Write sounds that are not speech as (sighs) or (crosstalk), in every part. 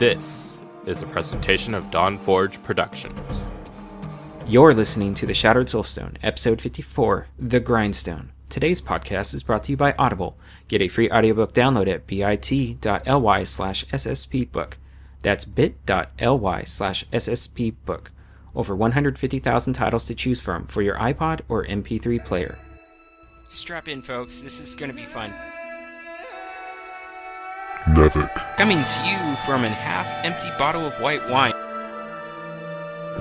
This is a presentation of Dawn Forge Productions. You're listening to The Shattered Soulstone, episode 54, The Grindstone. Today's podcast is brought to you by Audible. Get a free audiobook download at bit.ly slash sspbook. That's bit.ly slash sspbook. Over 150,000 titles to choose from for your iPod or MP3 player. Strap in, folks. This is going to be fun. Nevik, Coming to you from an half empty bottle of white wine.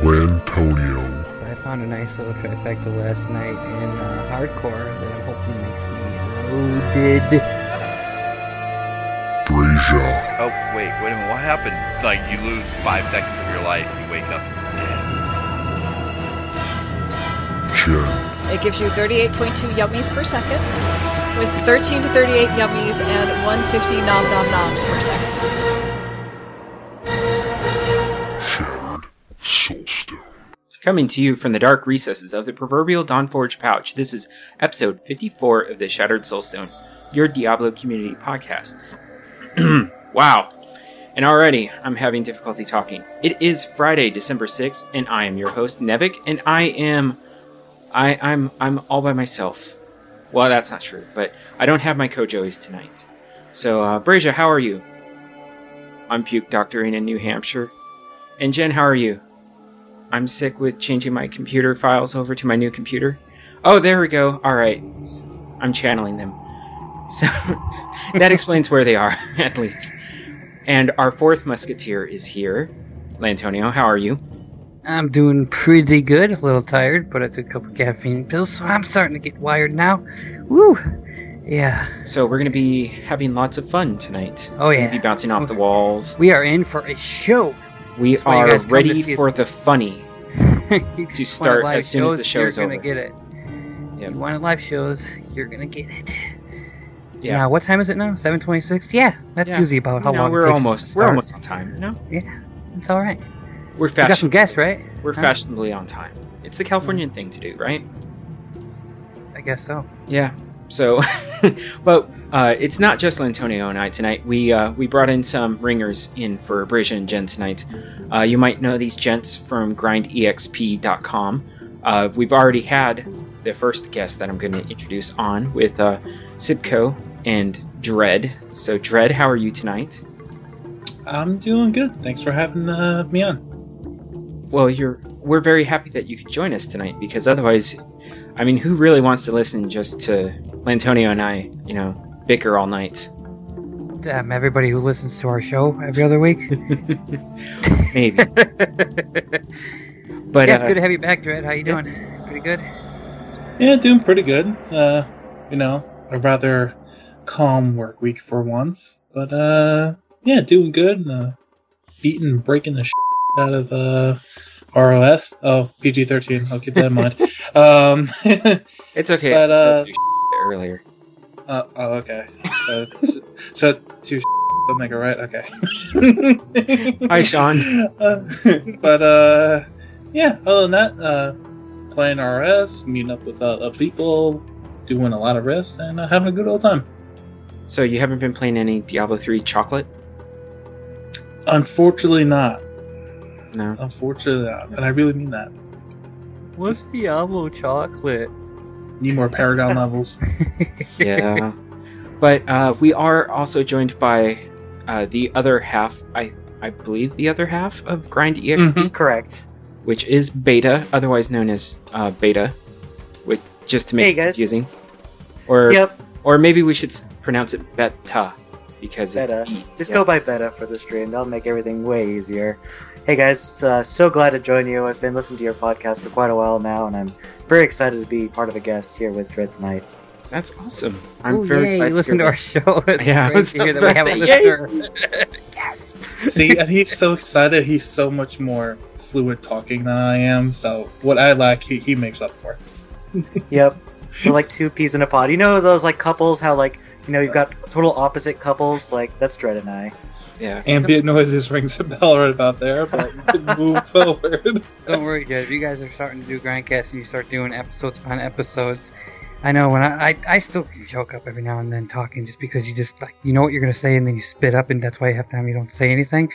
Lantonio, I found a nice little trifecta last night in uh, hardcore that I'm hoping makes me loaded. Brasia, Oh, wait, wait a minute. What happened? Like, you lose five seconds of your life, you wake up dead. Jen, It gives you 38.2 yummies per second, with 13 to 38 yummies and 150 nom nom noms per second. Shattered Soulstone. Coming to you from the dark recesses of the proverbial Dawnforge pouch, this is episode 54 of the Shattered Soulstone, your Diablo community podcast. (clears throat) wow. And already, I'm having difficulty talking. It is Friday, December 6th, and I am your host, Nevik, and I am. I, I'm I'm all by myself. Well, that's not true, but I don't have my co-joeys tonight. So, uh, Brasia, how are you? I'm puke doctoring in New Hampshire. And Jen, how are you? I'm sick with changing my computer files over to my new computer. Oh, there we go. All right. I'm channeling them. So (laughs) that explains where they are, (laughs) at least. And our fourth musketeer is here. Lantonio, how are you? I'm doing pretty good. A little tired, but I took a couple caffeine pills, so I'm starting to get wired now. Woo! Yeah. So we're going to be having lots of fun tonight. Oh, yeah. gonna be bouncing off the walls. We are in for a show. We That's are ready us. for the funny. (laughs) To start as soon as the shows, show's you're over. gonna get it. Yep. You want live shows, you're gonna get it. Yeah. Now, what time is it now? 7:26. Yeah, that's Yeah. usually about how You know, long we're almost we're almost on time. You know, Yeah, It's all right. We're We got some guests, right? we're Huh? fashionably on time. It's the Californian thing to do, right? I guess so. Yeah. So, (laughs) but uh, it's not just Lantonio and I tonight. We uh, we brought in some ringers in for Brasia and Jen tonight. Uh, you might know these gents from GrindEXP.com. Uh, we've already had the first guest that I'm going to introduce on with uh, Sibco and Dread. So, Dread, how are you tonight? I'm doing good. Thanks for having uh, me on. Well, you're we're very happy that you could join us tonight because otherwise, I mean, who really wants to listen just to Lantonio and I, you know, bicker all night? Damn, everybody who listens to our show every other week. (laughs) Maybe. (laughs) But yeah, it's uh, good to have you back, Dread. How you doing? Pretty good. Yeah, doing pretty good. Uh, you know, a rather calm work week for once, but uh, yeah, doing good. Uh, beating, breaking the shit out of uh, ROS. Oh, PG thirteen. I'll keep that in mind. Um, (laughs) it's okay. but, uh, told earlier. uh, oh, okay. So, shut two. Don't make it right. Okay. Hi, Sean. (laughs) Uh, but uh, yeah. Other than that, uh, playing RS, meeting up with uh, other people, doing a lot of risks, and uh, having a good old time. So you haven't been playing any Diablo three chocolate? Unfortunately, not. No. Unfortunately, not. And I really mean that. What's Diablo chocolate? Need more Paragon (laughs) levels. Yeah. but uh, we are also joined by uh, the other half. I I believe the other half of Grind EXP, Mhm. Correct. which is Beta, otherwise known as uh, Beta, which just to make Hey, it guys. confusing. Or Yep. or maybe we should pronounce it Beta because Beta. it's B. Just Yeah. go by beta for the stream. That'll make everything way easier. Hey guys, uh, so glad to join you. I've been listening to your podcast for quite a while now, and I'm very excited to be part of a guest here with Dread tonight. That's awesome. I'm oh very yay! glad You listen to hear our show. (laughs) It's Yeah, I great was to hear that about we have a say, listener. (laughs) yes. See, and he's so excited. He's so much more fluid talking than I am. So what I lack, he, he makes up for. (laughs) Yep. We're like two peas in a pod. You know those like couples, how like you know you've got total opposite couples. Like that's Dread and I. that. Yeah. Ambient noises rings a bell right about there, but (laughs) move forward. Don't worry, Jed. If you guys are starting to do Grindcast and you start doing episodes upon episodes, I know when I, I I still choke up every now and then talking just because you just like you know what you're gonna say and then you spit up and that's why half the time you don't say anything,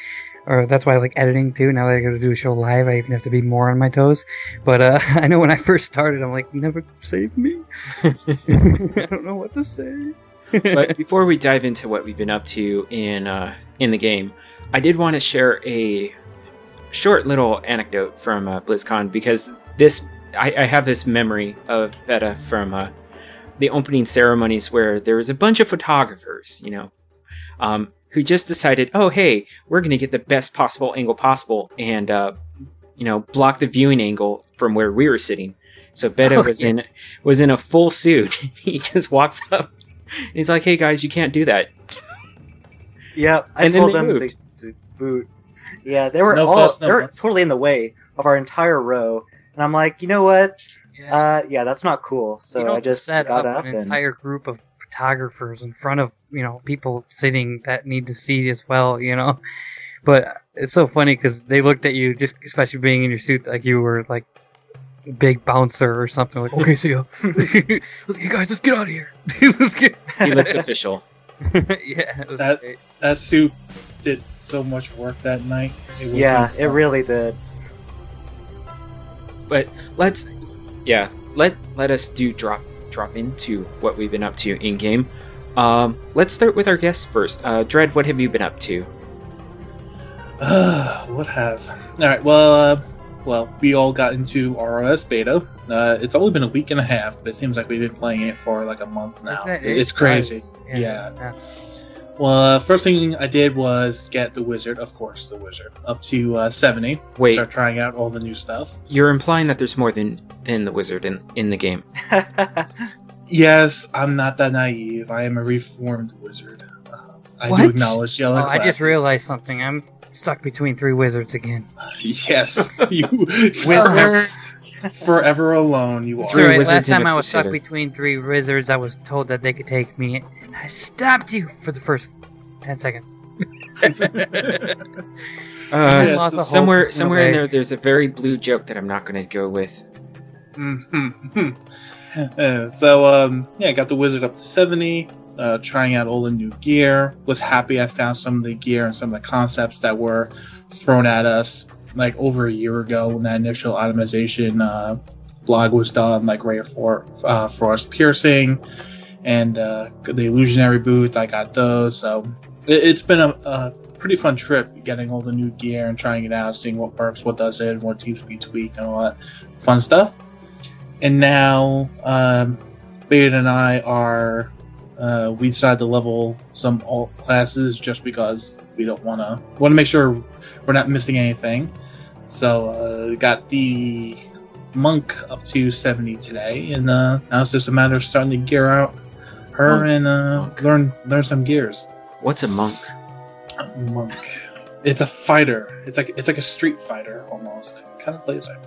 or that's why I like editing too. Now that I got to do a show live, I even have to be more on my toes. But uh, (laughs) I know when I first started, I'm like, never save me. (laughs) I don't know what to say. but before we dive into what we've been up to in uh, in the game, I did want to share a short little anecdote from uh, BlizzCon because this I, I have this memory of Beta from uh, the opening ceremonies where there was a bunch of photographers, you know, um, who just decided, oh hey, we're going to get the best possible angle possible and uh, you know block the viewing angle from where we were sitting. So Beta Oh, was yes. in was in a full suit. (laughs) he just walks up. He's like, "Hey guys, you can't do that." Yeah, I And then told they them to, moved. to boot. Yeah, they were No all fuss, no they were fuss. totally in the way of our entire row, and I'm like, you know what? Uh, yeah, that's not cool. So you I don't just set got up up an and entire group of photographers in front of you know people sitting that need to see as well. You know, (laughs) but it's so funny because they looked at you just especially being in your suit like you were like a big bouncer or something. Like, okay, see ya. you guys, let's get out of here. (laughs) let's get. He looked official. (laughs) yeah, That- great. That suit did so much work that night. It was yeah, it really did. But let's, yeah, let let us do drop drop into what we've been up to in game. Um, let's start with our guests first. Uh, Dread, what have you been up to? Uh, (sighs) what have? All right. Well, uh, well, we all got into ROS beta. Uh, it's only been a week and a half, but it seems like we've been playing it for like a month now. It- it's crazy. does. Yeah. it's nuts. Well, uh, first thing I did was get the wizard, of course, the wizard, up to uh, seventy. Wait, Start trying out all the new stuff. you're implying that there's more than than the wizard in in the game. (laughs) Yes, I'm not that naive. I am a reformed wizard. Uh, I What? do acknowledge the Oh, I just realized something. I'm stuck between three wizards again. (laughs) Yes, you (laughs) Wizard. forever alone. You are. Three right. Last time I was stuck between three wizards, I was told that they could take me, and I stopped you for the first ten seconds. (laughs) Uh, Yes, Lost a somewhere hope. somewhere in there, there's a very blue joke that I'm not going to go with. Mhm. Uh, so um, yeah, I got the wizard up to seventy. Uh, trying out all the new gear. Was happy I found some of the gear and some of the concepts that were thrown at us like over a year ago when that initial itemization uh, blog was done, like Ray of For- uh, Frost piercing and uh, the illusionary boots. I got those. So it, it's been a, a pretty fun trip getting all the new gear and trying it out, seeing what works, what doesn't, what needs to be tweaked, and all that fun stuff and now um, Beta and I are uh, we decided to level some alt classes just because we don't want to want to make sure we're not missing anything. So uh, we got the monk up to seventy today, and uh, now it's just a matter of starting to gear out her Monk. and uh, Monk. learn learn some gears. What's a monk? A monk. It's a fighter. It's like it's like a street fighter almost. Kind of plays like.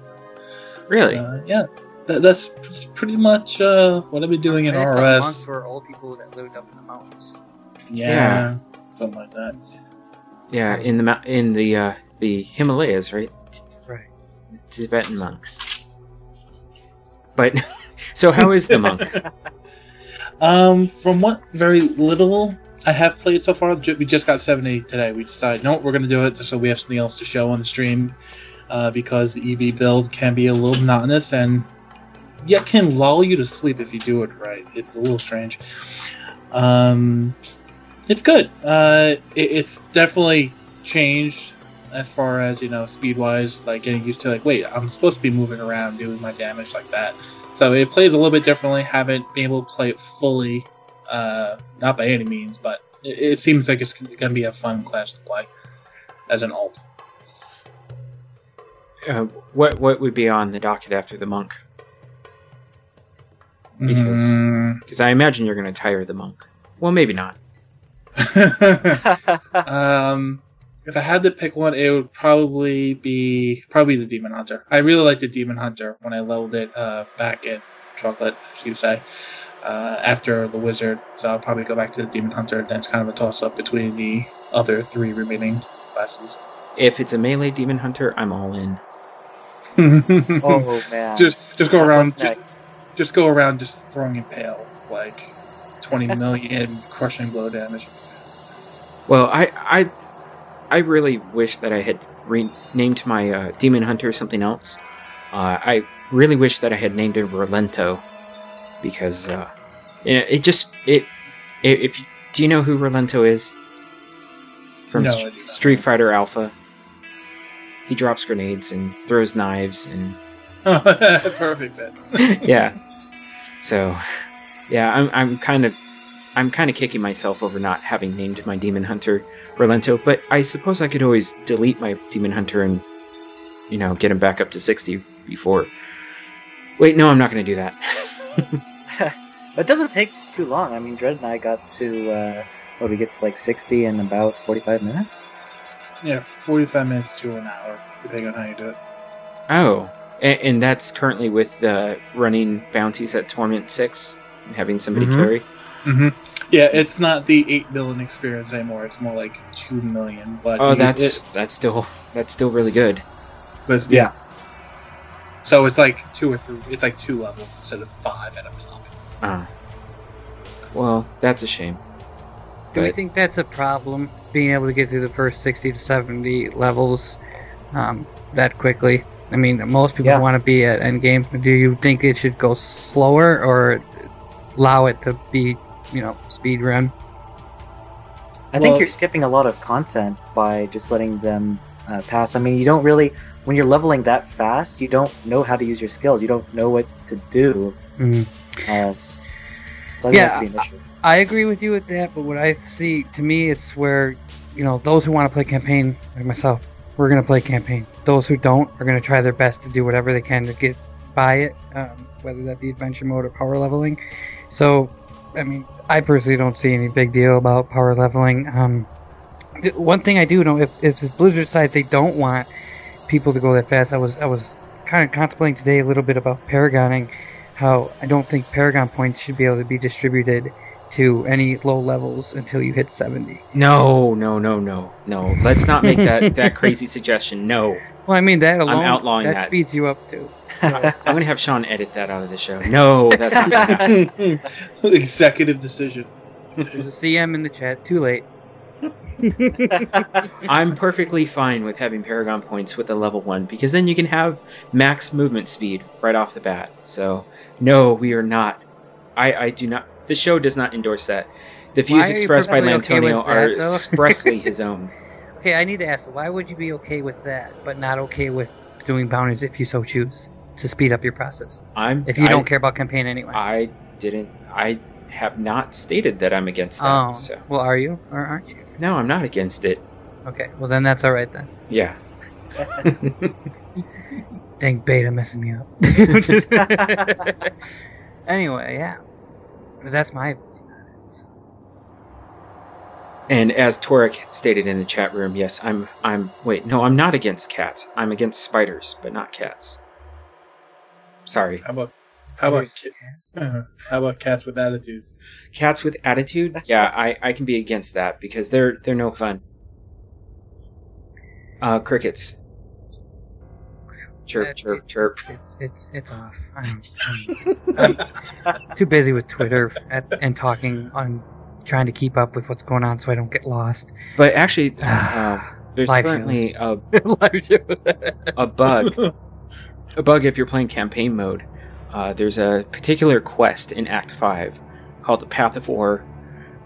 Really? Uh, yeah, that, that's that's pretty much uh, what I've been doing in I just RS. monks were old people that lived up in the mountains. Yeah, Yeah. something like that. yeah, in the in the uh, the Himalayas, right? Right. Tibetan monks. But (laughs) so how is the monk? (laughs) Um, from what very little I have played so far, we just got 70 today. We decided, no, we're going to do it just so we have something else to show on the stream, uh, because the EB build can be a little monotonous and yet can lull you to sleep if you do it right. It's a little strange. Um, it's good. Uh, it, it's definitely changed as far as you know speed wise, like getting used to like, wait, I'm supposed to be moving around, doing my damage like that. So it plays a little bit differently. Haven't been able to play it fully, uh, not by any means, but it, it seems like it's to be a fun class to play as an alt. Uh, what what would be on the docket after the monk? Because- Mm. I imagine you're going to tire the monk. Well, maybe not. (laughs) (laughs) um, if I had to pick one, it would probably be probably the Demon Hunter. I really liked the Demon Hunter when I leveled it uh, back in Chocolate, as you say, uh, after the Wizard. So I'll probably go back to the Demon Hunter. Then it's kind of a toss up between the other three remaining classes. If it's a melee demon hunter, I'm all in. (laughs) oh man. just just go around, ju- next? Just go around just throwing impale with like 20 (laughs) million crushing blow damage. Well, I I I really wish that I had renamed my uh, demon hunter something else. Uh, I really wish that I had named it Rolento because uh, it, it just it, it if do you know who Rolento is from No, St- I do not. Street Fighter Alpha? He drops grenades and throws knives and (laughs) Perfect then. (laughs) yeah. So, yeah, I'm I'm kind of I'm kind of kicking myself over not having named my demon hunter Rolento, but I suppose I could always delete my demon hunter and you know get him back up to 60 before. Wait, no, I'm not going to do that. (laughs) But it doesn't take too long. I mean, Dread and I got to, uh, what, we get to like 60 in about 45 minutes? Yeah, 45 minutes to an hour, depending on how you do it. oh, and, and that's currently with uh, running bounties at Torment 6 and having somebody Mhm. carry. hmm Yeah, it's not the 8 million experience anymore. It's more like 2 million. But Oh, you- that's it- that's still that's still really good. but it's- Yeah. So it's like two or three. It's like two levels instead of five at a pop. Ah. Well, that's a shame. Do we But- think that's a problem, being able to get through the first 60 to 70 levels um, that quickly? I mean, most people Yeah. want to be at endgame. Do you think it should go slower or allow it to be, you know, speed run? I think you're skipping a lot of content by just letting them uh, pass. I mean, you don't really, when you're leveling that fast, you don't know how to use your skills. You don't know what to do. Mhm. Uh, so I Yeah, that an issue. I agree with you with that, but what I see, to me, it's where, you know, those who want to play campaign, like myself, we're going to play campaign. Those who don't are going to try their best to do whatever they can to get by it, um, whether that be adventure mode or power leveling. So, I mean, I personally don't see any big deal about power leveling. Um, the one thing I do know, if, if this Blizzard decides they don't want people to go that fast, I was I was kind of contemplating today a little bit about Paragoning, how I don't think Paragon points should be able to be distributed to any low levels until you hit 70. No, no, no, no, no. Let's not make that that (laughs) crazy suggestion. No, Well, I mean that alone outlawing that, that. speeds you up too. (laughs) I'm gonna have Sean edit that out of the show. No, that's not gonna happen. (laughs) Executive decision. There's a CM in the chat. Too late. I'm perfectly fine with having Paragon points with a level one because then you can have max movement speed right off the bat. So no, we are not. I I do not. The show does not endorse that. The views are expressed by perfectly okay Lantonio with that, are expressly (laughs) his own. Okay, I need to ask, why would you be okay with that, but not okay with doing bounties if you so choose to speed up your process? I'm If you I- don't care about campaign anyway. I didn't. I have not stated that I'm against that. oh, So well, are you or aren't you? no, I'm not against it. Okay, well then that's all right then. Yeah. (laughs) Dang beta messing me up. (laughs) anyway, yeah, that's my. Opinion. on it. And as Torek stated in the chat room, yes, I'm. I'm. Wait, no, I'm not against cats. I'm against spiders, but not cats. Sorry, How about how about ki- uh, (laughs) how about cats with attitudes? cats with attitude. (laughs) Yeah, I, I can be against that because they're they're no fun. Uh, crickets. Chirp, chirp, it- chirp. It's it's it's off. I'm, I'm, I'm too busy with Twitter at, and talking on trying to keep up with what's going on so I don't get lost. But actually, (sighs) uh, there's Live currently (laughs) a a bug. a bug if you're playing campaign mode. Uh, there's a particular quest in Act 5 called the Path of War,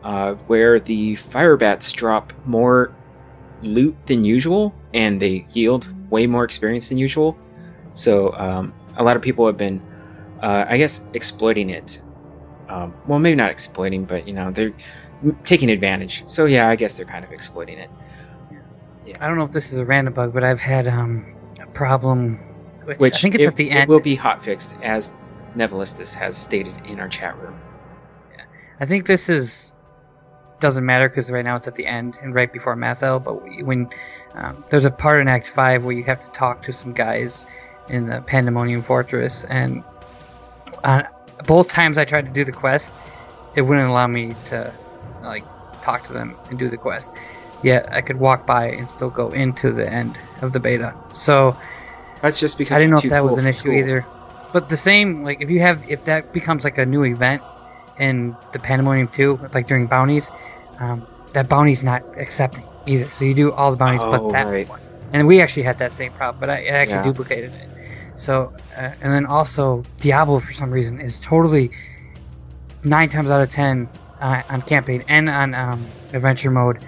uh, where the Firebats drop more loot than usual, and they yield way more experience than usual. So um, a lot of people have been, uh, I guess, exploiting it. Um, well, maybe not exploiting, but you know they're taking advantage. So yeah, I guess they're kind of exploiting it. I don't know if this is a random bug, but I've had um, a problem. Which, Which I think it's it, at the it end. will be hot fixed, as Nevalistis has stated in our chat room. I think this is doesn't matter because right now it's at the end and right before Malthael. But when um, there's a part in Act Five where you have to talk to some guys in the Pandemonium Fortress, and uh, both times I tried to do the quest, it wouldn't allow me to like talk to them and do the quest. Yet I could walk by and still go into the end of the beta. So That's just because I didn't know if that was an issue school. either. but the same like if you have if that becomes like a new event in the Pandemonium 2, like during bounties, um, that bounty's not accepting either. So you do all the bounties but Oh, that right. one. And we actually had that same problem, but I, I actually Yeah. duplicated it. So, uh, and then also Diablo for some reason is totally nine times out of ten uh, on campaign and on um, adventure mode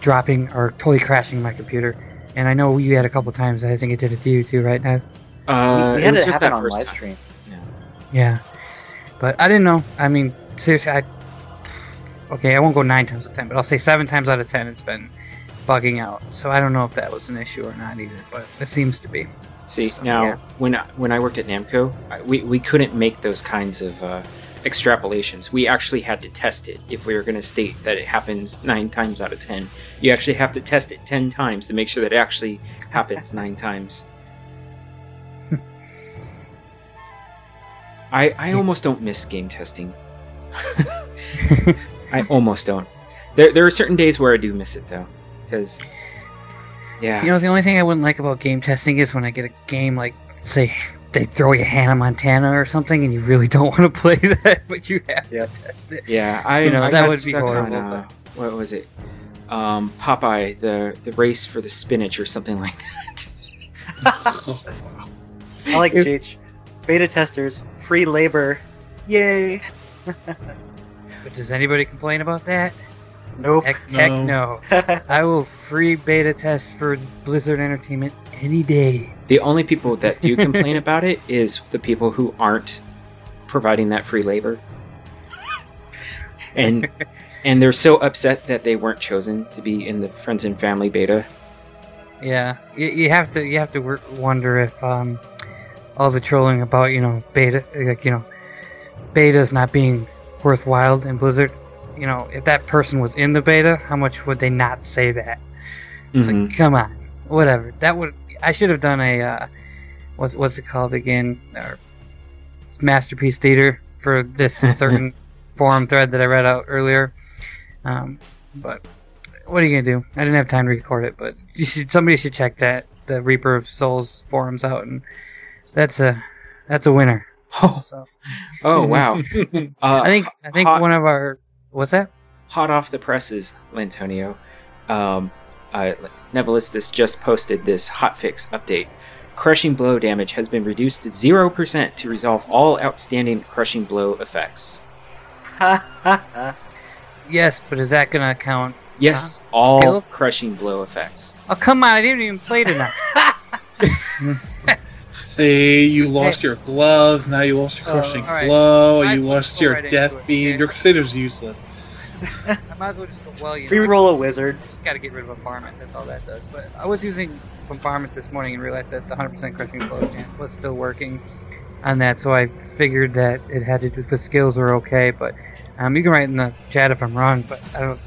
dropping or totally crashing my computer. And I know you had a couple times. I think it did it to you too, right now. Uh, we, we it had was it just happen that on first live time. stream. Yeah, but I didn't know. I mean, seriously, I okay. I won't go nine times out of ten, but I'll say seven times out of ten it's been bugging out. So I don't know if that was an issue or not either, but it seems to be. See So, now, yeah. when I, when I worked at Namco, I, we we couldn't make those kinds of uh, extrapolations. We actually had to test it if we were going to state that it happens nine times out of ten. You actually have to test it ten times to make sure that it actually happens (laughs) nine times. (laughs) I I almost don't miss game testing. (laughs) I almost don't. There there are certain days where I do miss it though, because yeah. You know, the only thing I wouldn't like about game testing is when I get a game like, say, they throw you Hannah Montana or something, and you really don't (laughs) want to play that, but you have Yep. to test it. Yeah, I You know, I that got would be horrible, On, uh, what was it? Um, Popeye, the the race for the spinach or something like that. (laughs) I like If- Cheech. Beta testers, free labor. Yay! (laughs) But does anybody complain about that? Nope. Heck, heck no. (laughs) I will free beta test for Blizzard Entertainment any day. The only people that do complain about it is the people who aren't providing that free labor, and (laughs) and they're so upset that they weren't chosen to be in the friends and family beta. Yeah, you, you have to you have to wonder if um, all the trolling about you know beta like you know betas not being worthwhile in Blizzard, you know if that person was in the beta, how much would they not say that? It's Mhm. like, come on, whatever. That would I should have done a uh, what's what's it called again? Or masterpiece theater for this (laughs) certain forum thread that I read out earlier. Um, but what are you gonna do? I didn't have time to record it, but you should somebody should check that the Reaper of Souls forums out, and that's a that's a winner. Oh, (laughs) So oh wow! (laughs) Uh, I think I think hot- one of our what's that? hot off the presses, Lantonio. Um, uh, Nevalistis just posted this hotfix update. Crushing blow damage has been reduced to 0% to resolve all outstanding crushing blow effects. (laughs) Yes, but is that gonna count? Yes, Uh, all skills? crushing blow effects. Oh come on! I didn't even play tonight. (laughs) Say you lost your gloves, now you lost your Oh, crushing alright. blow, Might you lost your right death it, beam. okay? Your crusader's useless. (laughs) I might as well just go. Well, you know, Reroll a wizard. just gotta get rid of a bombardment. That's all that does. But I was using bombardment this morning and realized that the 100% crushing blow chance was still working on that. So I figured that it had to do with skills were okay. But um, you can write in the chat if I'm wrong. But I don't.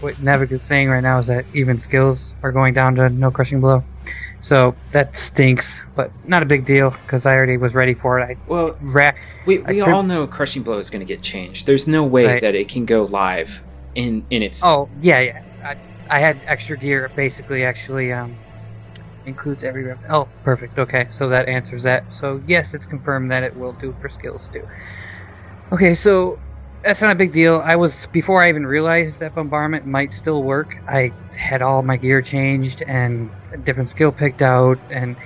What Nevik is saying right now is that even skills are going down to no crushing blow. So that stinks, but not a big deal because I already was ready for it. I Well, rack. we, we all know crushing blow is going to get changed. There's no way Right. that it can go live in in its. Oh yeah, yeah. I, I had extra gear. Basically, actually, um, includes every ref. Oh, perfect. Okay, so that answers that. So yes, it's confirmed that it will do for skills too. Okay, so that's not a big deal. I was before I even realized that bombardment might still work. I had all my gear changed and a different skill picked out, and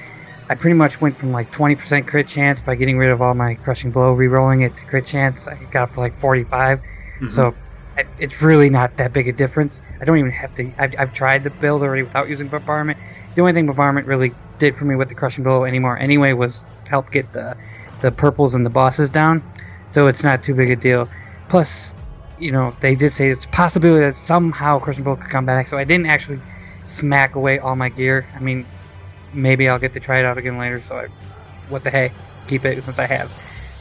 I pretty much went from like 20% crit chance by getting rid of all my crushing blow, re-rolling it to crit chance. I got up to like 45. Mhm. So I- it's really not that big a difference. I don't even have to. I've, I've tried the build already without using bombardment. The only thing bombardment really did for me with the crushing blow anymore anyway was help get the the purples and the bosses down. So it's not too big a deal. Plus, you know, they did say it's possibility that somehow crushing blow could come back. So I didn't actually smack away all my gear. I mean, maybe I'll get to try it out again later. So I, what the heck, keep it since I have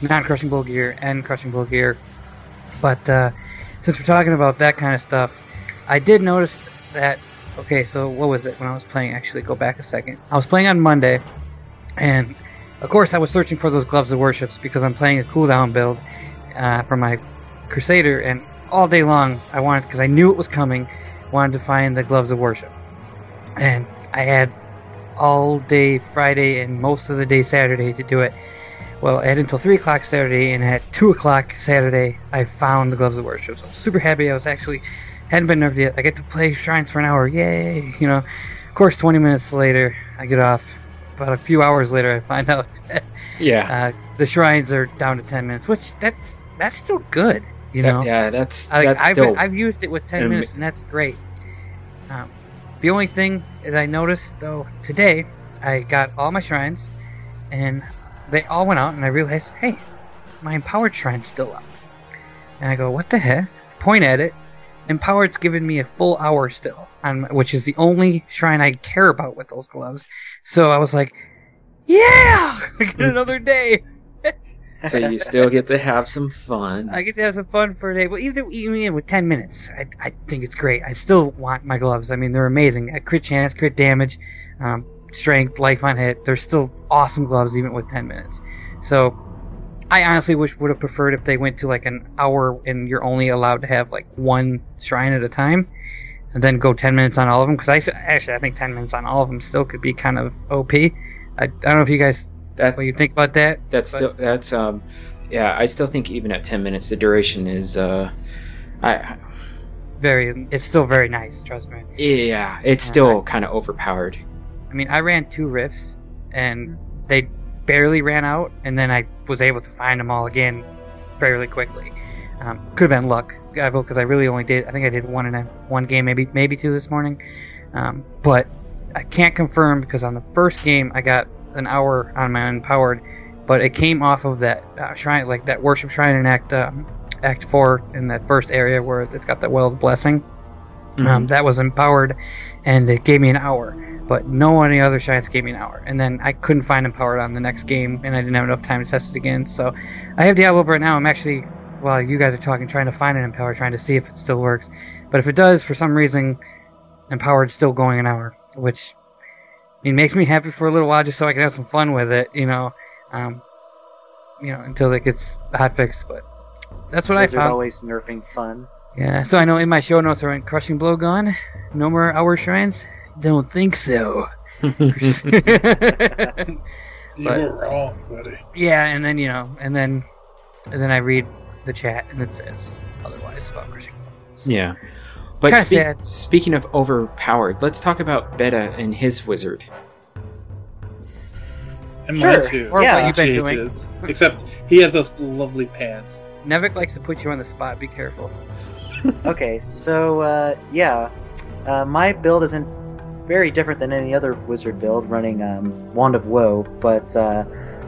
non-crushing blow gear and crushing blow gear. But uh, since we're talking about that kind of stuff, I did notice that. Okay, so what was it when I was playing? Actually, go back a second. I was playing on Monday, and of course, I was searching for those gloves of worships because I'm playing a cooldown build uh, for my Crusader, and all day long I wanted because I knew it was coming. Wanted to find the gloves of worship, and I had all day Friday and most of the day Saturday to do it. Well, I had until 3 o'clock Saturday, and at 2 o'clock Saturday, I found the Gloves of Worship. So I'm super happy. I was actually, hadn't been nerfed yet. I get to play Shrines for an hour. Yay! You know, of course, 20 minutes later, I get off. About a few hours later, I find (laughs) out that Yeah. uh, the Shrines are down to 10 minutes, which that's that's still good. You That- know? yeah, that's I, that's I've, still I've used it with 10 minutes, and that's great. The only thing is, I noticed though today, I got all my shrines, and they all went out, and I realized, hey, my empowered shrine's still up. And I go, what the heck? Point at it. Empowered's given me a full hour still, on my, which is the only shrine I care about with those gloves. So I was like, yeah, (laughs) I get hmm. another day. So you still get to have some fun. I get to have some fun for a day. But even, even with 10 minutes, I, I think it's great. I still want my gloves. I mean, they're amazing. Crit chance, crit damage, um, strength, life on hit. They're still awesome gloves even with 10 minutes. So I honestly wish would have preferred if they went to like an hour and you're only allowed to have like one shrine at a time. And then go 10 minutes on all of them. Because I actually, I think 10 minutes on all of them still could be kind of OP. I, I don't know if you guys, That's what you think about that. that's but- still that's um yeah, I still think even at 10 minutes the duration is uh I Very, it's still very nice, trust me. yeah, it's still kind of overpowered. I mean, I ran two rifts, and they barely ran out, and then I was able to find them all again fairly quickly. Um, could have been luck, because I really only did. I think I did one in a one game, maybe maybe two this morning. Um, but I can't confirm because on the first game I got an hour on my empowered, but it came off of that uh, shrine, like that worship shrine in Act um, Act Four in that first area where it's got that well of blessing. Um, that was empowered, and it gave me an hour. But no any other shrines gave me an hour. And then I couldn't find empowered on the next game, and I didn't have enough time to test it again. So I have Diablo right now. I'm actually, while you guys are talking, trying to find an empowered, trying to see if it still works. But if it does, for some reason, empowered's still going an hour, which I mean, makes me happy for a little while, just so I can have some fun with it. You know, um, you know, until it gets hot fixed. But that's what I found. always nerfing fun. Yeah, so I know in my show notes I went crushing blow gone. No more hour shrines? Don't think so. (laughs) You were wrong, buddy. yeah, and then you know, and then and then I read the chat and it says otherwise about crushing blow. So- Yeah. But spe- speaking of overpowered, let's talk about Beta and his wizard. And Sure, mine too. or Yeah. what you've been doing. Except he has those lovely pants. Nevik likes to put you on the spot. Be careful. (laughs) Okay, so uh, yeah, uh, my build isn't very different than any other wizard build running um, Wand of Woe, but uh,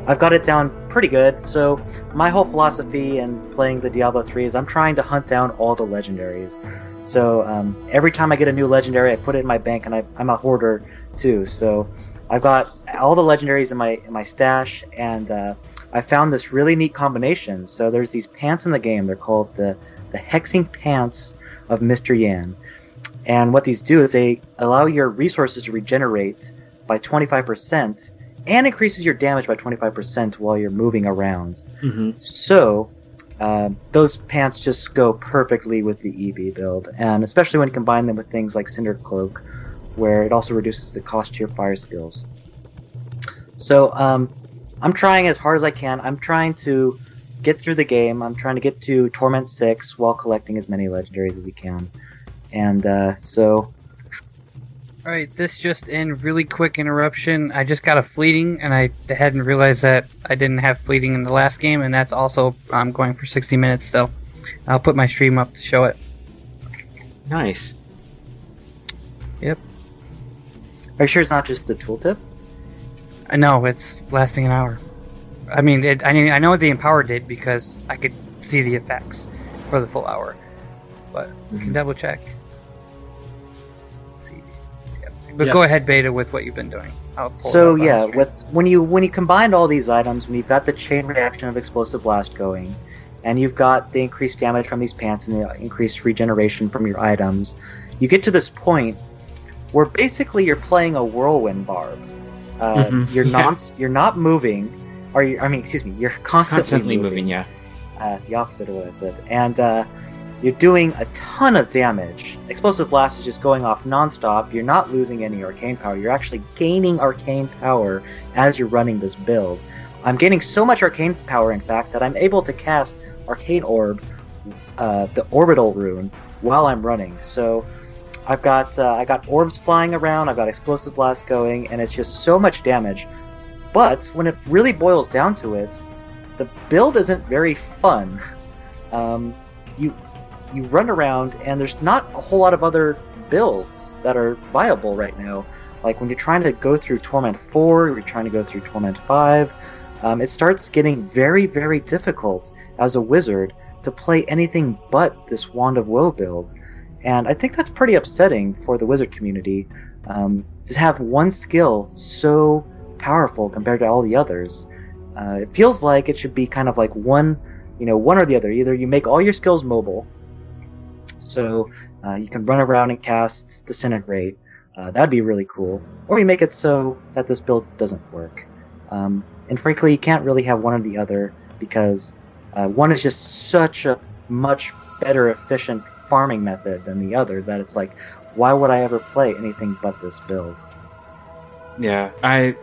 I've got it down pretty good. So my whole philosophy in playing the Diablo 3 is I'm trying to hunt down all the legendaries. So um, every time I get a new legendary, I put it in my bank, and I, I'm a hoarder too. So I've got all the legendaries in my in my stash, and uh, I found this really neat combination. So there's these pants in the game. They're called the the hexing pants of Mr. Yan. And what these do is they allow your resources to regenerate by 25% and increases your damage by 25% while you're moving around. Mm-hmm. So, uh, those pants just go perfectly with the EB build, and especially when you combine them with things like Cinder Cloak, where it also reduces the cost to your fire skills. So, um, I'm trying as hard as I can. I'm trying to get through the game. I'm trying to get to Torment 6 while collecting as many legendaries as you can. And uh, so, All right, this just in really quick interruption. I just got a fleeting, and I hadn't realized that I didn't have fleeting in the last game, and that's also I'm um, going for 60 minutes still. I'll put my stream up to show it. Nice. Yep. Are you sure it's not just the tooltip? I know it's lasting an hour. I mean, it, I mean, I know what the empower did because I could see the effects for the full hour, but we can Mhm. double check. Yep. but go ahead, Beta, with what you've been doing. I'll pull it So up on the yeah, with when you when you combined all these items, when you've got the chain reaction of explosive blast going, and you've got the increased damage from these pants and the increased regeneration from your items, you get to this point where basically you're playing a whirlwind barb. Uh, Mhm, You're (laughs) yeah. non you're not moving, or you, I mean, excuse me, you're constantly, Constantly moving. moving, yeah. uh, the opposite of what I said. And uh, you're doing a ton of damage. Explosive Blast is just going off nonstop. You're not losing any arcane power. You're actually gaining arcane power as you're running this build. I'm gaining so much arcane power, in fact, that I'm able to cast Arcane Orb, uh, the Orbital rune, while I'm running. So I've got uh, I got orbs flying around, I've got explosive blast going, and it's just so much damage. But when it really boils down to it, the build isn't very fun. (laughs) Um, you you run around, and there's not a whole lot of other builds that are viable right now. Like when you're trying to go through Torment 4, you're trying to go through Torment 5, um, it starts getting very, very difficult as a wizard to play anything but this Wand of Woe build. And I think that's pretty upsetting for the wizard community um, to have one skill so powerful compared to all the others. Uh, it feels like it should be kind of like one, you know, one or the other. Either you make all your skills mobile, so uh, you can run around and cast Disintegrate. Uh, that'd be really cool. Or you make it so that this build doesn't work. Um, and frankly, you can't really have one or the other because uh, one is just such a much better efficient farming method than the other that it's like, why would I ever play anything but this build? Yeah, I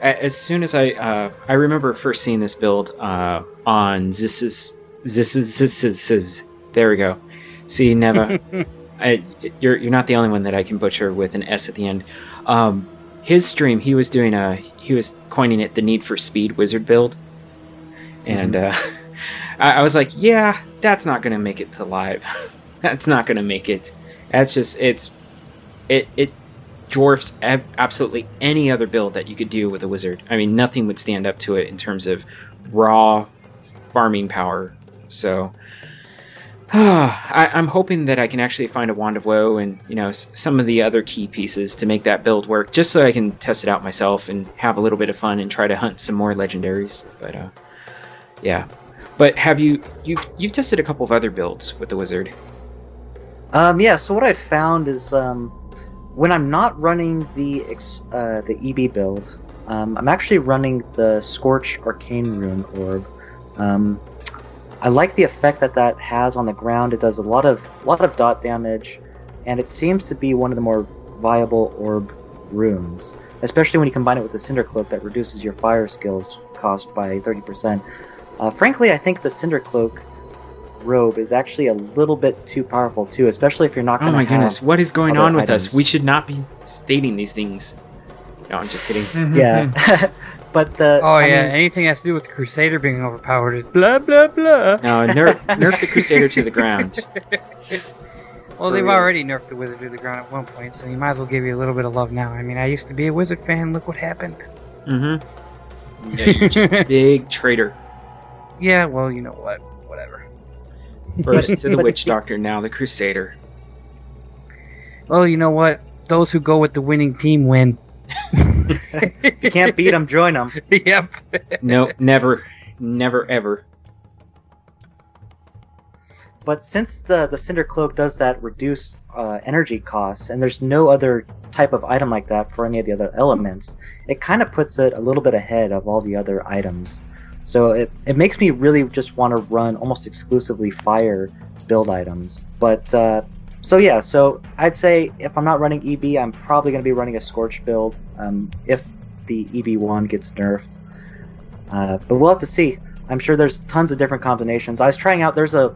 as soon as I uh, I remember first seeing this build uh, on this is this is, this is there we go. See, Neva, (laughs) I, you're you're not the only one that I can butcher with an S at the end. Um, his stream, he was doing a he was coining it the Need for Speed Wizard build, and uh, (laughs) I, I was like, yeah, that's not gonna make it to live. (laughs) that's not gonna make it. That's just it's it it dwarfs ab- absolutely any other build that you could do with a wizard. I mean, nothing would stand up to it in terms of raw farming power. So, (sighs) I, I'm hoping that I can actually find a wand of woe and you know s- some of the other key pieces to make that build work, just so I can test it out myself and have a little bit of fun and try to hunt some more legendaries. But uh, yeah. But have you you you've tested a couple of other builds with the wizard? Um, yeah. So what I found is um, when I'm not running the ex- uh, the EB build, um, I'm actually running the Scorch Arcane Rune Orb. Um, I like the effect that that has on the ground. It does a lot of lot of dot damage, and it seems to be one of the more viable orb runes, especially when you combine it with the Cinder Cloak that reduces your fire skills cost by 30%. Uh, frankly, I think the Cinder Cloak robe is actually a little bit too powerful too, especially if you're not Oh going to my goodness, what is going on with us? We should not be stating these things. No, I'm just kidding. (laughs) Yeah, (laughs) but the Oh I yeah, mean, anything has to do with the Crusader being overpowered is blah blah blah. No, nerf, nerf the Crusader to the ground. (laughs) Well, For they've real. already nerfed the Wizard to the ground at one point, so you might as well give you a little bit of love now. I mean, I used to be a Wizard fan. Look what happened. Mm-hmm. Yeah, you're just a (laughs) big traitor. Yeah, well, you know what? Whatever. First to the witch doctor, now the Crusader. Well, you know what? Those who go with the winning team win. (laughs) if you can't beat them, join them. (laughs) yep. No, never, never, ever. But since the the Cinder Cloak does that reduce uh, energy costs, and there's no other type of item like that for any of the other elements, it kind of puts it a little bit ahead of all the other items. So it, it makes me really just want to run almost exclusively fire build items. But uh, so yeah, so I'd say if I'm not running EB, I'm probably going to be running a Scorch build um, if the EB one gets nerfed. Uh, but we'll have to see. I'm sure there's tons of different combinations. I was trying out. There's a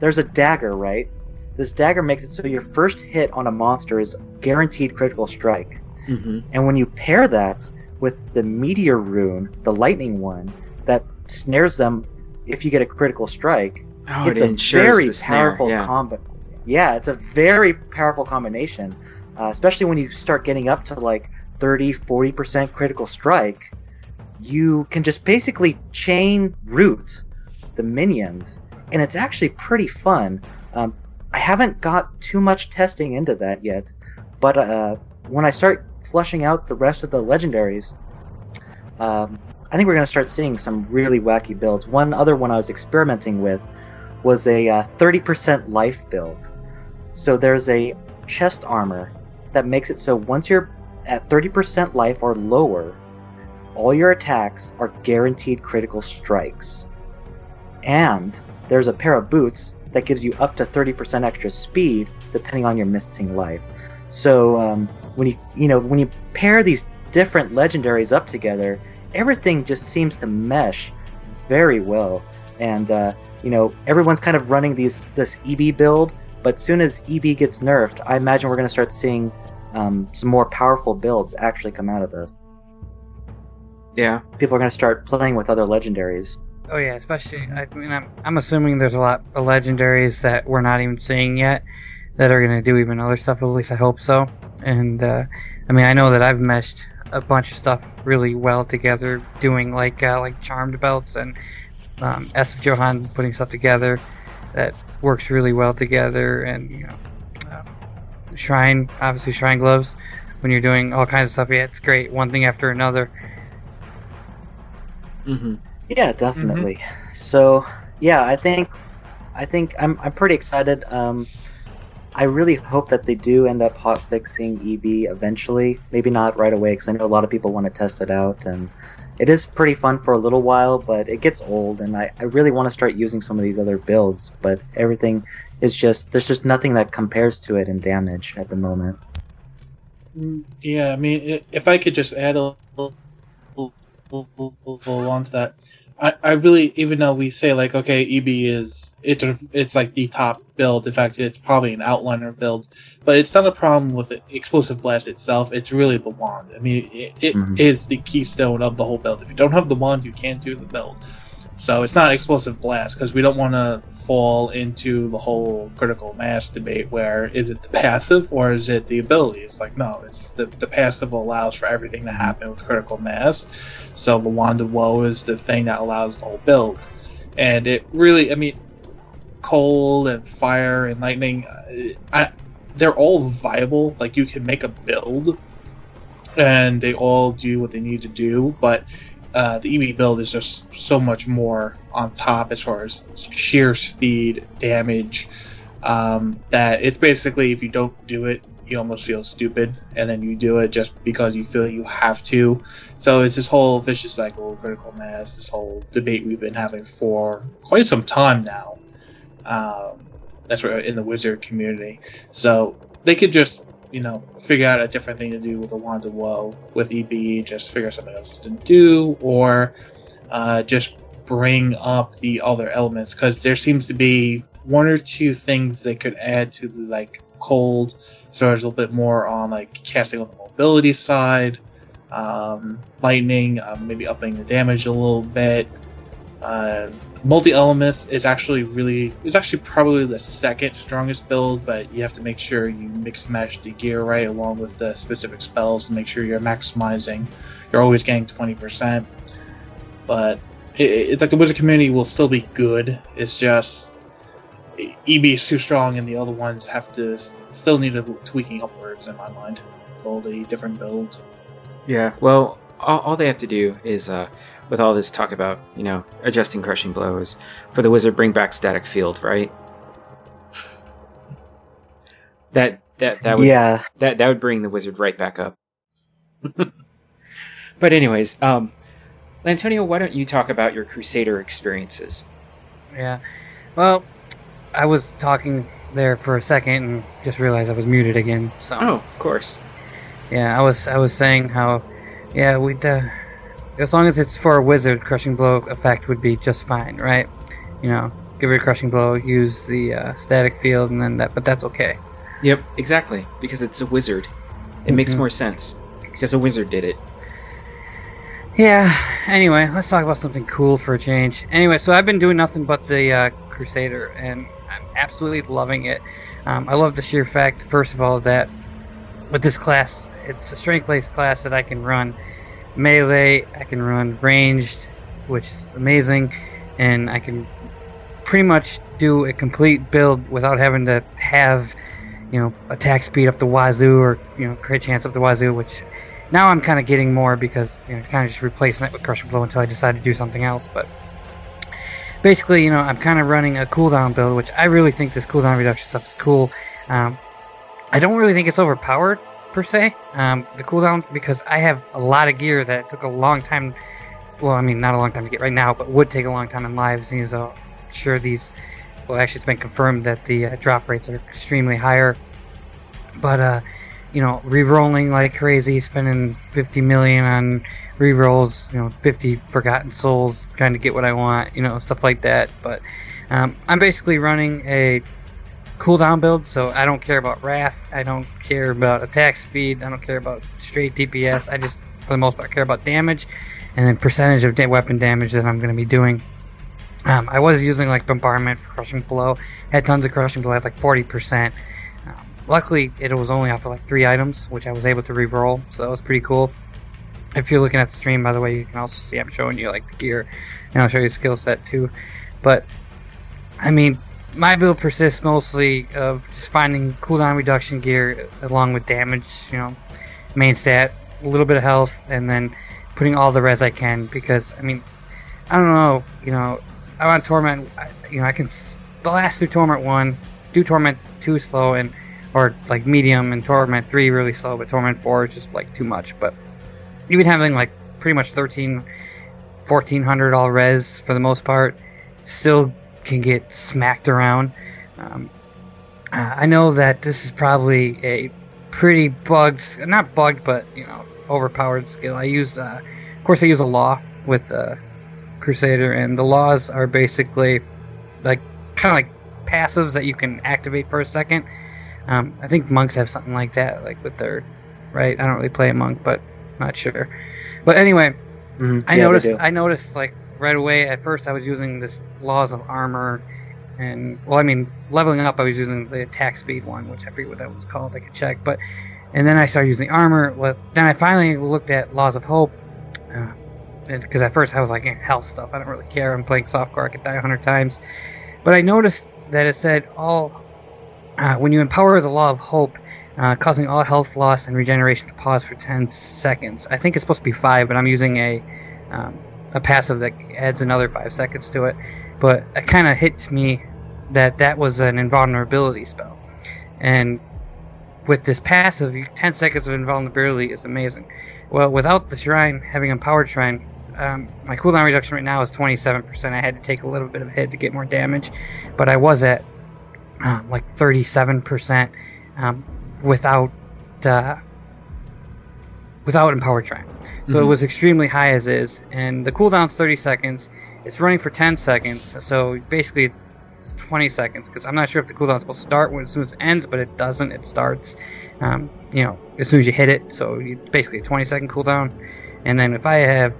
there's a dagger, right? This dagger makes it so your first hit on a monster is guaranteed critical strike. Mm-hmm. And when you pair that with the meteor rune, the lightning one, that snares them if you get a critical strike, Oh, it's it a very powerful yeah. combo. Yeah, it's a very powerful combination, uh, especially when you start getting up to like 30, 40% critical strike. You can just basically chain root the minions, and it's actually pretty fun. Um, I haven't got too much testing into that yet, but uh, when I start flushing out the rest of the legendaries, um, I think we're going to start seeing some really wacky builds. One other one I was experimenting with was a uh, 30% life build. So there's a chest armor that makes it so once you're at 30% life or lower, all your attacks are guaranteed critical strikes. And there's a pair of boots that gives you up to 30% extra speed depending on your missing life. So um, when you you know when you pair these different legendaries up together, everything just seems to mesh very well. And uh, you know, everyone's kind of running these this EB build, but soon as EB gets nerfed, I imagine we're going to start seeing um, some more powerful builds actually come out of this. Yeah. People are going to start playing with other legendaries. Oh yeah, especially I mean I'm I'm assuming there's a lot of legendaries that we're not even seeing yet that are gonna do even other stuff. At least I hope so. And uh, I mean I know that I've meshed a bunch of stuff really well together, doing like uh, like charmed belts and um, Ess of Johan putting stuff together that works really well together. And you know, uh, shrine obviously shrine gloves when you're doing all kinds of stuff. Yeah, it's great. One thing after another. Mm-hmm. Yeah, definitely. So, yeah, I think I think I'm I'm pretty excited. Um, I really hope that they do end up hot fixing EB eventually. Maybe not right away, because I know a lot of people want to test it out, and it is pretty fun for a little while, but it gets old, and I, I really want to start using some of these other builds, but everything is just there's just nothing that compares to it in damage at the moment. Mm, Yeah, I mean, if I could just add a little, little, little, little onto that, I, I really, even though we say like, okay, EB is it's it's like the top build. In fact, it's probably an outliner build, but it's not a problem with the explosive blast itself. It's really the wand. I mean, it, it is Mhm. the keystone of the whole build. If you don't have the wand, you can't do the build. So it's not explosive blast because we don't want to fall into the whole critical mass debate where is it the (laughs) passive or is it the ability? It's like no, it's the the passive allows for everything to happen with critical mass. So the wand of woe is the thing that allows the whole build, and it really, I mean, cold and fire and lightning, uh, I, they're all viable. Like you can make a build, and they all do what they need to do, but uh, the EB build is just so much more on top as far as sheer speed, damage. Um, that it's basically if you don't do it, you almost feel stupid, and then you do it just because you feel you have to. So it's this whole vicious cycle critical mass, this whole debate we've been having for quite some time now. Um, that's right in the wizard community. So they could just you know, figure out a different thing to do with the Wand of Woe with EB, just figure something else to do, or uh, just bring up the other elements because there seems to be one or two things they could add to the like cold, so there's a little bit more on like casting on the mobility side, um, lightning, um, maybe upping the damage a little bit. Uh, multi elements is actually really it's actually probably the second strongest build but you have to make sure you mix and match the gear right along with the specific spells to make sure you're maximizing. You're always getting 20% but it, it's like the wizard community will still be good. It's just eb is too strong and the other ones have to still need a tweaking upwards in my mind all the different builds. Yeah, well, all, all they have to do is, uh, with all this talk about, you know, adjusting crushing blows, for the wizard bring back static field, right? That that that would yeah, that that would bring the wizard right back up. (laughs) but anyways, um, Antonio, why don't you talk about your Crusader experiences? Yeah. Well, I was talking there for a second and just realized I was muted again. So Oh, of course. yeah, I was I was saying how yeah we'd uh, as long as it's for a wizard, crushing blow effect would be just fine, right? You know, give it a crushing blow, use the uh, static field, and then that. But that's okay. Yep, exactly. Because it's a wizard. It makes Mhm. more sense. Because a wizard did it. Yeah. Anyway, let's talk about something cool for a change. Anyway, so I've been doing nothing but the uh, Crusader, and I'm absolutely loving it. Um, I love the sheer fact, first of all, that with this class, it's a strength-based class that I can run melee, I can run ranged, which is amazing, and I can pretty much do a complete build without having to have, you know, attack speed up the wazoo or you know, crit chance up the wazoo, which now I'm kind of getting more because you know, kind of just replacing that with Crushing Blow until I decide to do something else. But basically, you know, I'm kind of running a cooldown build, which I really think this cooldown reduction stuff is cool. Um, I don't really think it's overpowered per se, um, the cooldown, because I have a lot of gear that took a long time. Well, I mean, not a long time to get right now, but would take a long time in lives. And so, sure, these. Well, actually, it's been confirmed that the uh, drop rates are extremely higher. But uh, you know, re-rolling like crazy, spending 50 million on re-rolls, you know, 50 Forgotten Souls, trying to get what I want, you know, stuff like that. But um, I'm basically running a cooldown build, so I don't care about Wrath, I don't care about attack speed, I don't care about straight DPS. I just, for the most part, care about damage and then percentage of da- weapon damage that I'm going to be doing. Um, I was using like bombardment for crushing blow, had tons of crushing blow, had like 40%. Um, luckily, it was only off of like three items, which I was able to re-roll, so that was pretty cool. If you're looking at the stream, by the way, you can also see I'm showing you like the gear, and I'll show you skill set too. But I mean, my build persists mostly of just finding cooldown reduction gear along with damage, you know, main stat, a little bit of health, and then putting all the res I can because I mean, I don't know, you know, I'm on torment, I- you know, I can blast through torment one, do torment two slow, and or like medium and torment three really slow, but torment four is just like too much. But even having like pretty much 13, 1400 all res for the most part, still can get smacked around. Um, uh, I know that this is probably a pretty bugged, not bugged, but you know, overpowered skill. I use, uh, of course, I use a law with uh, Crusader, and the laws are basically like kind of like passives that you can activate for a second. Um, I think monks have something like that, like with their right. I don't really play a monk, but not sure. But anyway, Mhm. I Yeah, noticed. I noticed like right away. At first, I was using this laws of armor, and well, I mean, leveling up, I was using the attack speed one, which I forget what that was called. I could check, but and then I started using the armor. Well, then I finally looked at laws of hope, uh, because at first I was like eh, health stuff. I don't really care. I'm playing softcore. I could die a hundred times, but I noticed that it said all uh, when you empower the law of hope, uh, causing all health loss and regeneration to pause for 10 seconds. I think it's supposed to be five, but I'm using a um, a passive that adds another five seconds to it. But it kind of hit me that that was an invulnerability spell, and with this passive, 10 seconds of invulnerability is amazing. Well, without the shrine having a empowered shrine. Um, my cooldown reduction right now is 27%. I had to take a little bit of hit to get more damage, but I was at um, like 37% um, without uh, without empowered shrine. So it Mhm. was extremely high as is, and the cooldown's 30 seconds. It's running for 10 seconds, so basically 20 seconds. Because I'm not sure if the cooldown's supposed to start when as soon as it ends, but it doesn't. It starts, um, you know, as soon as you hit it. So you, basically a 20 second cooldown, and then if I have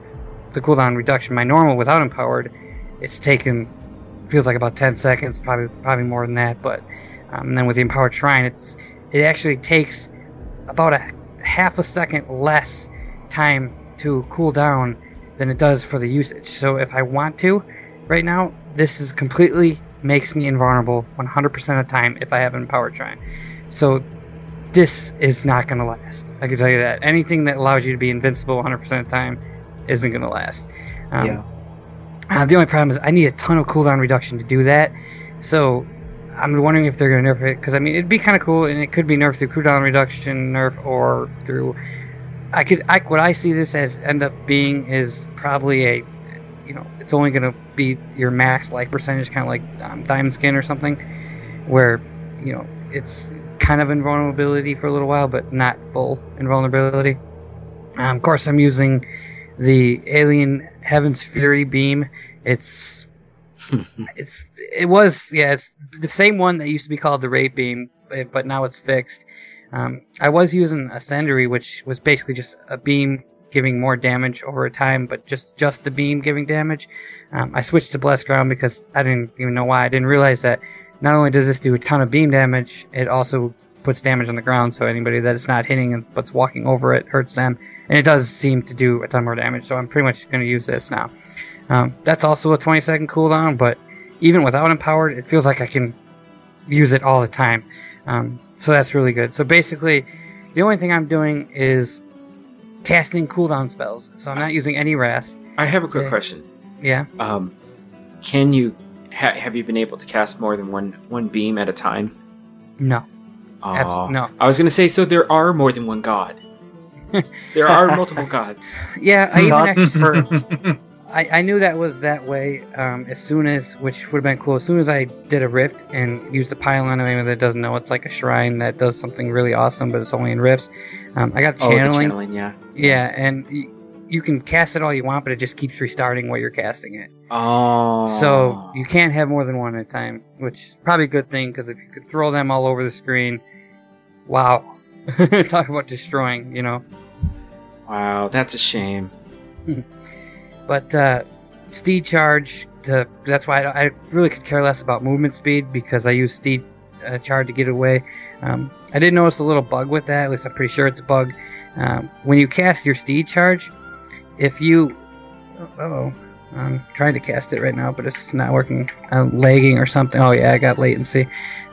the cooldown reduction, my normal without empowered, it's taken feels like about 10 seconds, probably probably more than that. But um, and then with the empowered shrine, it's it actually takes about a half a second less time to cool down than it does for the usage. So if I want to, right now, this is completely makes me invulnerable 100% of the time if I have an empowered shrine. So this is not going to last. I can tell you that. Anything that allows you to be invincible 100% of the time isn't going to last. Um, yeah. uh, the only problem is I need a ton of cooldown reduction to do that. So I'm wondering if they're going to nerf it because I mean it'd be kind of cool and it could be nerfed through cooldown reduction nerf or through. I could I what I see this as end up being is probably a, you know, it's only going to be your max life percentage, kind of like um, diamond skin or something, where you know it's kind of invulnerability for a little while, but not full invulnerability. Um, of course, I'm using the Alien Heaven's Fury beam. It's (laughs) it's it was yeah it's the same one that used to be called the Raid beam, but now it's fixed. Um, I was using Ascendancy, which was basically just a beam giving more damage over time, but just just the beam giving damage. Um, I switched to Blessed Ground because I didn't even know why. I didn't realize that not only does this do a ton of beam damage, it also puts damage on the ground. So anybody that it's not hitting but's walking over it hurts them, and it does seem to do a ton more damage. So I'm pretty much going to use this now. Um, that's also a 20 second cooldown, but even without empowered, it feels like I can use it all the time. Um, so that's really good. So basically, the only thing I'm doing is casting cooldown spells. So I'm not using any wrath. I have a quick Yeah. question. Yeah. Um, can you ha- have you been able to cast more than one one beam at a time? No. Abs- no. I was gonna say so. There are more than one god. (laughs) there are multiple gods. (laughs) Yeah. I even Gods actually, for (laughs) I, I knew that was that way um, as soon as, which would have been cool, as soon as I did a rift and used the pylon. I Anyone that doesn't know, it's like a shrine that does something really awesome, but it's only in rifts. Um, I got Oh, channeling. channeling, yeah. Yeah, and y- you can cast it all you want, but it just keeps restarting while you're casting it. Oh. So you can't have more than one at a time, which is probably a good thing because if you could throw them all over the screen, wow. (laughs) Talk about destroying, you know. Wow, that's a shame. (laughs) But uh, steed charge, to, that's why I, I really could care less about movement speed because I use steed uh, charge to get away. Um, I did notice a little bug with that. At least I'm pretty sure it's a bug. Um, when you cast your steed charge, if you, oh, I'm trying to cast it right now, but it's not working. I'm lagging or something. Oh yeah, I got latency.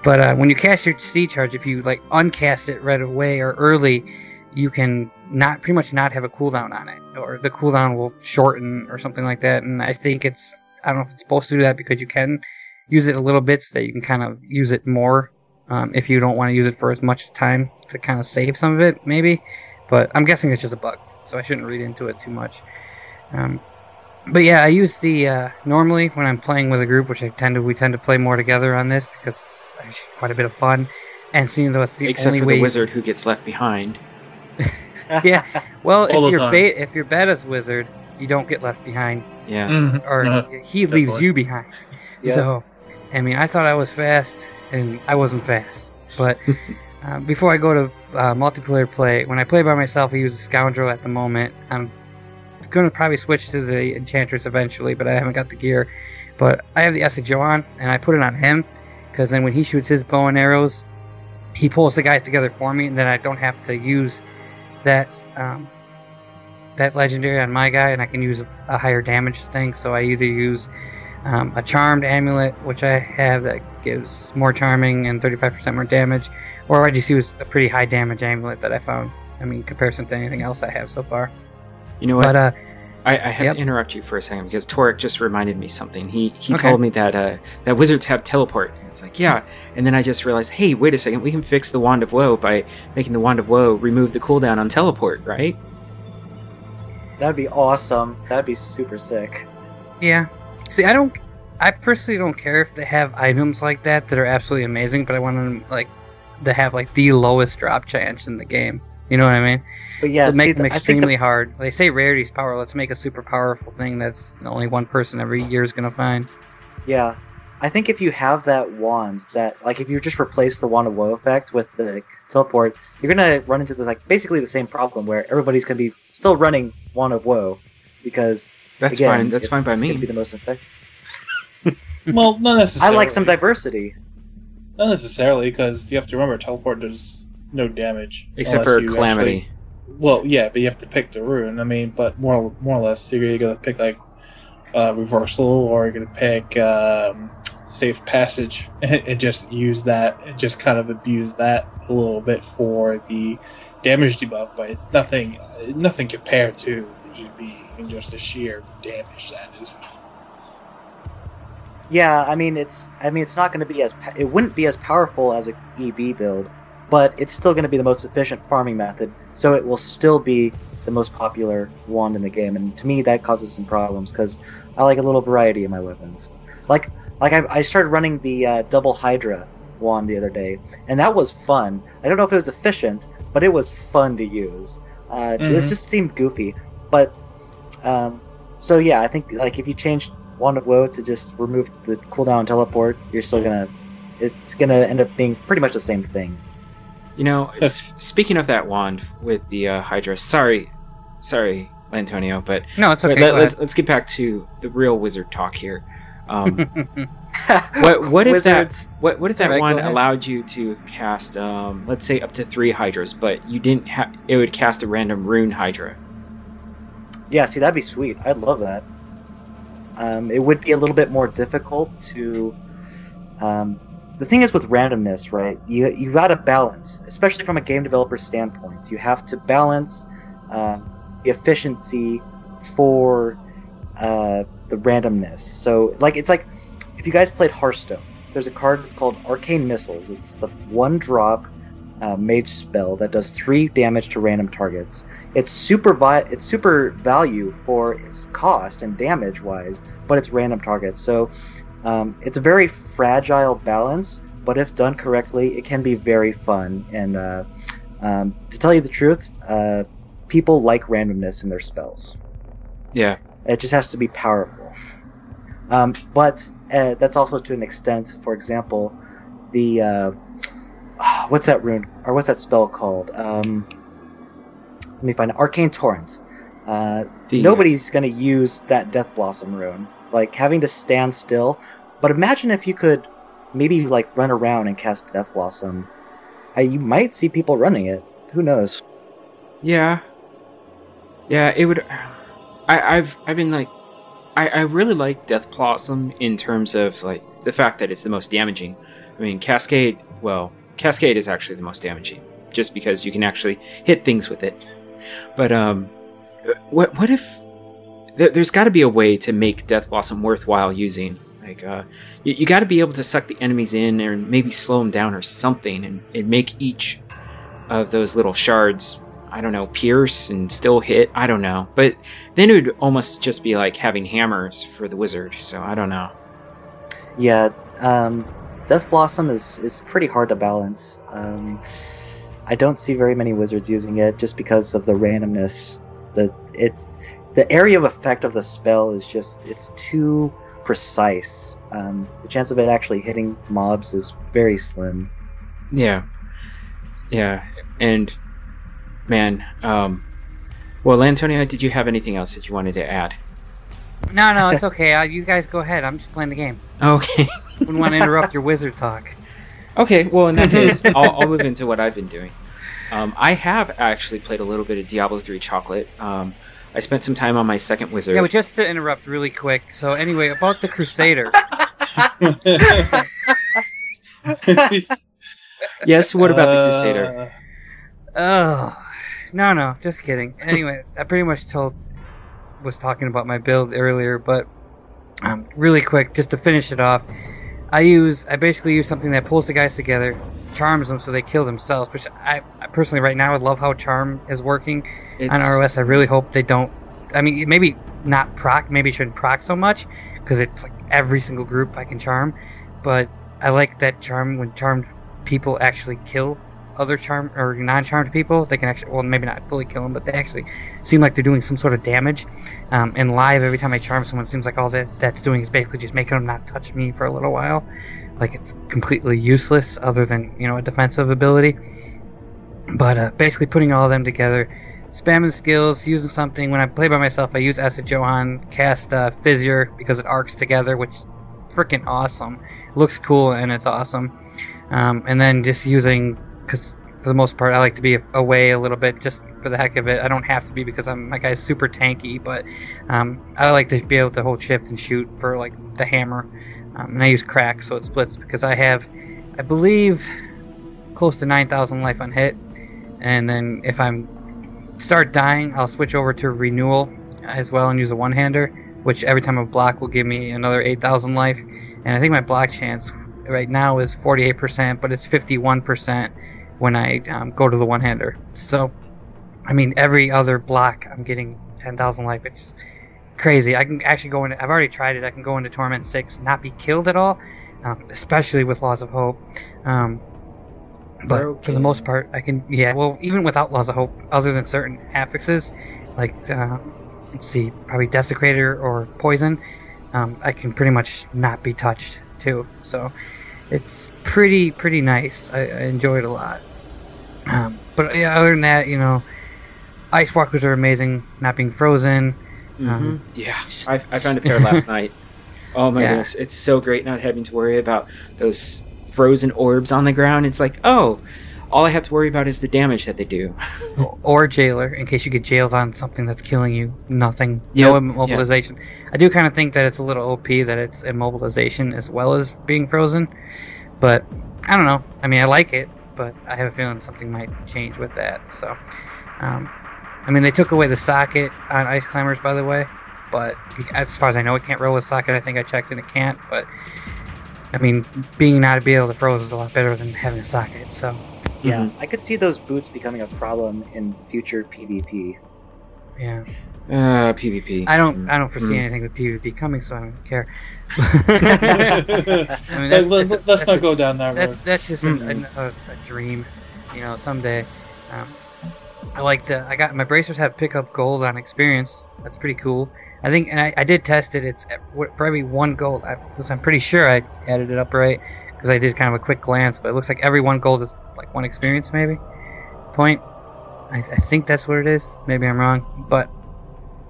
But uh, when you cast your steed charge, if you like uncast it right away or early, you can not pretty much not have a cooldown on it, or the cooldown will shorten or something like that. And I think it's I don't know if it's supposed to do that because you can use it a little bit so that you can kind of use it more um, if you don't want to use it for as much time to kind of save some of it, maybe. But I'm guessing it's just a bug, so I shouldn't read into it too much. Um, but yeah, I use the uh, normally when I'm playing with a group, which I tend to we tend to play more together on this because it's actually quite a bit of fun. And seeing though it's the Except only for way the wizard who gets left behind. (laughs) Yeah. Well, All if you're time. ba- if you're Beta's wizard, you don't get left behind, Yeah. Mhm. or he leaves definitely. you behind. Yeah. So, I mean, I thought I was fast, and I wasn't fast. But (laughs) uh, before I go to uh, multiplayer play, when I play by myself, I use a scoundrel at the moment. I'm going to probably switch to the enchantress eventually, but I haven't got the gear. But I have the Ess of Johan, and I put it on him because then when he shoots his bow and arrows, he pulls the guys together for me, and then I don't have to use that um, that legendary on my guy, and I can use a, a higher damage thing. So I either use um, a charmed amulet, which I have that gives more charming and 35% more damage, or I just use a pretty high damage amulet that I found. I mean, comparison to anything else I have so far. You know what? But uh, I, I have Yep. to interrupt you for a second because Torek just reminded me something. He he Okay. told me that uh, that wizards have teleport. And It's like yeah, and then I just realized, hey, wait a second, we can fix the wand of woe by making the wand of woe remove the cooldown on teleport, right? That'd be awesome. That'd be super sick. yeah, see, I don't, I personally don't care if they have items like that that are absolutely amazing, but I want them like to have like the lowest drop chance in the game. You know what I mean? But yeah, to make them extremely the- hard. They say rarity's power. Let's make a super powerful thing that's only one person every year is gonna find. Yeah. I think if you have that wand, that like if you just replace the wand of woe effect with the teleport, you're gonna run into the like basically the same problem where everybody's gonna be still running wand of woe because That's again, fine. That's it's fine by Gonna me. be the most effective. (laughs) Well, not necessarily. I like some diversity. Not necessarily, because you have to remember teleport does no damage. Except for calamity. actually- well, yeah, but you have to pick the rune. I mean, but more more or less, you're either gonna pick like uh, reversal, or you're gonna pick um, safe passage, and, (laughs) and just use that, and just kind of abuse that a little bit for the damage debuff. But it's nothing, nothing compared to the EB and just the sheer damage that is. Yeah, I mean it's I mean it's not going to be as it wouldn't be as powerful as a EB build, but it's still going to be the most efficient farming method. So it will still be the most popular wand in the game, and to me that causes some problems because I like a little variety in my weapons. Like like I, I started running the uh, double Hydra wand the other day, and that was fun. I don't know if it was efficient, but it was fun to use. Uh, It Mhm. just seemed goofy, but um, so yeah, I think like if you change Wand of Woe to just remove the cooldown teleport, you're still gonna it's gonna end up being pretty much the same thing. You know, (laughs) s- speaking of that wand with the uh, Hydra, sorry, sorry, Antonio, but No, it's okay. Wait, let, go us let's get back to the real wizard talk here. Um, what what if Wizards. that what what if that Alright, go wand allowed you to cast um, let's say up to three hydras, but you didn't have it would cast a random rune hydra. Yeah, see that'd be sweet. I'd love that. Um, it would be a little bit more difficult to. Um, the thing is with randomness, right? You you got to balance, especially from a game developer standpoint. You have to balance um, the efficiency for uh, the randomness. So, like, it's like if you guys played Hearthstone, there's a card that's called Arcane Missiles. It's the one drop uh, mage spell that does three damage to random targets. it's super vi- it's super value for its cost and damage wise, but it's random targets. So um, it's a very fragile balance, but if done correctly, it can be very fun. And uh, um, to tell you the truth, uh, people like randomness in their spells. Yeah. It just has to be powerful. Um, but uh, that's also to an extent. For example, the uh, what's that rune or what's that spell called? Um, let me find it. Arcane Torrent. Uh, The- nobody's going to use that Death Blossom rune. Like having to stand still. But imagine if you could maybe like run around and cast Death Blossom. Uh, you might see people running it. Who knows? Yeah. Yeah, it would. I, I've I've been like, I, I really like Death Blossom in terms of like the fact that it's the most damaging. I mean, Cascade. Well, Cascade is actually the most damaging, just because you can actually hit things with it. But um, what what if there, there's got to be a way to make Death Blossom worthwhile using? Like, uh, you, you got to be able to suck the enemies in, or maybe slow them down, or something, and, and make each of those little shards I don't know, pierce and still hit. I don't know. But then it would almost just be like having hammers for the wizard. So I don't know. Yeah, um, Death Blossom is, is pretty hard to balance. Um, I don't see very many wizards using it just because of the randomness. The it the area of effect of the spell is just it's too precise. Um, the chance of it actually hitting mobs is very slim. Yeah. Yeah. And man, um well Antonio, did you have anything else that you wanted to add? No, no, it's okay. Uh, you guys go ahead. I'm just playing the game. Okay. (laughs) Wouldn't want to interrupt your wizard talk. Okay, well in that case, (laughs) I'll, I'll move into what I've been doing. Um, I have actually played a little bit of Diablo 3 Chocolate. Um, I spent some time on my second wizard. Yeah, but just to interrupt really quick. So anyway, about the Crusader. (laughs) (laughs) yes, what about the Crusader? Oh, no, no, just kidding. Anyway, I pretty much told, was talking about my build earlier, but um, really quick, just to finish it off, I use, I basically use something that pulls the guys together, charms them so they kill themselves. Which I, I personally, right now, I love how charm is working It's, on ROS. I really hope they don't. I mean, maybe not proc. Maybe shouldn't proc so much because it's like every single group I can charm. But I like that charm when charmed people actually kill other charm or non-charmed people. They can actually, well, maybe not fully kill them, but they actually seem like they're doing some sort of damage. Um, and live, every time I charm someone, it seems like all that that's doing is basically just making them not touch me for a little while. Like it's completely useless, other than you know a defensive ability. But uh, basically, putting all of them together, spamming skills, using something. When I play by myself, I use Ess of Johan, cast uh, Fissure because it arcs together, which freaking awesome. looks cool and it's awesome. Um, and then just using because for the most part, I like to be away a little bit just for the heck of it. I don't have to be because I'm my guy's super tanky, but um, I like to be able to hold shift and shoot for like the hammer. Um, and I use crack so it splits because I have, I believe, close to 9,000 life on hit. And then if I'm start dying, I'll switch over to renewal as well and use a one hander, which every time I block will give me another 8,000 life. And I think my block chance right now is 48%, but it's 51% when I um, go to the one hander. So, I mean, every other block I'm getting 10,000 life. It's crazy. I can actually go into, I've already tried it. I can go into Torment 6, not be killed at all, um, especially with Laws of Hope. Um, but for the most part, I can, yeah, well, even without Laws of Hope, other than certain affixes, like, uh, let's see, probably Desecrator or Poison, um, I can pretty much not be touched too. So it's pretty, pretty nice. I, I enjoy it a lot. Um, but yeah, other than that, you know, Ice Walkers are amazing, not being frozen. Mhm. Um, yeah, I, I found a pair last (laughs) night. Oh my Yeah. goodness, it's so great not having to worry about those frozen orbs on the ground. It's like, oh, all I have to worry about is the damage that they do. or jailer in case you get jailed on something that's killing you. Nothing, no Yep, immobilization. I do kind of think that it's a little OP that it's immobilization as well as being frozen, but I don't know. I mean, I like it, but I have a feeling something might change with that. So, um, I mean, they took away the socket on ice climbers, by the way, but as far as I know, it can't roll with socket. I think I checked and it can't, but. I mean, being not to be able to froze is a lot better than having a socket. So, Yeah, Mhm. I could see those boots becoming a problem in future PvP. Yeah. Uh, PvP. I don't. I don't foresee Mm. anything with PvP coming, so I don't care. Let's- (laughs) I mean, that- let's that's- let's not that's- go down that road. That, that's just an, Mhm. an, a, a dream, you know. Someday, um, I like to. I got my bracers have pickup gold on experience. That's pretty cool. I think, and I, I did test it. It's for every one gold. I, I'm pretty sure I added it up right because I did kind of a quick glance. But it looks like every one gold is like one experience, maybe point. I, I think that's what it is. Maybe I'm wrong, but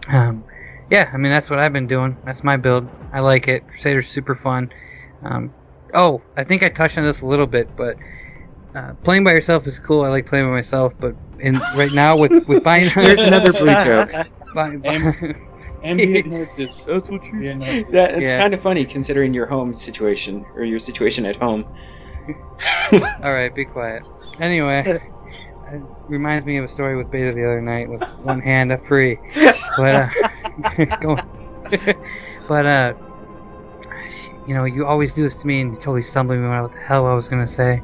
um, yeah. I mean, that's what I've been doing. That's my build. I like it. Crusader's super fun. Um, oh, I think I touched on this a little bit, but uh, playing by yourself is cool. I like playing by myself, but in right now with with buying (laughs) There's another blue (laughs) joke. buy, buy, Ambient (laughs) narratives. That's what you. Yeah, no. That it's Yeah. kind of funny considering your home situation or your situation at home. All right, be quiet. Anyway, it reminds me of a story with Beta the other night with one hand up free, but uh, go. but uh, you know, you always do this to me, and you totally stumbling me on what the hell I was gonna say.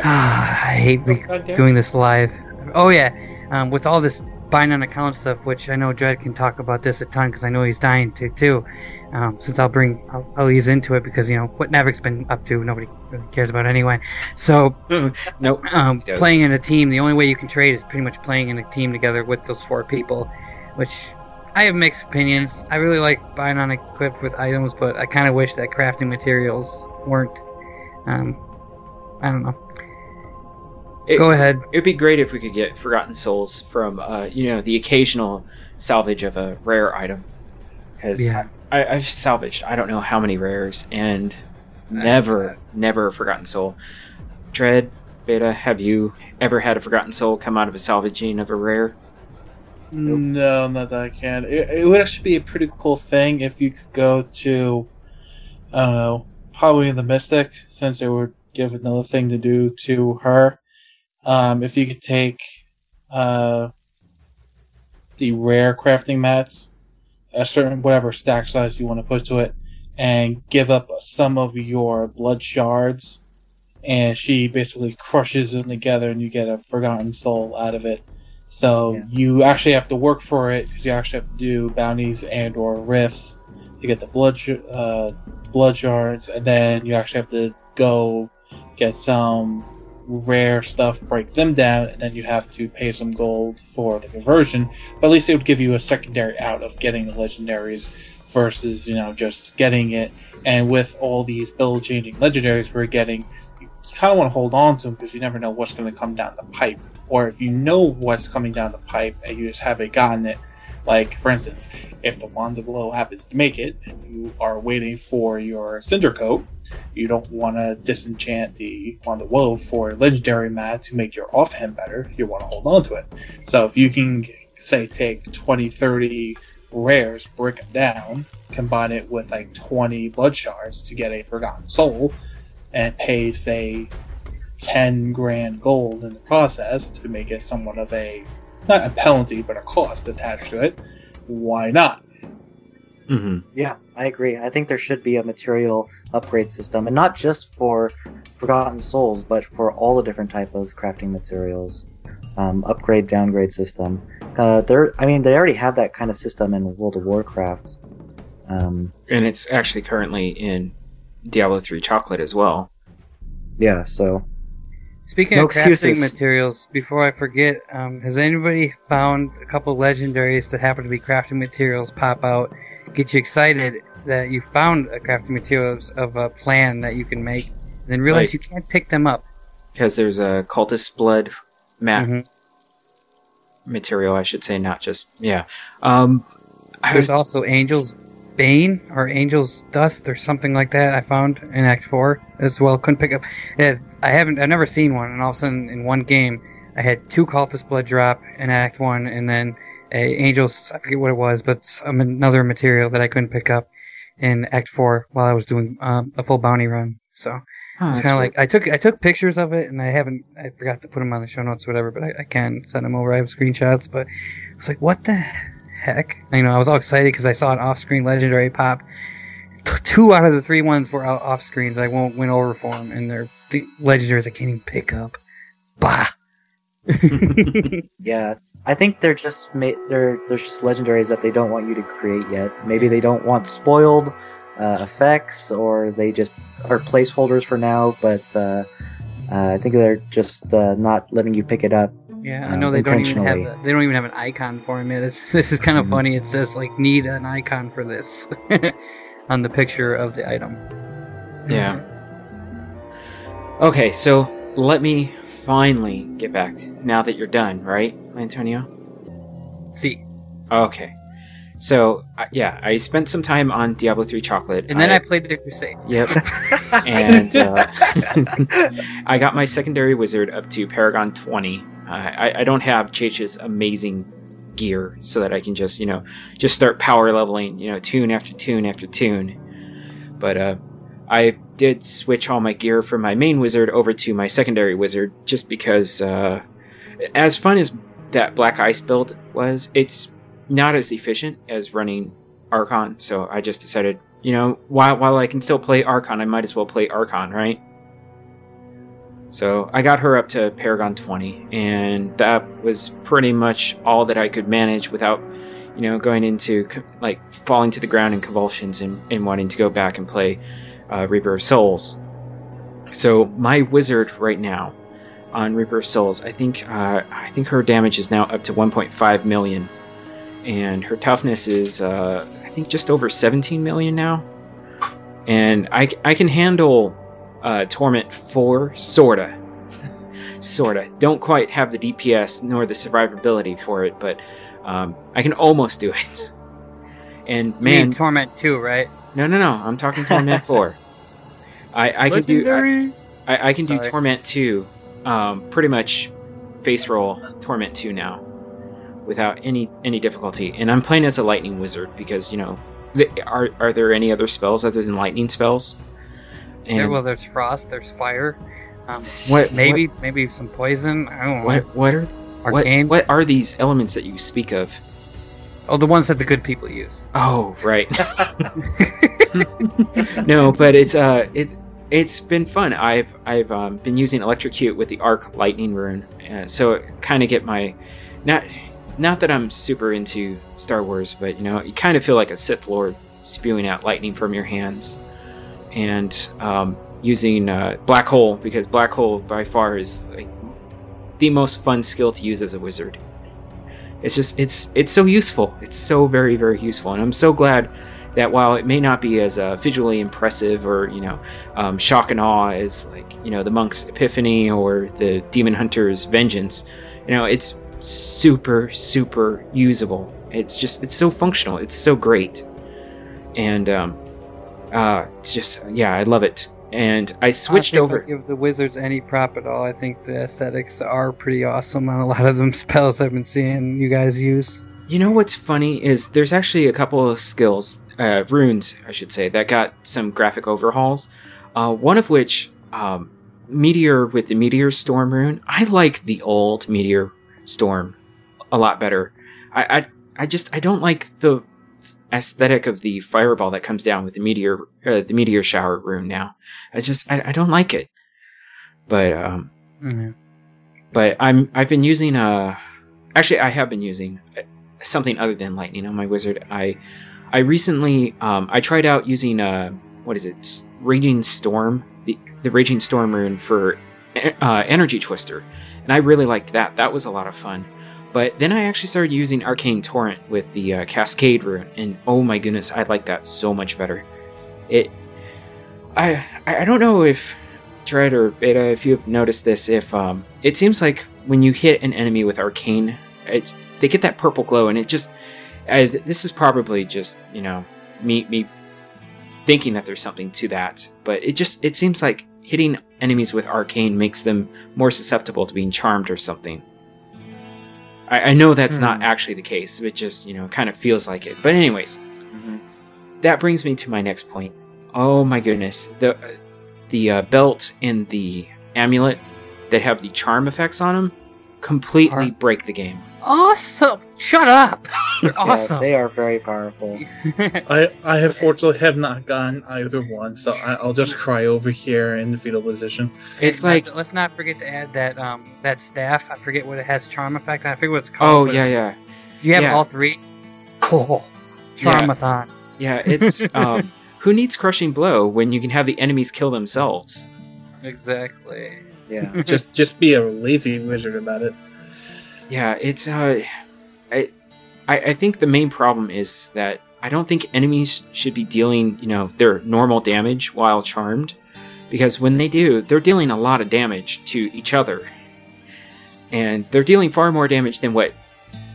(sighs) I hate re- doing this live. Oh yeah, um, with all this buying on account stuff, which I know Dread can talk about this a ton because I know he's dying to too. Um, since I'll bring, I'll, I'll ease into it because you know what Nevik's been up to, nobody really cares about anyway. So (laughs) Nope. um, playing in a team, the only way you can trade is pretty much playing in a team together with those four people, which I have mixed opinions. I really like buying on equipped with items, but I kind of wish that crafting materials weren't. Um, I don't know. It- Go ahead. It'd be great if we could get Forgotten Souls from, uh, you know, the occasional salvage of a rare item. Because Yeah. I, I've salvaged I don't know how many rares and never, never a Forgotten Soul. Dread, Beta, have you ever had a Forgotten Soul come out of a salvaging of a rare? No, not that I can. It, it would actually be a pretty cool thing if you could go to, I don't know, probably the Mystic, since it would give another thing to do to her. Um, if you could take uh, the rare crafting mats, a certain whatever stack size you want to put to it, and give up some of your blood shards, and she basically crushes them together, and you get a forgotten soul out of it. So Yeah. you actually have to work for it because you actually have to do bounties and or rifts to get the blood sh- uh, blood shards, and then you actually have to go get some rare stuff, break them down, and then you have to pay some gold for the conversion. But at least it would give you a secondary out of getting the legendaries versus you know just getting it. And with all these build changing legendaries we're getting, you kind of want to hold on to them because you never know what's going to come down the pipe. Or if you know what's coming down the pipe and you just haven't gotten it, like for instance, if the wand of glow happens to make it and you are waiting for your cinder coat, you don't want to disenchant the wand of woe for legendary mat to make your offhand better. You want to hold on to it. So if you can say take 20, 30 rares, break them down, combine it with like 20 blood shards to get a forgotten soul, and pay say 10 grand gold in the process to make it somewhat of a not a penalty but a cost attached to it why not Mm-hmm. Yeah, I agree. I think there should be a material upgrade system, and not just for Forgotten Souls, but for all the different type of crafting materials. Um, upgrade downgrade system. Uh, there, I mean, they already have that kind of system in World of Warcraft. Um, And it's actually currently in Diablo 3 Chocolate as well. yeah, so Speaking No of crafting excuses. materials, before I forget, um, has anybody found a couple legendaries that happen to be crafting materials pop out, get you excited that you found a crafting materials of a plan that you can make, and then realize Right. you can't pick them up? Because there's a cultist blood mat Mhm. material, I should say, not just. Yeah. Um, There's was, also Angel's Bane or Angel's Dust or something like that. I found in Act Four as well. Couldn't pick up. I haven't. I've never seen one, and all of a sudden in one game, I had two cultist blood drop in Act One, and then a Angel's. I forget what it was, but some another material that I couldn't pick up in Act Four while I was doing um, a full bounty run. So Huh, it's kind of like I took I took pictures of it, and I haven't. I forgot to put them on the show notes, or whatever. But I, I can send them over. I have screenshots, but it's like, what the heck? You know, I was all excited because I saw an off-screen legendary pop. T- Two out of the three ones were off screens. I won't win over for them, and they're the legendaries I can't even pick up. Bah. (laughs) Yeah, I think they're just ma- they're there's just legendaries that they don't want you to create yet. Maybe they don't want spoiled uh, effects, or they just are placeholders for now. But uh, uh, I think they're just uh, not letting you pick it up. Yeah, I Um, know they don't even have a, they don't even have an icon for him yet. (laughs) It's, this is kind of Mhm. funny. It says like need an icon for this (laughs) on the picture of the item. Yeah. Okay, so let me finally get back to, now that you're done, right, Antonio? See, Okay. So, uh, yeah, I spent some time on Diablo 3 Chocolate. and then I, played the Crusade. Yep. (laughs) and uh, I got my secondary wizard up to Paragon 20. I, I don't have Chach's amazing gear so that I can just, you know, just start power leveling, you know, tune after tune after tune. But uh, I did switch all my gear from my main wizard over to my secondary wizard just because, uh, as fun as that Black Ice build was, it's not as efficient as running Archon. So I just decided, you know, while while I can still play Archon, I might as well play Archon, right? So I got her up to Paragon 20, and that was pretty much all that I could manage without, you know, going into like falling to the ground in convulsions and, and wanting to go back and play uh, Reaper of Souls. So my wizard right now on Reaper of Souls, I think uh, I think her damage is now up to 1.5 million, and her toughness is uh, I think just over 17 million now. And I, I can handle uh, Torment 4, sorta. (laughs) sorta. Don't quite have the DPS nor the survivability for it, but um, I can almost do it. (laughs) And Man, Torment 2, right? no, no, no, I'm talking Torment 4. (laughs) I, I can do. I, I, I can do Torment 2, um, pretty much face roll Torment 2 now, without any any difficulty. And I'm playing as a Lightning Wizard because you know, are are there any other spells other than Lightning spells? And There, well, there's frost, there's fire. Um, what maybe, maybe some poison. I don't know. what what are what, Arcane. what are these elements that you speak of? Oh, the ones that the good people use. Oh, right. (laughs) (laughs) no, but it's uh, it's it's been fun. I've I've um, been using electrocute with the arc lightning rune, uh, so kind of get my not not that I'm super into Star Wars, but you know, you kind of feel like a Sith Lord spewing out lightning from your hands, and um, using uh, black hole because black hole by far is like the most fun skill to use as a wizard. It's just it's it's so useful. It's so very very useful and i'm so glad that while it may not be as uh, visually impressive or you know um, shock and awe as like you know the monk's epiphany or the demon hunter's vengeance you know it's super super usable. It's just it's so functional. It's so great. And um uh it's just yeah i love it and i switched I over give the wizards any prop at all. I think the aesthetics are pretty awesome on a lot of them (laughs) spells I've been seeing you guys use. You know what's funny is there's actually a couple of skills, uh, runes, I should say, that got some graphic overhauls. Uh, one of which, um, Meteor with the Meteor Storm rune. I like the old Meteor Storm a lot better. I, I, I just I don't like the aesthetic of the fireball that comes down with the meteor, uh, the meteor shower rune. Now, I just I, I don't like it. But um, Mhm. but I'm I've been using uh actually I have been using uh, something other than lightning on my wizard. I I recently um I tried out using uh what is it raging storm the the raging storm rune for uh, energy twister and I really liked that. That was a lot of fun. But then I actually started using arcane torrent with the uh, cascade rune and oh my goodness I like that so much better. It I I I don't know if Dread or Beta, if you've noticed this, if um, it seems like when you hit an enemy with arcane, it, they get that purple glow, and it just th- this is probably just you know me me thinking that there's something to that, but it just it seems like hitting enemies with arcane makes them more susceptible to being charmed or something. I, I know that's not Hmm. actually the case. It just you know kind of feels like it. But anyways, Mhm. that brings me to my next point. Oh my goodness, the the uh, belt and the amulet that have the charm effects on them completely Are- break the game. Awesome. Shut up. (laughs) They're Yeah, awesome. they are very powerful. (laughs) I I have fortunately have not gotten either one, so I, I'll just cry over here in the fetal position. It's And like, let's not forget to add that um that staff. I forget what it has charm effect. I forget what it's called. oh yeah, yeah, If you have Yeah. all three, oh, Yeah. charmathon. yeah. It's (laughs) um, who needs crushing blow when you can have the enemies kill themselves? Exactly. Yeah. Just just be a lazy wizard about it. Yeah, it's uh, I, I, I think the main problem is that I don't think enemies should be dealing, you know, their normal damage while charmed, because when they do, they're dealing a lot of damage to each other, and they're dealing far more damage than what,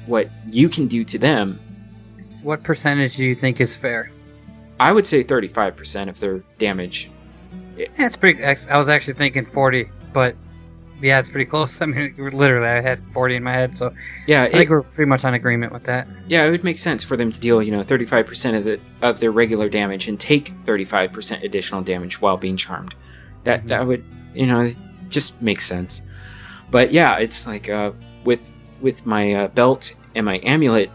what you can do to them. What percentage do you think is fair? I would say thirty-five percent of their damage. That's pretty. I I was actually thinking forty, but yeah, it's pretty close. (laughs) I mean, literally, I had forty in my head, so Yeah, I it, think we're pretty much on agreement with that. yeah, it would make sense for them to deal, you know, thirty-five percent of the of their regular damage and take thirty-five percent additional damage while being charmed. That Mhm. that would, you know, just makes sense. But yeah, it's like uh, with with my uh, belt and my amulet,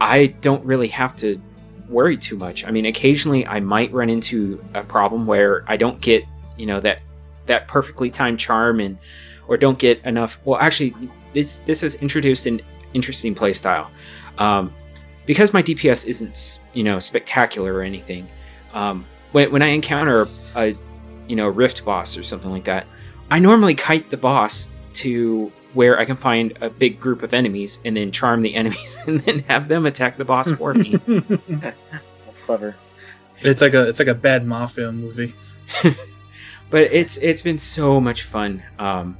I don't really have to worry too much. I mean, occasionally I might run into a problem where I don't get, you know, that that perfectly timed charm and or don't get enough. Well, actually, this this has introduced an interesting playstyle. Um, because my DPS isn't, you know, spectacular or anything. Um, when when I encounter a, you know, rift boss or something like that, I normally kite the boss to where I can find a big group of enemies and then charm the (laughs) enemies and then have them attack the boss for me. (laughs) That's clever. it's like a it's like a bad mafia movie. (laughs) but it's it's been so much fun um,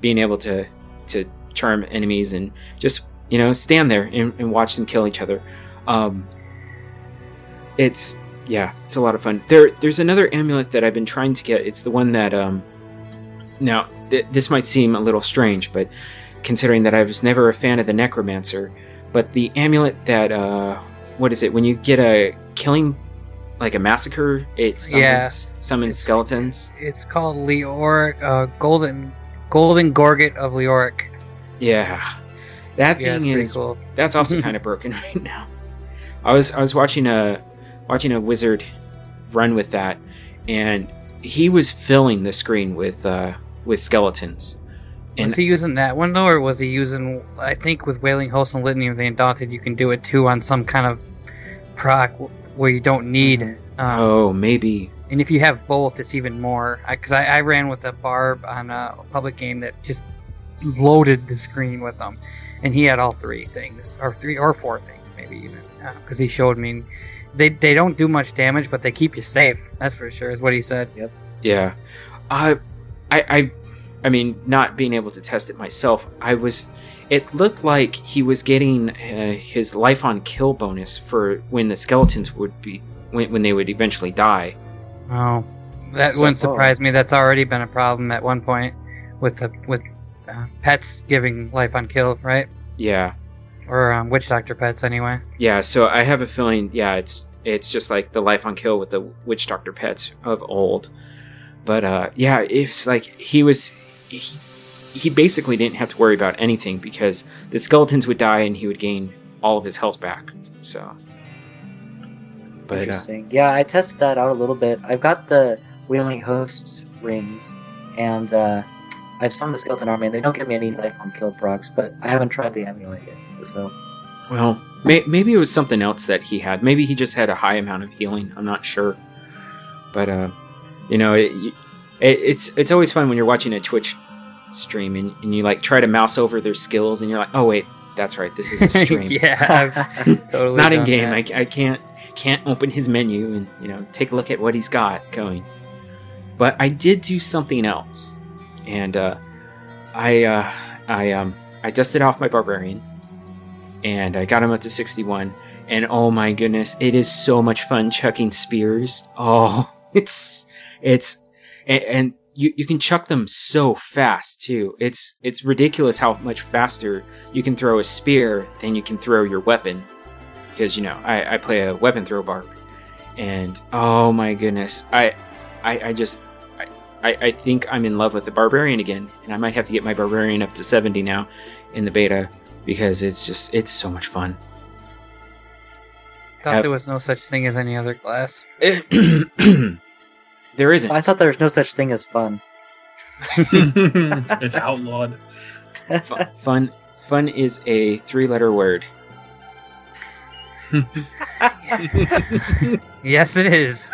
being able to to charm enemies and just you know stand there and, and watch them kill each other. Um, it's yeah, it's a lot of fun. There there's another amulet that I've been trying to get. It's the one that um, now th- this might seem a little strange, but considering that I was never a fan of the necromancer, but the amulet that uh, what is it when you get a killing like a massacre it summons, Yeah. summons It's- skeletons It's called Leoric, uh, Golden Golden Gorget of Leoric. yeah that Yeah, thing is cool. that's also (laughs) kind of broken (laughs) right now i was i was watching a watching a wizard run with that and he was filling the screen with uh with skeletons and was he using that one though, or was he using? I think with Wailing Host and Litany of the Undaunted, you can do it too on some kind of proc where you don't need. Um, oh maybe And if you have both, it's even more. Because I, I, ran with a barb on a public game that just loaded the screen with them, and he had all three things, or three or four things, maybe even. Because he showed me, they they don't do much damage, but they keep you safe. That's for sure. Is what he said. Yeah, uh, I, I, I mean, not being able to test it myself, I was. It looked like he was getting uh, his life on kill bonus for when the skeletons would be when, when they would eventually die. Oh, that So- wouldn't surprise me. That's already been a problem at one point with the with uh, pets giving life on kill, right? Yeah, Or um, witch doctor pets, anyway. yeah. So I have a feeling, yeah, it's it's just like the life on kill with the witch doctor pets of old. But uh, yeah, it's like he was. He, he basically didn't have to worry about anything because the skeletons would die and he would gain all of his health back. So, but uh, Interesting. yeah, I tested that out a little bit. I've got the Wailing Host rings, and uh, I've summoned the Skeleton Army, and they don't give me any life on kill procs, but I haven't tried the amulet yet. So, Well, may- maybe it was something else that he had. Maybe he just had a high amount of healing. I'm not sure. But uh, you know, it, it, it's it's always fun when you're watching a Twitch stream and, and you like try to mouse over their skills and you're like, oh wait, that's right, this is a (laughs) stream. yeah, (laughs) totally. it's not in-game. I, I can't can't open his menu and you know take a look at what he's got going. But I did do something else, and uh, I uh, I um I dusted off my barbarian, and I got him up to sixty one. And oh my goodness, it is so much fun chucking spears. Oh, (laughs) it's it's and, and you you can chuck them so fast too. It's it's ridiculous how much faster you can throw a spear than you can throw your weapon because you know I, I play a weapon throw barb, and oh my goodness, I I, I just I, I I think I'm in love with the barbarian again, and I might have to get my barbarian up to 70 now in the beta. because it's just it's so much fun. Thought Have- there was no such thing as any other class. (clears throat) there isn't. I thought there was no such thing as fun. (laughs) it's outlawed. Fu- fun fun is a three-letter word. (laughs) Yes, it is.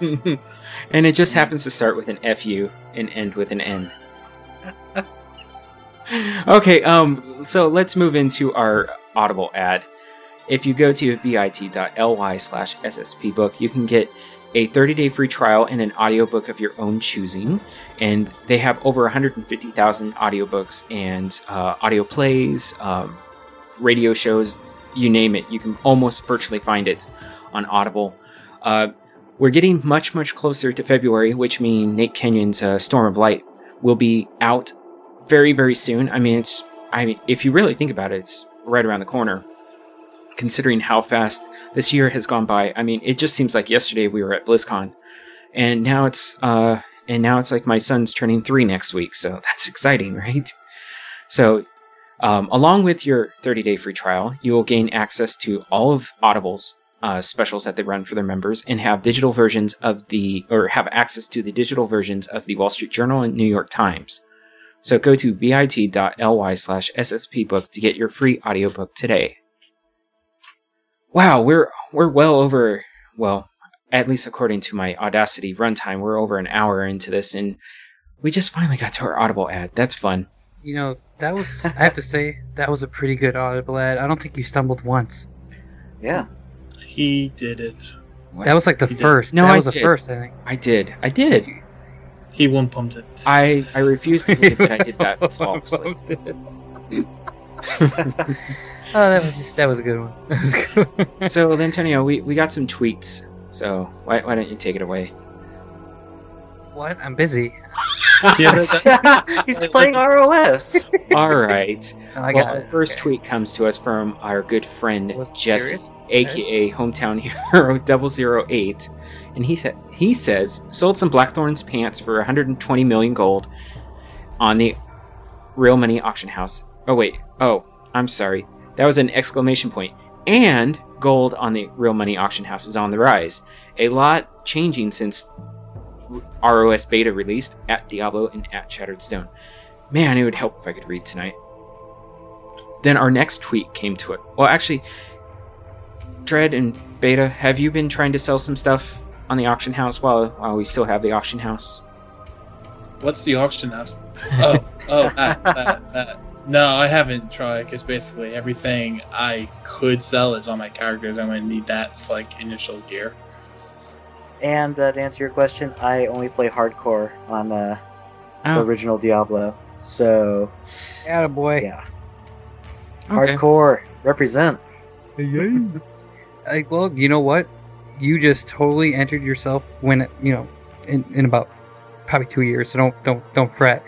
(laughs) and it just happens to start with an fu and end with an n. (laughs) okay, um, so let's move into our Audible ad. If you go to bit.ly slash sspbook, you can get a 30-day free trial and an audiobook of your own choosing. And they have over 150,000 audiobooks and uh, audio plays, um, radio shows, you name it. You can almost virtually find it on Audible. Uh, we're getting much, much closer to February, which means Nate Kenyon's uh, Storm of Light will be out very, very soon. I mean, it's, I mean, if you really think about it, it's right around the corner. Considering how fast this year has gone by, I mean, it just seems like yesterday we were at BlizzCon, and now it's, uh, and now it's like my son's turning three next week, so (laughs) that's exciting, right? So, um, along with your 30-day free trial, you will gain access to all of Audible's uh, specials that they run for their members and have digital versions of the or have access to the digital versions of the Wall Street Journal and New York Times. So go to bit.ly slash sspbook to get your free audiobook today. Wow, we're we're well over well, at least according to my Audacity runtime, we're over an hour into this and we just finally got to our Audible ad. That's fun. You know, that was, I have to say, that was a pretty good audible ad. I don't think you stumbled once. Yeah. He did it. That was like the You did. first. No, that I was the first, I think. I did. I did. He one pumped it. I I refuse to believe that I did that (laughs) flawlessly. (laughs) oh, that was just, that was a good one. (laughs) That was a good one. so, Antonio, we, we got some tweets. So, why, why don't you take it away? what? I'm busy. (laughs) (laughs) He's playing ROS. (laughs) All right. Oh, I well, got our it. first Okay. tweet comes to us from our good friend Wasn't Jesse, aka Hometown Hero 008, and he said he says sold some Blackthorne's pants for 120 million gold on the Real Money auction house. Oh wait, oh I'm sorry, that was an exclamation point. And gold on the Real Money auction house is on the rise. A lot changing since ROS beta released at Diablo and at Shattered Stone. Man, it would help if I could read tonight. Then our next tweet came to it. Well, actually, Dread and Beta, have you been trying to sell some stuff on the auction house while while we still have the auction house? What's the auction house? Oh, oh. (laughs) No, I haven't tried because basically everything I could sell is on my characters. I'm gonna need that for like initial gear. And uh, to answer your question, I only play hardcore on uh, the Oh, original Diablo. So Attaboy. yeah, okay. hardcore represent. (laughs) Like, well, you know what? You just totally entered yourself when you know in, in about probably two years. So don't don't don't fret.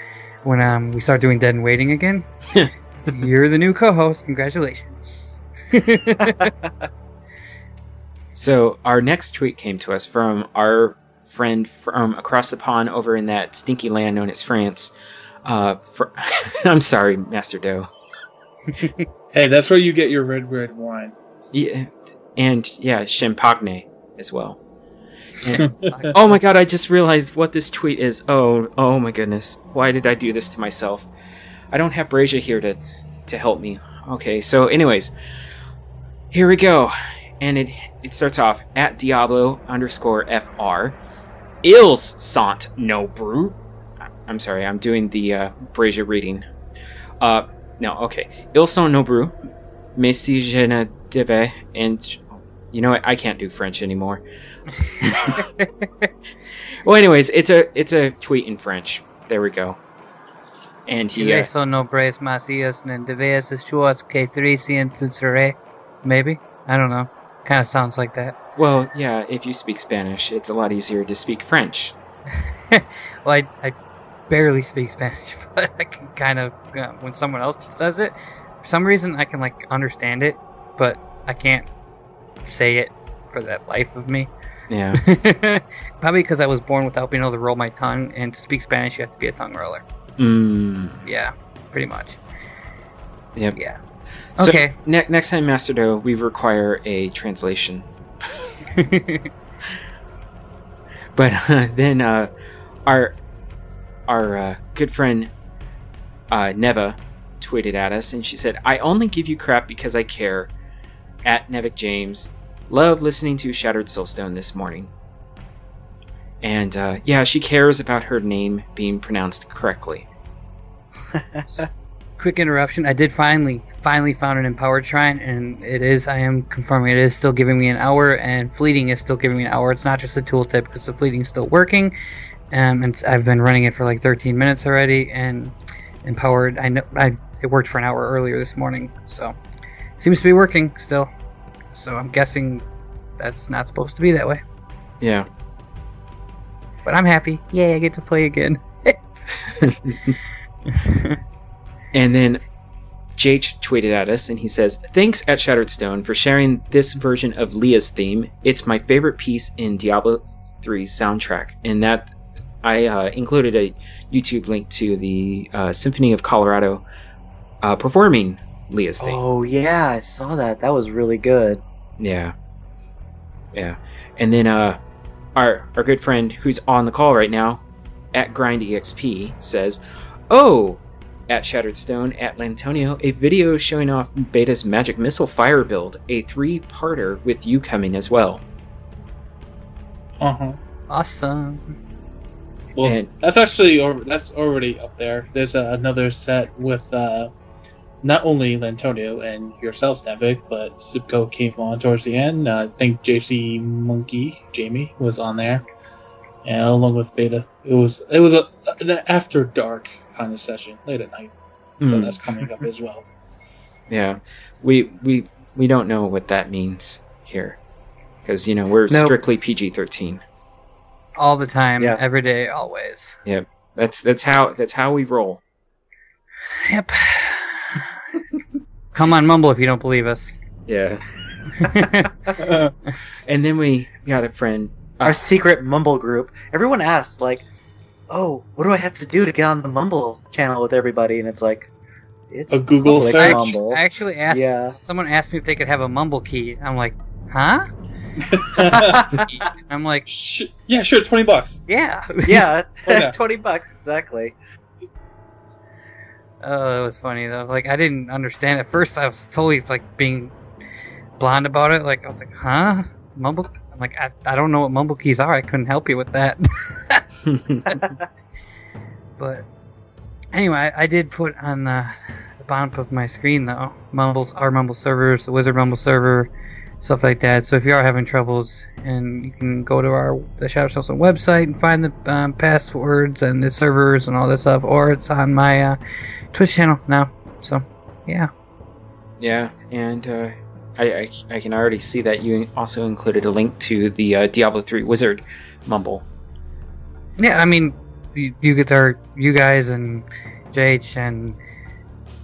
When um we start doing Dead and Waiting again, (laughs) you're the new co-host. Congratulations. (laughs) So our next tweet came to us from our friend from across the pond over in that stinky land known as France. Uh, for, (laughs) I'm sorry, Master Doe. (laughs) Hey, that's where you get your red red wine. Yeah, and yeah, Champagne as well. (laughs) And- oh my god, I just realized what this tweet is. Oh, oh my goodness. Why did I do this to myself? I don't have Brazia here to to help me. Okay, so anyways, here we go. And it it starts off at Diablo underscore FR. Ils sant no brew. I'm sorry, I'm doing the uh, Brazia reading. Uh, no, okay. Ils sont no brew. Mais si je ne devais, and you know what? I can't do French anymore. (laughs) (laughs) well, anyways, it's a it's a tweet in French. There we go. And he uh, Eso no brace macías ni debeas eschuas que trician tutere. Maybe I don't know. Kind of sounds like that. well, yeah. If you speak Spanish, it's a lot easier to speak French. (laughs) well, I, I barely speak Spanish, (laughs) but I can kind of uh, when someone else says it, for some reason I can like understand it, but I can't say it for the life of me. Yeah. (laughs) Probably because I was born without being able to roll my tongue, and to speak Spanish, you have to be a tongue roller. mm, Yeah, pretty much. Yep. Yeah. So, Okay. ne- next time, Master Do, we require a translation. (laughs) But uh, then uh, our our uh, good friend uh, Neva tweeted at us, and she said, "I only give you crap because I care." At Nevik James, love listening to Shattered Soulstone this morning. And uh, yeah, she cares about her name being pronounced correctly. (laughs) Quick interruption. I did finally, finally found an empowered shrine, and it is. I am confirming it is still giving me an hour, and fleeting is still giving me an hour. It's not just the tooltip because the fleeting is still working, um, and I've been running it for like 13 minutes already. And empowered, I know, I it worked for an hour earlier this morning, so seems to be working still. So I'm guessing that's not supposed to be that way, Yeah. but I'm happy. Yay! I get to play again. (laughs) (laughs) (laughs) And then Jake tweeted at us and he says, Thanks at Shattered Stone for sharing this version of Leah's theme. It's my favorite piece in Diablo 3's soundtrack. And that I uh, included a YouTube link to the uh, Symphony of Colorado uh, performing Leah's theme. Oh yeah, I saw that. That was really good. Yeah. Yeah. And then uh our our good friend who's on the call right now at GrindEXP says, "Oh, at Shattered Stone at Lantonio, a video showing off Beta's Magic Missile Fire build, a three-parter with you coming as well." Uh huh. awesome. Well, And- that's actually or that's already up there. There's uh, another set with uh, not only Lantonio and yourself, Nevik, but Sipco came on towards the end. Uh, I think JC Monkey Jamie was on there, and along with Beta. It was it was a, an after dark kind of session, late at night. So Hmm. that's coming up as well. (laughs) Yeah. We we we don't know what that means here. Cuz you know, we're Nope. strictly PG-13. All the time, Yeah. every day, always. Yep, that's that's how that's how we roll. Yep. Come on, Mumble, if you don't believe us. Yeah. (laughs) (laughs) And then we got a friend Our secret Mumble group. Everyone asks like, "Oh, what do I have to do to get on the Mumble channel with everybody?" And it's like, it's A Google public search? Mumble. I actually asked. Yeah. Someone asked me if they could have a Mumble key. I'm like, huh? (laughs) I'm like, Sh- yeah, sure, twenty bucks. yeah. (laughs) (laughs) yeah, twenty bucks exactly. Oh, it was funny though. Like I didn't understand at first. I was totally like being blonde about it. Like I was like, huh? Mumble. Like, I, I don't know what mumble keys are. I couldn't help you with that. (laughs) but anyway, I, I did put on the, the bottom of my screen though mumbles our mumble servers, the wizard mumble server, stuff like that. So if you are having troubles, and you can go to our the Shattered Soulstone website and find the um, passwords and the servers and all that stuff, or it's on my uh, Twitch channel now. So yeah, Yeah, and uh, I, I I can already see that you also included a link to the uh, Diablo 3 Wizard Mumble. yeah. I mean, you, you get there, you guys and JH and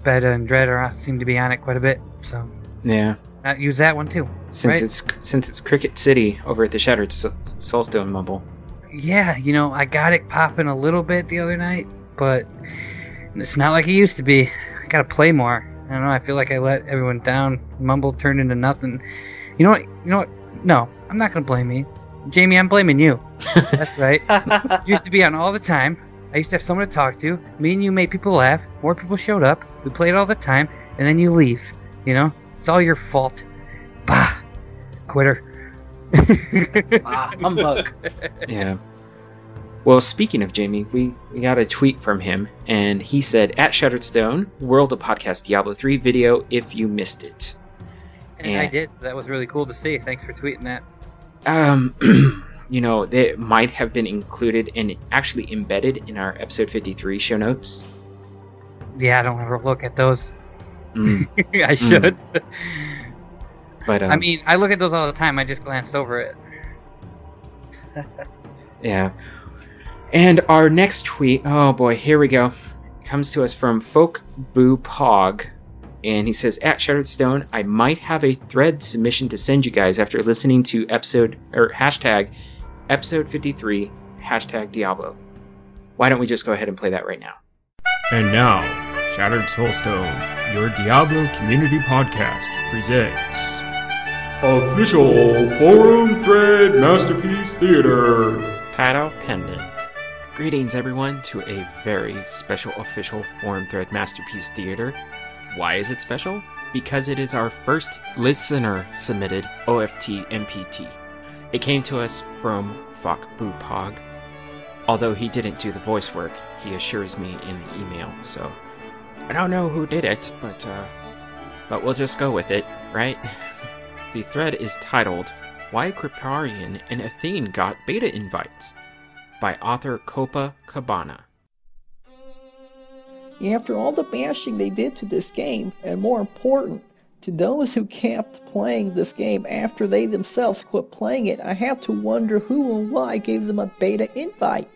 Beta and Dread are seem to be on it quite a bit. So Yeah, uh, use that one too. since Right. it's since it's Cricket City over at the Shattered Soul- Soulstone Mumble. Yeah, you know, I got it popping a little bit the other night, but it's not like it used to be. I gotta play more. I don't know. I feel like I let everyone down. Mumble turned into nothing. You know what? You know what? No, I'm not gonna blame me, Jamie. I'm blaming you. That's right. (laughs) Used to be on all the time. I used to have someone to talk to. Me and you made people laugh. More people showed up. We played all the time, and then you leave. You know, it's all your fault. Bah, quitter. ah, humbug. (laughs) Yeah. Well, speaking of Jamie, we, we got a tweet from him, and he said, At Shattered Stone, World of Podcast Diablo 3 video if you missed it. And I did. That was really cool to see. Thanks for tweeting that. Um, (clears throat) you know, it might have been included and actually embedded in our episode 53 show notes. Yeah, I don't ever look at those. Mm, (laughs) I should. but, um, I mean, I look at those all the time. I just glanced over it. Yeah. And our next tweet, oh boy, here we go. Comes to us from Folk Boo Pog. And he says, At Shattered Stone, I might have a thread submission to send you guys after listening to episode or hashtag episode 53, hashtag Diablo. Why don't we just go ahead and play that right now? And now, Shattered Soulstone, your Diablo community podcast, presents Official Forum Thread Masterpiece Theater. Title pending. Greetings, everyone, to a very special official Forum Thread Masterpiece Theater. Why is it special? Because it is our first listener submitted OFT MPT. It came to us from Fok. Although he didn't do the voice work, he assures me in the email, so I don't know who did it, but uh but we'll just go with it, right? (laughs) the thread is titled Why Kripparrian and Athene Got Beta Invites by author Copa Cabana. After all the bashing they did to this game, and more important, to those who kept playing this game after they themselves quit playing it, I have to wonder who and why gave them a beta invite.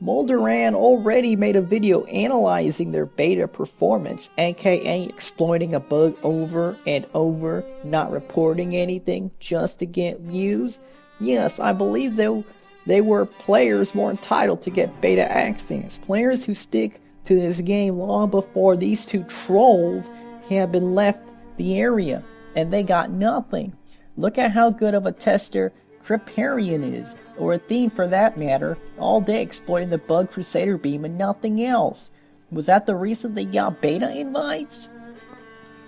Moldoran already made a video analyzing their beta performance, aka exploiting a bug over and over, not reporting anything just to get views. Yes, I believe they, they were players more entitled to get beta access. Players who stick to this game long before these two trolls have been left the area, and they got nothing. Look at how good of a tester Kripparrian is, or Athene for that matter, all day exploiting the bug Crusader beam and nothing else. Was that the reason they got beta invites?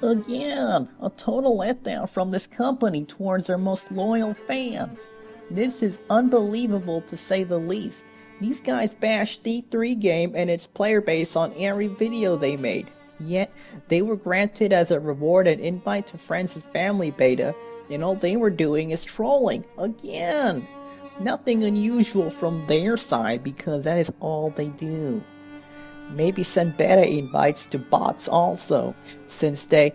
Again, a total letdown from this company towards their most loyal fans. This is unbelievable to say the least. These guys bashed D3 game and its player base on every video they made. Yet, they were granted as a reward an invite to friends and family beta, and all they were doing is trolling. Again! Nothing unusual from their side because that is all they do. Maybe send beta invites to bots also, since they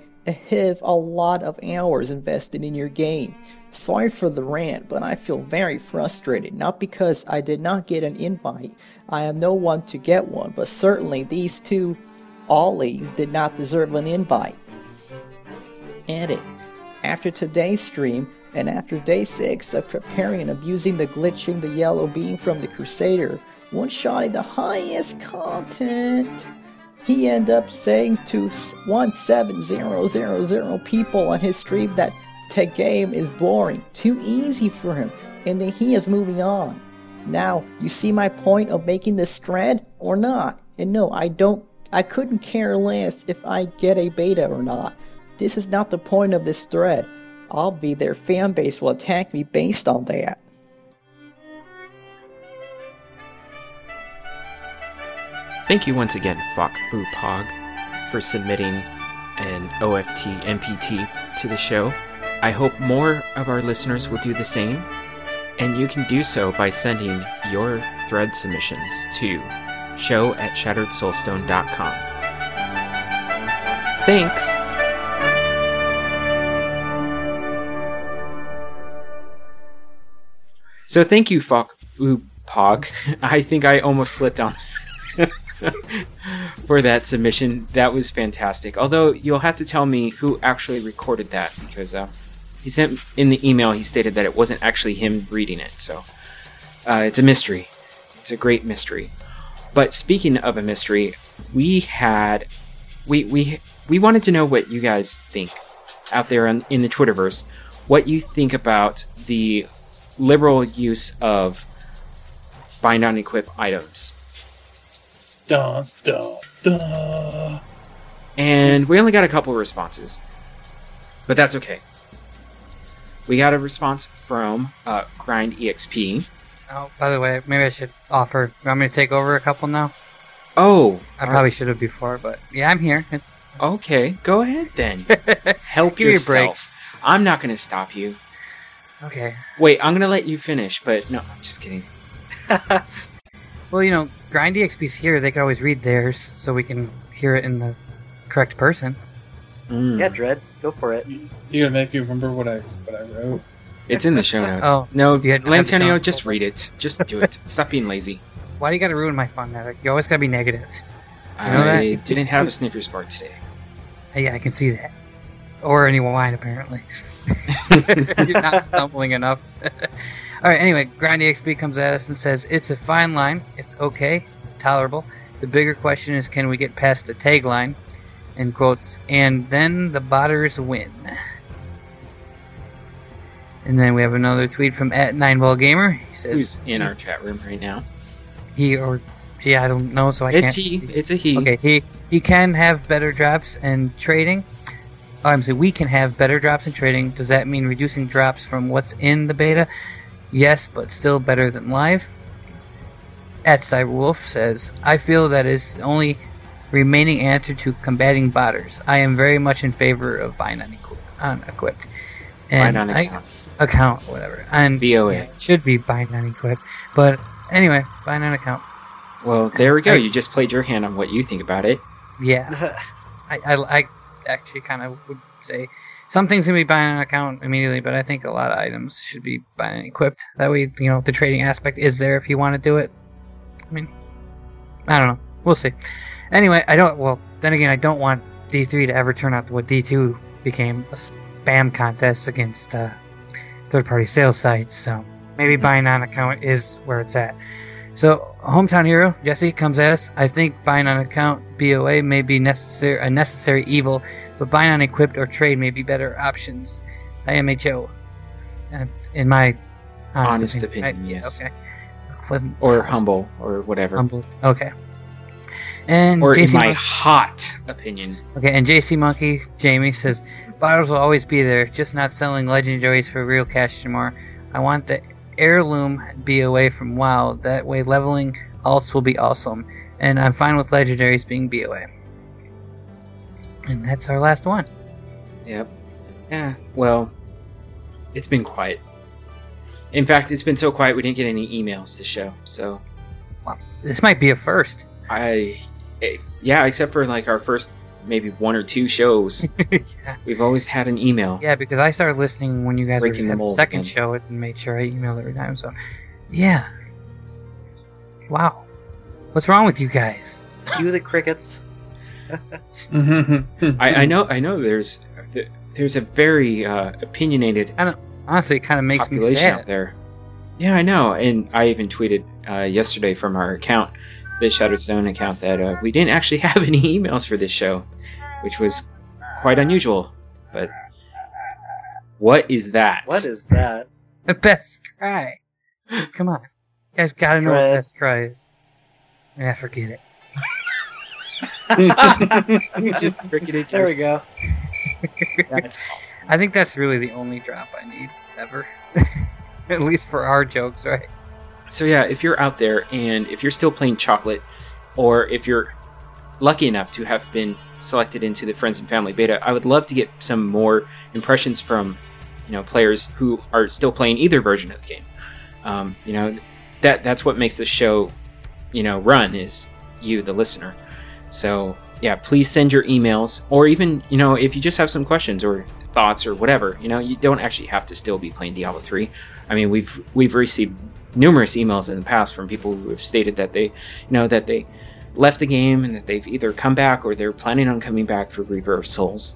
have a lot of hours invested in your game. Sorry for the rant, but I feel very frustrated. Not because I did not get an invite, I am no one to get one, but certainly these two Ollies did not deserve an invite. Edit. After today's stream, and after day 6 of preparing abusing the glitching the yellow beam from the Crusader, one-shotting the highest content, he ended up saying to 17000 people on his stream that the game is boring, too easy for him, and that he is moving on. Now, you see my point of making this thread or not? And no, I don't I couldn't care less if I get a beta or not. This is not the point of this thread. I'll be their fan base will attack me based on that. Thank you once again, Fok Boo Pog, for submitting an OFT MPT to the show. I hope more of our listeners will do the same, and you can do so by sending your thread submissions to show at shatteredsoulstone.com. Thanks! So thank you, Fuck Pog. (laughs) I think I almost slipped on (laughs) (laughs) for that submission. That was fantastic. Although you'll have to tell me who actually recorded that because uh, he sent in the email he stated that it wasn't actually him reading it. So uh, it's a mystery. It's a great mystery. But speaking of a mystery, we had we we we wanted to know what you guys think out there in, in the Twitterverse. What you think about the liberal use of bind on equip items. Dun, dun, dun. And we only got a couple of responses. But that's okay. We got a response from uh, Grind EXP. Oh, by the way, maybe I should offer. You want me to take over a couple now? Oh, I probably should have before, but yeah, I'm here. Okay, go ahead then. (laughs) Help Give me a yourself. break. I'm not going to stop you. Okay. Wait, I'm going to let you finish, but no, I'm just kidding. (laughs) Well, you know, Grind EXP's here. They can always read theirs, so we can hear it in the correct person. Mm. Yeah, Dread, go for it. You gonna make me remember what I what I wrote? It's in the show notes. (laughs) Oh, no, you had- had the show Lantonio, just read it. Just do it. (laughs) Stop being lazy. Why do you got to ruin my fun, Eric? You always got to be negative. You know I that? didn't have a Snickers bar today. Yeah, I can see that. Or any wine, apparently. (laughs) You're not stumbling enough. All right. Anyway, Grind EXP comes at us and says it's a fine line. It's okay, tolerable, The bigger question is can we get past the tagline? In quotes, and then the botters win. And then we have another tweet from at Nine Ball Gamer. He says Who's in our chat room right now? he or she, I don't know, so I It's can't. It's he. It's a he. Okay, he he can have better drops and trading. Oh, I'm saying we can have better drops and trading. Does that mean reducing drops from what's in the beta? Yes, but still better than live. At Cyberwolf says, I feel that is the only remaining answer to combating botters. I am very much in favor of buying unequi- unequipped. Uh, and Bind on I- account. account, whatever. And BOA. yeah, it should be buying on unequipped. But anyway, bind on account. Well, there we go. I- you just played your hand on what you think about it. Yeah. (laughs) I, I, I actually kind of would say some gonna be bind on account immediately, but I think a lot of items should be buying and equipped. That way, you know, the trading aspect is there if you want to do it. I mean, I don't know. We'll see. Anyway, I don't. Well, then again, I don't want D3 to ever turn out to what D2 became a spam contest against uh, third-party sales sites. So maybe bind on account is where it's at. So, hometown hero Jesse comes at us. I think bind on account BOA may be necessary a necessary evil, but buying on equipped or trade may be better options. IMHO, uh, in my honest, Honest opinion. opinion, right? yes. Okay. Wasn't Or honest. humble, or whatever. Humble. Okay. And Or in JC my Mon- hot opinion. Okay, and JC Monkey Jamie says botters will always be there, just not selling legendaries for real cash anymore. I want the heirloom BOA from WoW. That way, leveling alts will be awesome, and I'm fine with legendaries being BOA. And that's our last one. Yep. Yeah. Well, it's been quiet. In fact, it's been so quiet we didn't get any emails to show. So This might be a first. I, eh, yeah, except for like our first maybe one or two shows, (laughs) we've always had an email. Yeah, because I started listening when you guys were Breaking the at the mold second again. show it and made sure I emailed every time. So, yeah. Wow. What's wrong with you guys? Cue the crickets. I, I know, I know. There's there's a very uh, opinionated Honestly, it kind of makes me population out there. Yeah, I know. And I even tweeted uh, yesterday from our account, the Shattered Stone account, that uh, we didn't actually (laughs) have any emails for this show, which was quite unusual. But what is that? What is that? The best cry. Come on. You guys gotta know what Try best cry is. Yeah, forget it. You (laughs) just cricketed There we go. That's awesome. I think that's really the only drop I need ever. (laughs) At least for our jokes, right? So yeah, if you're out there and if you're still playing chocolate, or if you're lucky enough to have been selected into the friends and family beta, I would love to get some more impressions from you know players who are still playing either version of the game. Um, you know that that's what makes the show you know run is you the listener. So yeah, please send your emails, or even you know if you just have some questions or thoughts or whatever. You know you don't actually have to still be playing Diablo three. I mean we've we've received numerous emails in the past from people who have stated that they you know that they left the game and that they've either come back or they're planning on coming back for Reaper of Souls.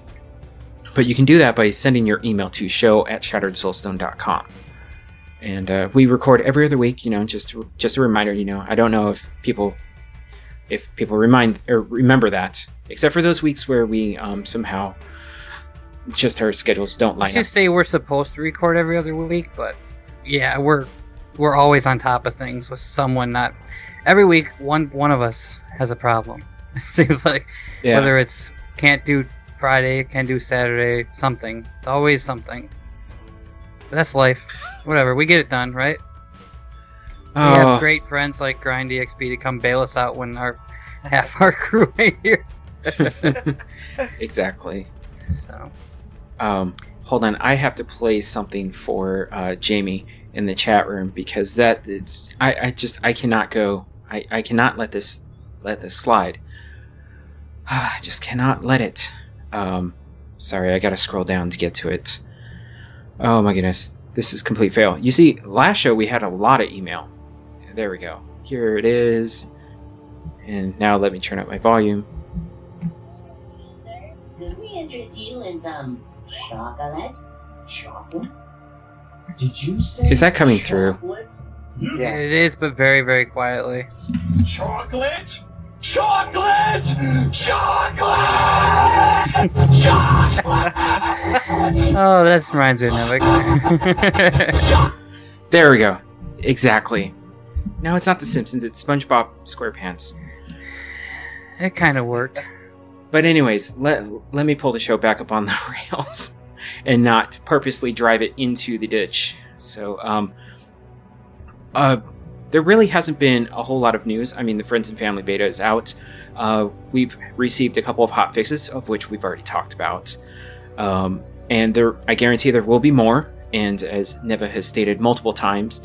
But you can do that by sending your email to show at shatteredsoulstone.com. And uh, we record every other week, you know, just just a reminder, you know, I don't know if people if people remind or remember that, except for those weeks where we um, somehow just our schedules don't line Let's up. just say we're supposed to record every other week, but yeah, we're we're always on top of things with someone not every week one one of us has a problem. (laughs) It seems like Yeah. whether it's can't do Friday, can't do Saturday, something. It's always something. But that's life. Whatever, we get it done, right? We Oh. have great friends like Grind EXP to come bail us out when our (laughs) half our crew ain't here. (laughs) exactly. So Um, hold on, I have to play something for uh, Jamie in the chat room because that it's I, I just I cannot go I, I cannot let this let this slide. (sighs) I just cannot let it. Um, sorry, I gotta scroll down to get to it. Oh my goodness, this is complete fail. You see, last show we had a lot of email. There we go. Here it is. And now let me turn up my volume. Could we interest you in some chocolate? Chocolate? Did you say Is that coming through? Chocolate? it is, but very very quietly. Chocolate? Chocolate! Chocolate! Chocolate! (laughs) Oh, that reminds me of Nevik. (laughs) There we go. Exactly. No, it's not The Simpsons. It's SpongeBob SquarePants. it kind of worked. But anyways, let let me pull the show back up on the (laughs) rails, and not purposely drive it into the ditch. So, um, uh, there really hasn't been a whole lot of news. I mean, the Friends and Family beta is out. Uh, we've received a couple of hot fixes, of which we've already talked about, um, and there, I guarantee there will be more. And as Neva has stated multiple times,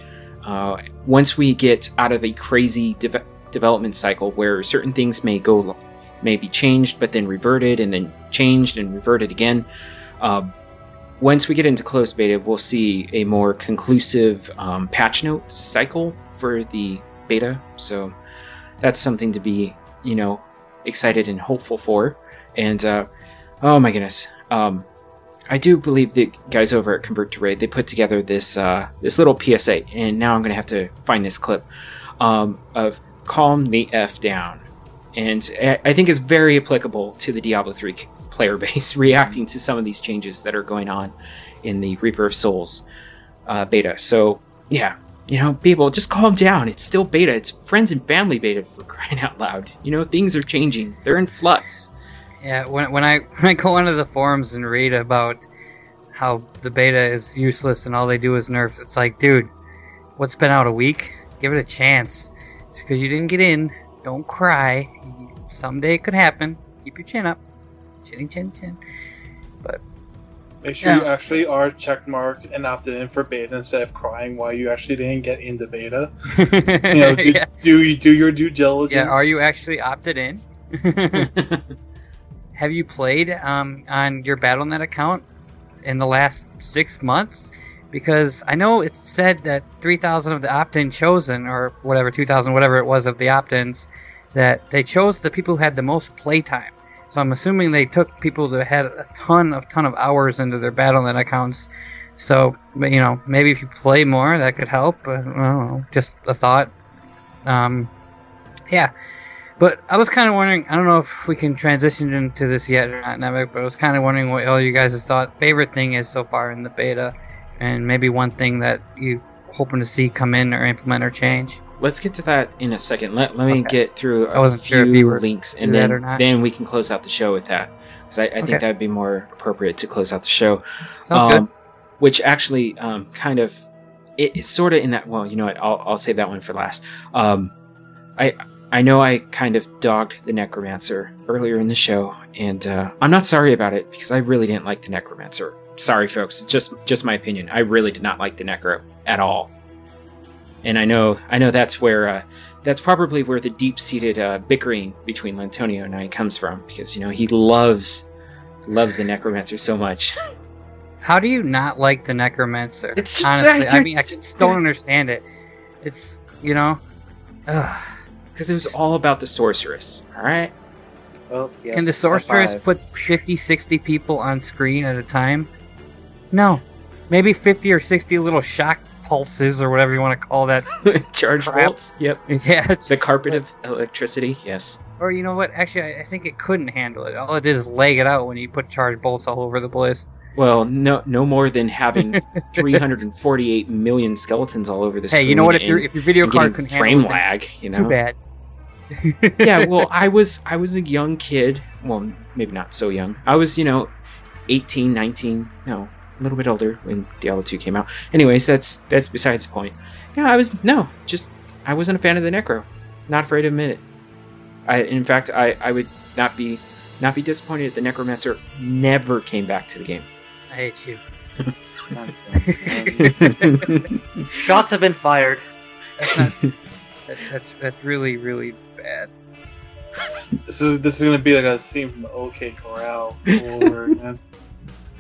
uh, once we get out of the crazy de- development cycle where certain things may go may be changed but then reverted and then changed and reverted again um, once we get into closed beta we'll see a more conclusive um, patch note cycle for the beta. So that's something to be you know excited and hopeful for. And uh, oh my goodness. Um, I do believe the guys over at Convert to Raid they put together this uh, this little PSA, and now I'm gonna have to find this clip um, of "Calm the f down," and I think it's very applicable to the Diablo 3 c- player (laughs) base, reacting to some of these changes that are going on in the Reaper of Souls uh, beta. So yeah, you know, people just calm down. It's still beta. It's friends and family beta for crying out loud. You know, things are changing. They're in flux. Yeah, when, when I (laughs) when I go onto the forums and read about how the beta is useless and all they do is nerf, it's like, dude, what's been out a week? Give it a chance. Just because you didn't get in, don't cry. Someday it could happen. Keep your chin up. Chinny chin chin. But Make sure you actually are checkmarked and opted in for beta instead of crying why you actually didn't get into beta. (laughs) You know, do, Yeah. do you do your due diligence? yeah, are you actually opted in? (laughs) Have you played um, on your BattleNet account in the last six months? Because I know it said that 3,000 of the opt-in chosen, or whatever, 2,000, whatever it was of the opt-ins, that they chose the people who had the most playtime. So I'm assuming they took people that had a ton of ton of hours into their BattleNet accounts. So you know, maybe if you play more, that could help. I don't know, just a thought. Um, yeah. But I was kind of wondering. I don't know if we can transition into this yet or not, Nevik. But I was kind of wondering what all you guys' thought favorite thing is so far in the beta, and maybe one thing that you hoping to see come in or implement or change. Let's get to that in a second. Let, let me Okay. get through a I wasn't few sure if you were links, and then then we can close out the show with that. Because I, I think that would be more appropriate to close out the show. Sounds good. Which actually um, kind of it, it's sort of in that. Well, you know what? I'll, I'll save that one for last. Um, I I know I kind of dogged the Necromancer earlier in the show, and uh, I'm not sorry about it because I really didn't like the Necromancer. Sorry, folks. Just just my opinion. I really did not like the Necro at all. And I know I know that's where uh, that's probably where the deep-seated uh, bickering between Lantonio and I comes from because you know he loves loves the Necromancer so much. (laughs) How do you not like the Necromancer? It's just- honestly, I I- mean, I just don't understand it. It's you know. Because it was all about the sorceress. All right. Oh, yeah. can the sorceress put 50, 60 people on screen at a time? No, maybe fifty or sixty little shock pulses or whatever you want to call that. (laughs) Charge Crap. bolts. Yep. (laughs) Yeah, it's The carpet of (laughs) electricity. Yes. Or you know what? Actually, I, I think it couldn't handle it. All it did is lag it out when you put charge bolts all over the place. Well, no, no more than having 348 million skeletons all over the Hey, you know what? If your if your video card couldn't frame handle it, lag, you know. too bad. yeah, well, I was I was a young kid. Well, maybe not so young. I was, you know, 18, 19, no, a little bit older when Diablo 2 came out. Anyways, that's that's besides the point. Yeah, I was no, just I wasn't a fan of the Necro. Not afraid to admit it. I in fact, I I would not be not be disappointed if the Necromancer never came back to the game. I hate you. (laughs) Shots have been fired. That's not. that, that's that's really really bad. This is this is gonna be like a scene from the OK Corral all over again. (laughs)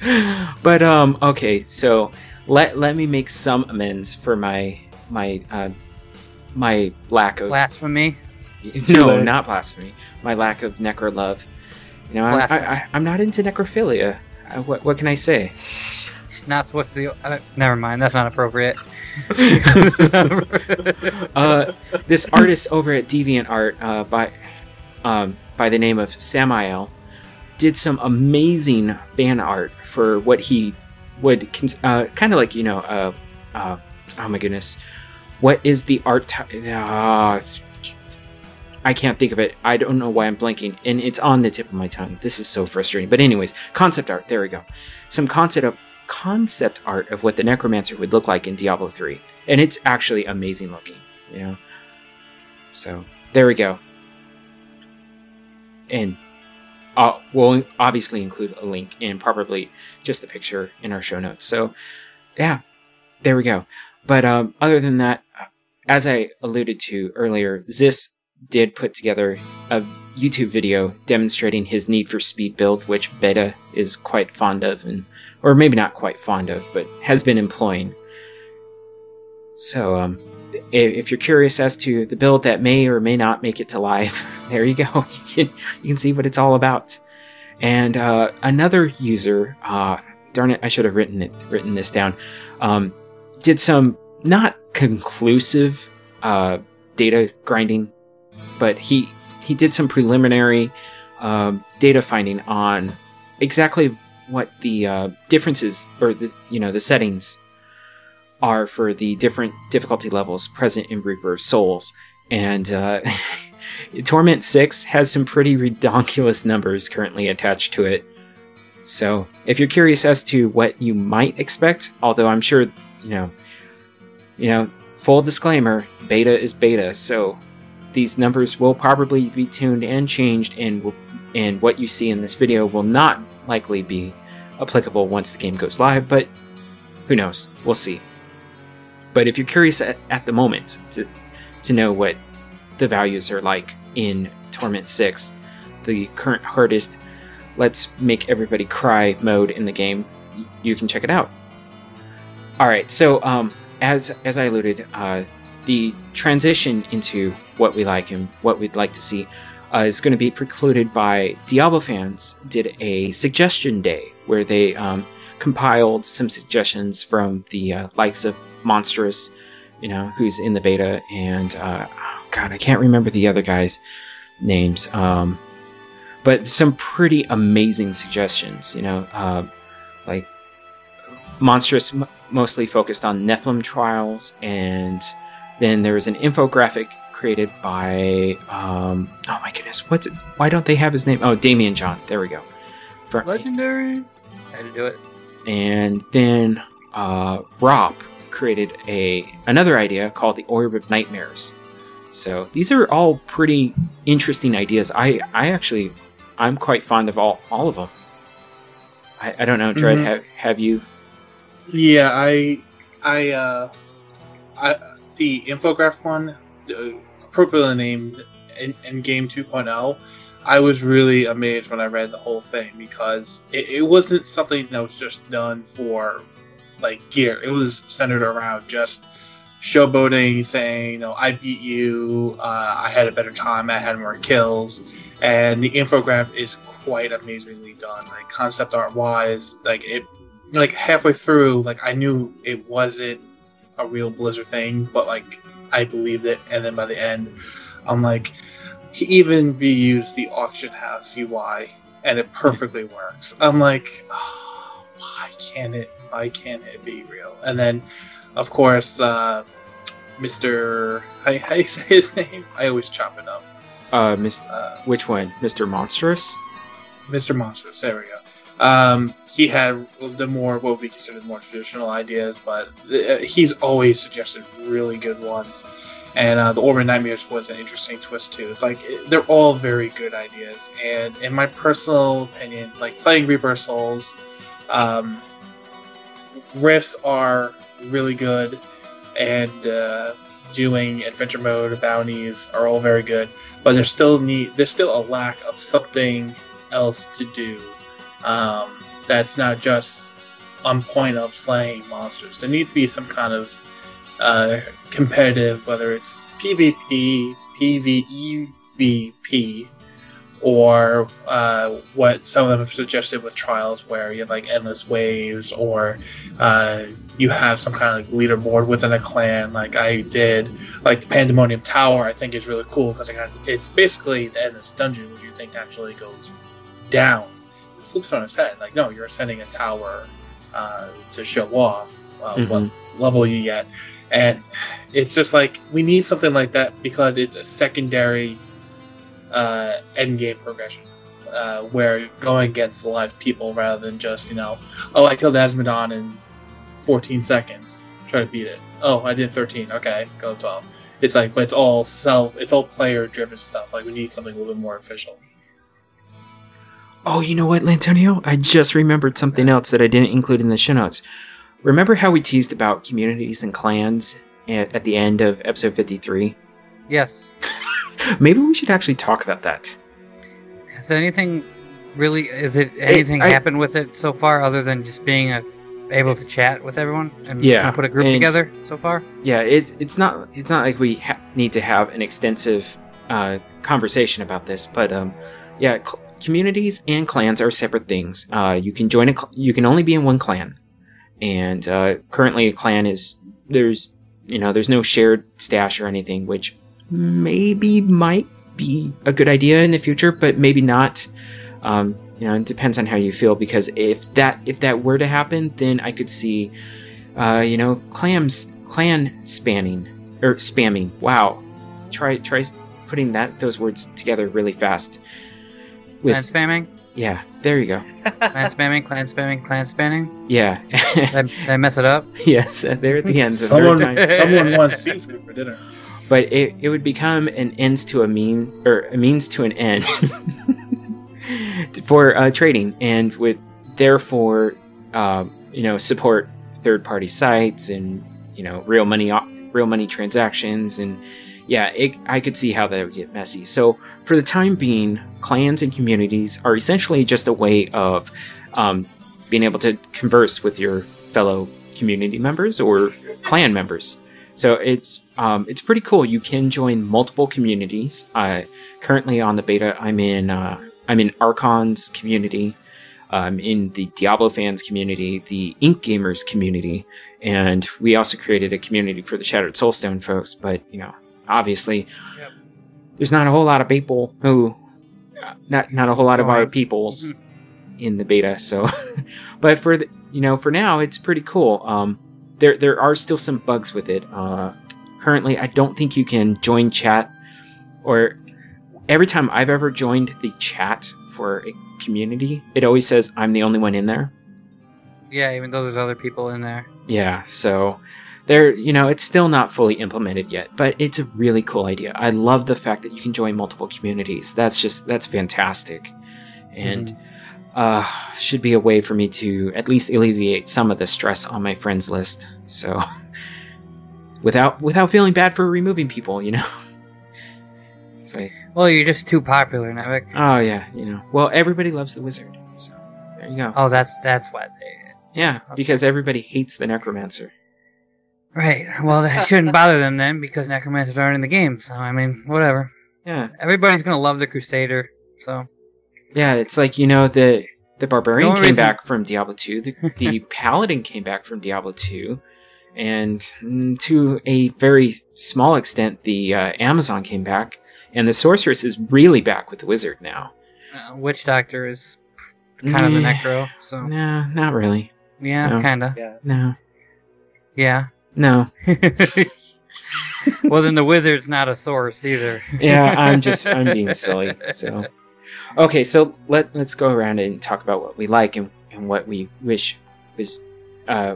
(laughs) but um okay so let let me make some amends for my my uh my lack of Blasphemy. (laughs) no not blasphemy my lack of necro love you know I'm, I, I, i'm not into necrophilia uh, what, what can i say It's not supposed to. Uh, never mind. That's not appropriate. (laughs) uh, this artist over at deviant art uh, by um, by the name of Samael did some amazing fan art for what he would uh, kind of like you know uh, uh, oh my goodness what is the art uh, I can't think of it. I don't know why I'm blanking, and it's on the tip of my tongue. This is so frustrating. But anyways, concept art. There we go. Some concept of concept art of what the necromancer would look like in Diablo 3, and it's actually amazing looking. You know. So there we go. And uh, we'll obviously include a link and probably just the picture in our show notes. So yeah, there we go. But um, other than that, as I alluded to earlier, Zis did put together a YouTube video demonstrating his Need for Speed build, which Beta is quite fond of, and or maybe not quite fond of, but has been employing. So, um, if you're curious as to the build that may or may not make it to live, (laughs) there you go. (laughs) You can, you can see what it's all about. And uh, another user, uh, darn it, I should have written it, written this down. Um, did some not conclusive uh, data grinding, but he he did some preliminary um, data finding on exactly what the uh, differences or the you know the settings are for the different difficulty levels present in Reaper of Souls, and uh, (laughs) Torment Six has some pretty redonkulous numbers currently attached to it. So if you're curious as to what you might expect, although I'm sure you know you know, full disclaimer, beta is beta, so these numbers will probably be tuned and changed, and and what you see in this video will not likely be applicable once the game goes live. But who knows? We'll see. But if you're curious at, at the moment to to know what the values are like in Torment Six, the current hardest let's make everybody cry mode in the game, you can check it out. All right, so um, as as I alluded, uh, the transition into what we like and what we'd like to see uh, is going to be precluded by Diablo fans did a suggestion day where they um, compiled some suggestions from the uh, likes of Monstrous, you know, who's in the beta, and uh, oh God, I can't remember the other guys' names. Um, but some pretty amazing suggestions, you know, uh, like Monstrous m- mostly focused on Nephilim trials, and then there was an infographic created by um, oh my goodness, what's it? Why don't they have his name? Oh, Damien John. There we go. For, Legendary. Had to do it. and then uh, Rob created a another idea called the Orb of Nightmares. So these are all pretty interesting ideas. I I actually I'm quite fond of all all of them. I, I don't know, Dread. Mhm. Have have you? Yeah, I, I, uh, I, the infograph one, uh, appropriately named in, in Game 2.0, I was really amazed when I read the whole thing because it, it wasn't something that was just done for like gear. It was centered around just showboating, saying, you know, I beat you, uh, I had a better time, I had more kills, and the infograph is quite amazingly done. Like concept art wise, like it, like halfway through, like I knew it wasn't a real Blizzard thing, but like I believed it, and then by the end, I'm like, he even reused the auction house UI, and it perfectly works. I'm like, oh, why can't it? Why can't it be real? And then, of course, uh, Mr. How, how do you (laughs) say his name? I always chop it up. Uh, Miss, Uh, which one? Mr. Monstrous? Mr. Monstrous. There we go. Um, he had the more what we consider considered more traditional ideas, but uh, he's always suggested really good ones. And uh, the Orb of Nightmares was an interesting twist too. It's like it- they're all very good ideas, and in my personal opinion, like playing Reaper Souls, um, rifts are really good, and uh, doing adventure mode bounties are all very good. But there's still need there's still a lack of something else to do um, that's not just on point of slaying monsters. There needs to be some kind of uh, competitive, whether it's PvP, PvE, PvEVP, or uh, what some of them have suggested with trials, where you have like endless waves, or uh, you have some kind of like leaderboard within a clan. Like I did, like the Pandemonium Tower, I think is really cool because it it's basically the endless dungeon, which you think actually goes down. It just flips on its head. Like no, you're ascending a tower uh, to show off uh, what Mhm. level you get, and it's just like we need something like that because it's a secondary uh, end game progression. Uh, where you're going against live people rather than just, you know, oh, I killed Azmodan in 14 seconds. Try to beat it. Oh, I did 13. Okay, go 12. It's like, but it's all self, it's all player driven stuff. Like, we need something a little bit more official. Oh, you know what, Lantonio? I just remembered something else that I didn't include in the show notes. Remember how we teased about communities and clans at, at the end of episode 53? Yes. (laughs) (laughs) Maybe we should actually talk about that. Has anything really? Is it anything I- happened with it so far other than just being a, able to chat with everyone and Yeah, kind of put a group together so far? Yeah, it's it's not it's not like we ha- need to have an extensive uh, conversation about this, but um, yeah, cl- communities and clans are separate things. Uh, you can join a cl- you can only be in one clan, and uh, currently a clan is there's you know there's no shared stash or anything, which maybe might be a good idea in the future, but maybe not. Um, you know, it depends on how you feel because if that if that were to happen, then I could see, uh, you know, clams clan spanning or spamming. Wow, try try putting that those words together really fast. Clan spamming? yeah, there you go. Clan spamming, clan spamming, clan spamming? Yeah, Did I, did I mess it up? (laughs) yes, (laughs) they're at the ends of Someone, third time. someone wants (laughs) seafood for dinner. But it, it would become an ends to a mean or a means to an end (laughs) for uh, trading and would therefore um, you know support third party sites and you know real money real money transactions. And yeah it, i could see how that would get messy. So for the time being clans and communities are essentially just a way of um, being able to converse with your fellow community members or clan members so it's um, it's pretty cool. You can join multiple communities. Uh, currently on the beta, I'm in uh, I'm in Archon's community. I'm in the Diablo fans community, the IncGamers community, and we also created a community for the Shattered Soulstone folks. But you know, obviously, there's not a whole lot of people who, uh, not not a whole lot of our peoples in the beta. So, (laughs) but for the, you know, for now, it's pretty cool. Um, there there are still some bugs with it. Uh, currently, I don't think you can join chat, or every time I've ever joined the chat for a community, it always says I'm the only one in there. Yeah, even though there's other people in there. Yeah, so there, you know, it's still not fully implemented yet, but it's a really cool idea. I love the fact that you can join multiple communities. That's just that's fantastic, and uh, should be a way for me to at least alleviate some of the stress on my friends list. So, without without feeling bad for removing people, you know. (laughs) It's like, Well, you're just too popular, Nevik. oh yeah, you know. Well, everybody loves the wizard, so there you go. Oh, that's that's why they. Yeah, because everybody hates the necromancer. Right. Well, that (laughs) shouldn't bother them then, because necromancers aren't in the game. So I mean, whatever. Yeah. Everybody's gonna love the Crusader. So Yeah, it's like you know the the barbarian No came reason- back from Diablo 2, the, (laughs) the paladin came back from Diablo 2, and mm, to a very small extent, the uh, Amazon came back, and the sorceress is really back with the wizard now. uh, Witch Doctor is kind of a necro. So No, not really. yeah, No. kind of. Yeah. No, Yeah. no. (laughs) (laughs) well, then the wizard's not a source either. yeah, I'm just I'm being silly. So, okay, so let let's go around and talk about what we like and, and what we wish was. Uh,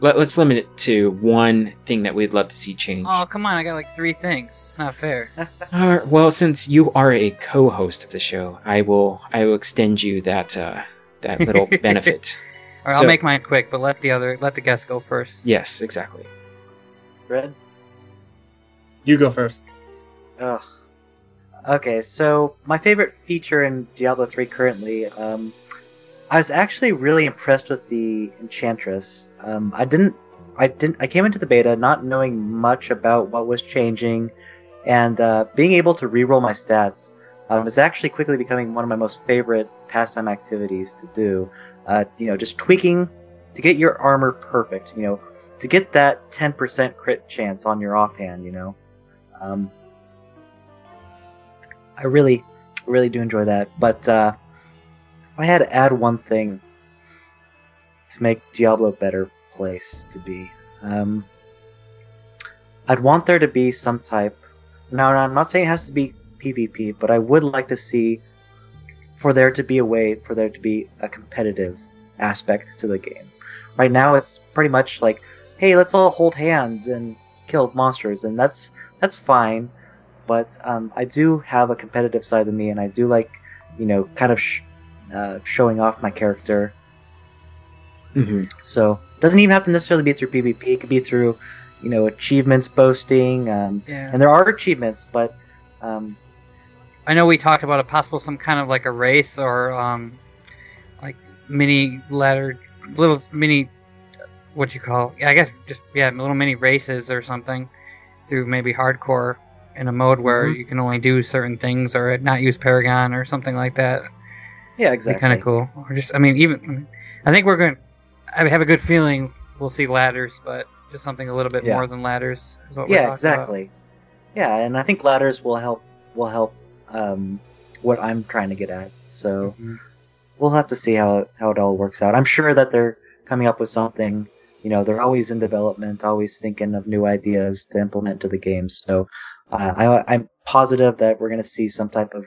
let, let's limit it to one thing that we'd love to see change. Oh, come on! I got like three things. It's not fair. (laughs) Uh, well, since you are a co-host of the show, I will I will extend you that uh, that little (laughs) benefit. All right, I'll make mine quick, but let the other let the guest go first. Yes, exactly. Red? You go first. Ugh. Okay, so my favorite feature in Diablo 3 currently, um, I was actually really impressed with the Enchantress. Um, I didn't, I didn't, I came into the beta not knowing much about what was changing, and uh, being able to reroll my stats um, is actually quickly becoming one of my most favorite pastime activities to do. Uh, you know, just tweaking to get your armor perfect. You know, to get that 10% crit chance on your offhand. You know, um, I really, really do enjoy that. But uh, if I had to add one thing to make Diablo a better place to be, um, I'd want there to be some type. Now, I'm not saying it has to be PvP, but I would like to see for there to be a way for there to be a competitive aspect to the game. Right now, it's pretty much like, hey, let's all hold hands and kill monsters, and that's that's fine. But um, I do have a competitive side of me, and I do like, you know, kind of sh- uh, showing off my character. Mm-hmm. So it doesn't even have to necessarily be through PvP. It could be through, you know, achievements boasting. Um, Yeah. And there are achievements, but um, I know we talked about a possible some kind of like a race or um, like mini ladder, little mini, what you call? Yeah, I guess just yeah, little mini races or something through maybe hardcore in a mode where Mhm. you can only do certain things or not use Paragon or something like that. yeah, exactly. kind of cool. Or just, I mean, even I think we're going. to I have a good feeling we'll see ladders, but just something a little bit Yeah. more than ladders. Is what we're Yeah, talking about. exactly. Yeah, and I think ladders will help. Will help um, what I'm trying to get at. So Mhm. we'll have to see how it, how it all works out. I'm sure that they're coming up with something. You know, they're always in development, always thinking of new ideas to implement to the game. So I, I'm positive that we're going to see some type of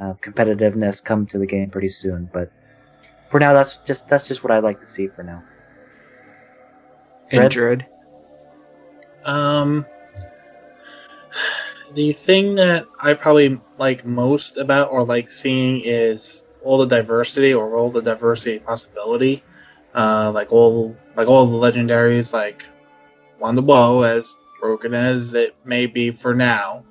uh, competitiveness come to the game pretty soon. But for now, that's just that's just what I'd like to see for now. And Dread? Dread. Um, the thing that I probably like most about or like seeing is all the diversity or all the diversity possibility. Uh, like all like all the legendaries, like Wand of Woh, as broken as it may be for now,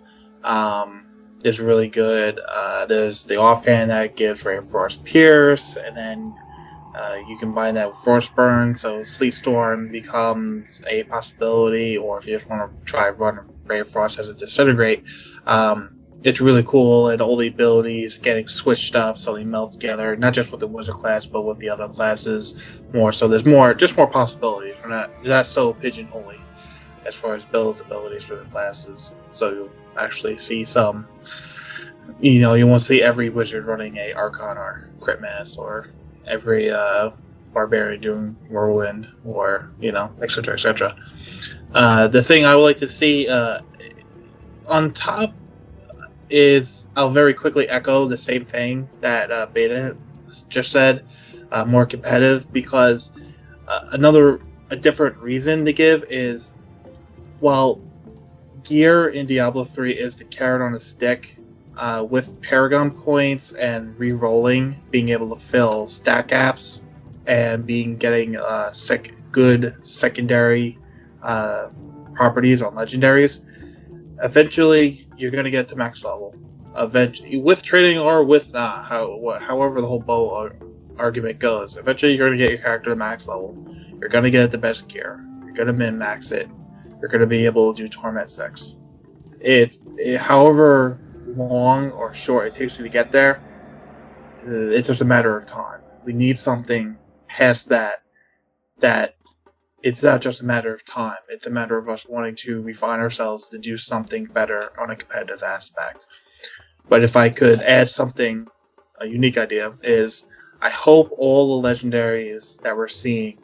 um, is really good. Uh, there's the offhand that gives Ray Frost Pierce, and then uh, you combine that with Frost Burn, so Sleet Storm becomes a possibility, or if you just want to try run Ray Frost as a Disintegrate, um, it's really cool, and all the abilities getting switched up so they meld together, not just with the Wizard class, but with the other classes more. So there's more, just more possibilities. We're not, not so pigeonholy as far as builds abilities for the classes. So you'll actually see some, you know, you won't see every wizard running a Archon or Crit Mass, or every uh, barbarian doing whirlwind or you know etc etc uh, the thing i would like to see uh, on top is i'll very quickly echo the same thing that uh, beta just said uh, more competitive because uh, another a different reason to give is while gear in diablo 3 is the carrot on a stick uh, with Paragon points and re-rolling, being able to fill stack gaps and being getting uh, sec- good secondary uh, properties on legendaries, eventually you're going to get to max level. Eventually, with trading or with not, how, however the whole bow ar- argument goes, eventually you're going to get your character to max level. You're going to get the best gear. You're going to min max it. You're going to be able to do torment six. It's it, however long or short it takes you to get there, it's just a matter of time. We need something past that. That it's not just a matter of time. It's a matter of us wanting to refine ourselves to do something better on a competitive aspect. But if I could add something, a unique idea is, I hope all the legendaries that we're seeing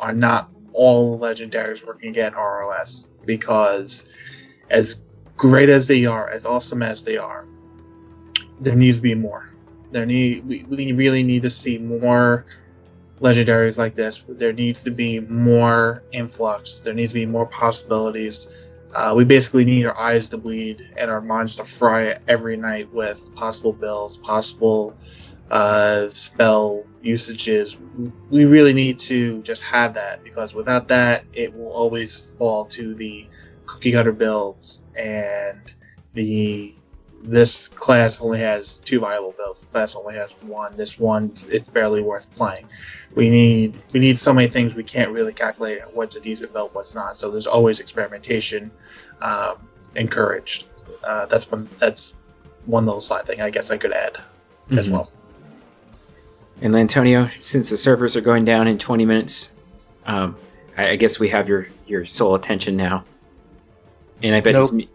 are not all legendaries we're going ROS because as great as they are, as awesome as they are, there needs to be more. There need we, we really need to see more legendaries like this. There needs to be more influx. There needs to be more possibilities. Uh, we basically need our eyes to bleed and our minds to fry every night with possible bills, possible uh, spell usages. We really need to just have that because without that, it will always fall to the cookie cutter builds and the this class only has two viable builds. The class only has one. This one it's barely worth playing. We need we need so many things we can't really calculate what's a decent build, what's not. So there's always experimentation um, encouraged. Uh, that's one that's one little side thing I guess I could add as Mhm. well. And Lantonio, since the servers are going down in 20 minutes, um, I, I guess we have your, your sole attention now. And I bet he's, Nope.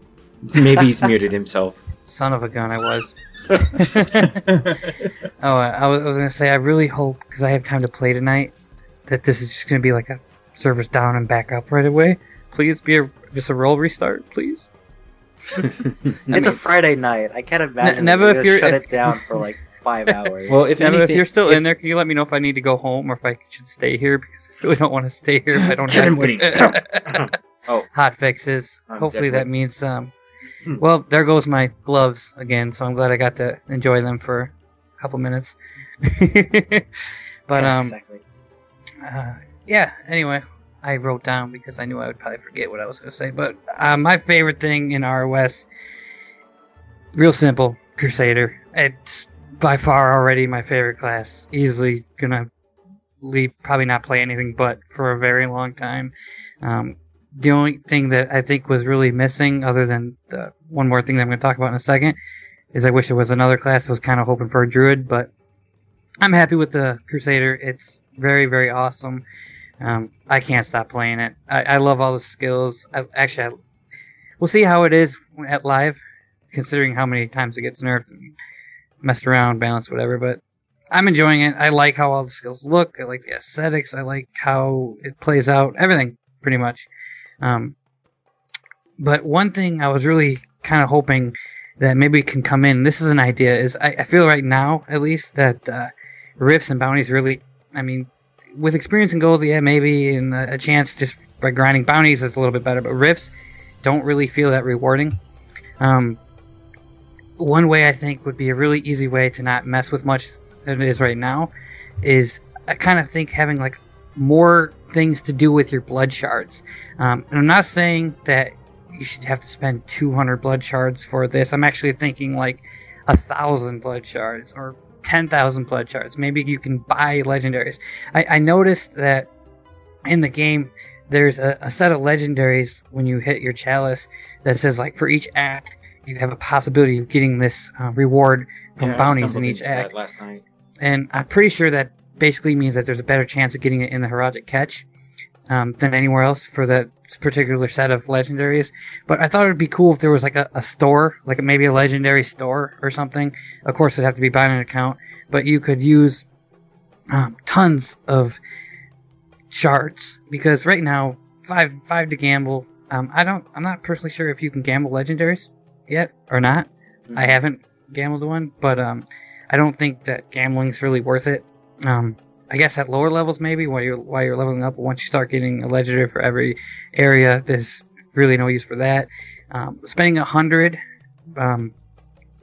mu- maybe he's muted himself. (laughs) Son of a gun, I was. (laughs) oh, I I was, I was gonna say I really hope because I have time to play tonight that this is just gonna be like a servers down and back up right away. Please be a, just a roll restart, please. (laughs) It's a Friday night. I can't imagine. never if you you're- shut if- it down for like five hours. Well, if Never, if you're still if- in there, can you let me know if I need to go home or if I should stay here (laughs) because I really don't want to stay here if I don't Get have him, to. (laughs) Oh. hot fixes. I'm Hopefully that definitely- means um. Hmm. Well, there goes my gloves again. So I'm glad I got to enjoy them for a couple minutes. (laughs) but Yeah, um, exactly. uh, yeah. Anyway, I wrote down because I knew I would probably forget what I was going to say. But uh, my favorite thing in ROS, real simple, Crusader. It's by far already my favorite class. Easily gonna leave, probably not play anything but for a very long time. Um, the only thing that I think was really missing, other than the one more thing that I'm going to talk about in a second, is I wish there was another class. I was kind of hoping for a druid, but I'm happy with the Crusader. It's very, very awesome. Um, I can't stop playing it. I, I love all the skills. I, actually, I, we'll see how it is at live, considering how many times it gets nerfed messed around, balanced, whatever. But I'm enjoying it. I like how all the skills look. I like the aesthetics. I like how it plays out. Everything, pretty much. Um, but one thing I was really kind of hoping that maybe can come in. This is an idea. Is I, I feel right now, at least, that uh, rifts and bounties really. I mean, with experience and gold, yeah, maybe, and a, a chance just by grinding bounties is a little bit better. But rifts don't really feel that rewarding. Um, one way I think would be a really easy way to not mess with much than it is right now is I kind of think having like more things to do with your blood shards. Um, and I'm not saying that you should have to spend 200 blood shards for this. I'm actually thinking like a thousand blood shards or 10,000 blood shards. Maybe you can buy legendaries. I, I noticed that in the game, there's a, a set of legendaries when you hit your chalice that says like for each act, you have a possibility of getting this uh, reward from Yeah, bounties in each act. last night. And I'm pretty sure that basically means that there's a better chance of getting it in the Horadric Cache um, than anywhere else for that particular set of legendaries. But I thought it would be cool if there was like a, a store, like maybe a legendary store or something. Of course, it'd have to be bind on account, but you could use um, tons of shards because right now five five to gamble. Um, I don't. I'm not personally sure if you can gamble legendaries yet or not. I haven't gambled one, but um, I don't think that gambling's really worth it. Um, I guess at lower levels maybe while you're while you're leveling up. Once you start getting a legendary for every area, there's really no use for that. Um, spending a hundred um,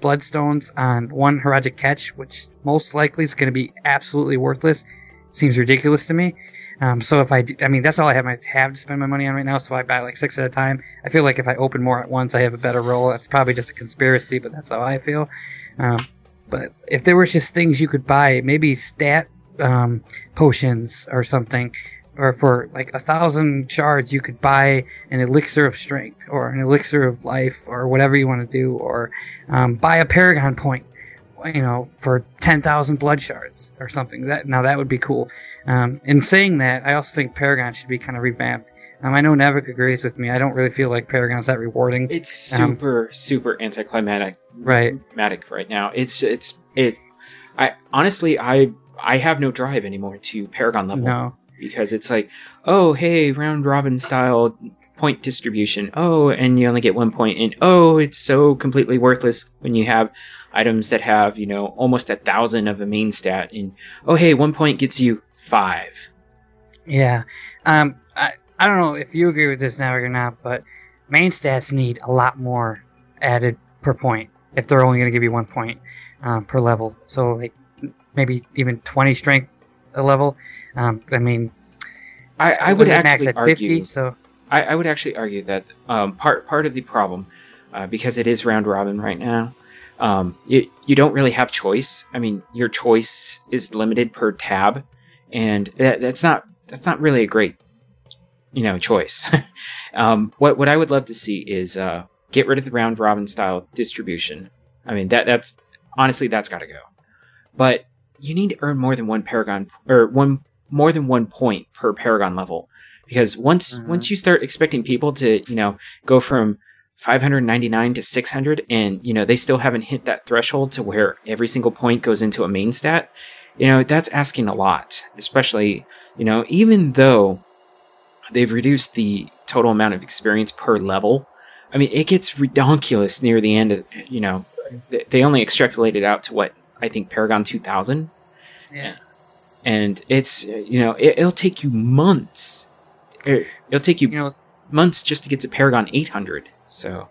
bloodstones on one Horadric Cache, which most likely is going to be absolutely worthless, seems ridiculous to me. Um, so if I, do, I mean, that's all I have, I have to spend my money on right now. So I buy like six at a time. I feel like if I open more at once, I have a better roll. That's probably just a conspiracy, but that's how I feel. Um, but if there was just things you could buy, maybe stat um, potions or something, or for like a thousand shards, you could buy an elixir of strength or an elixir of life or whatever you want to do, or um, buy a paragon point, you know, for ten thousand blood shards or something. That now that would be cool. Um, in saying that, I also think paragon should be kind of revamped. Um, I know Nevik agrees with me. I don't really feel like paragon's that rewarding. It's Um, super, super anticlimactic. Right. Right now. It's it's it. I honestly, I I have no drive anymore to Paragon level. No. because it's like, oh hey, round robin style point distribution. Oh, and you only get one point, and oh, it's so completely worthless when you have items that have you know almost a thousand of a main stat, and oh hey, one point gets you five. Yeah. Um, I, I don't know if you agree with this now or not, but main stats need a lot more added per point if they're only going to give you one point um, per level. So, like, maybe even 20 strength a level. Um, I mean, I, I would actually max at argue, 50, so I, I would actually argue that um, part part of the problem, uh, because it is round robin right now, um, you you don't really have choice. I mean, your choice is limited per tab, and that, that's not that's not really a great, you know, choice. (laughs) um, what what I would love to see is uh, get rid of the round robin style distribution, I mean that that's honestly that's got to go. But you need to earn more than one paragon or one more than one point per paragon level because once Mhm. once you start expecting people to you know go from 599 to 600 and you know they still haven't hit that threshold to where every single point goes into a main stat you know that's asking a lot especially you know even though they've reduced the total amount of experience per level i mean it gets redonkulous near the end of you know they only extrapolated out to what i think paragon 2000 Yeah. and it's you know it, it'll take you months. It, will take you, You know, months just to get to paragon 800 so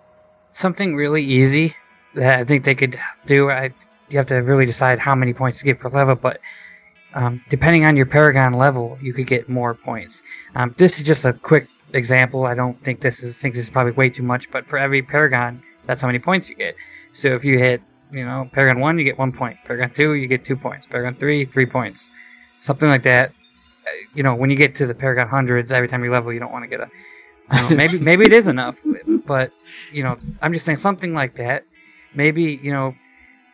something really easy that I think they could do. I you have to really decide how many points to give per level, but um, depending on your Paragon level, you could get more points. Um, this is just a quick example. I don't think this is think this is probably way too much, but for every Paragon, that's how many points you get. So if you hit, you know, Paragon one, you get one point. Paragon two, you get two points. Paragon three, three points. Something like that. Uh, You know, when you get to the Paragon hundreds, every time you level, you don't want to get a know, maybe (laughs) maybe it is enough, but you know, I'm just saying something like that. Maybe you know,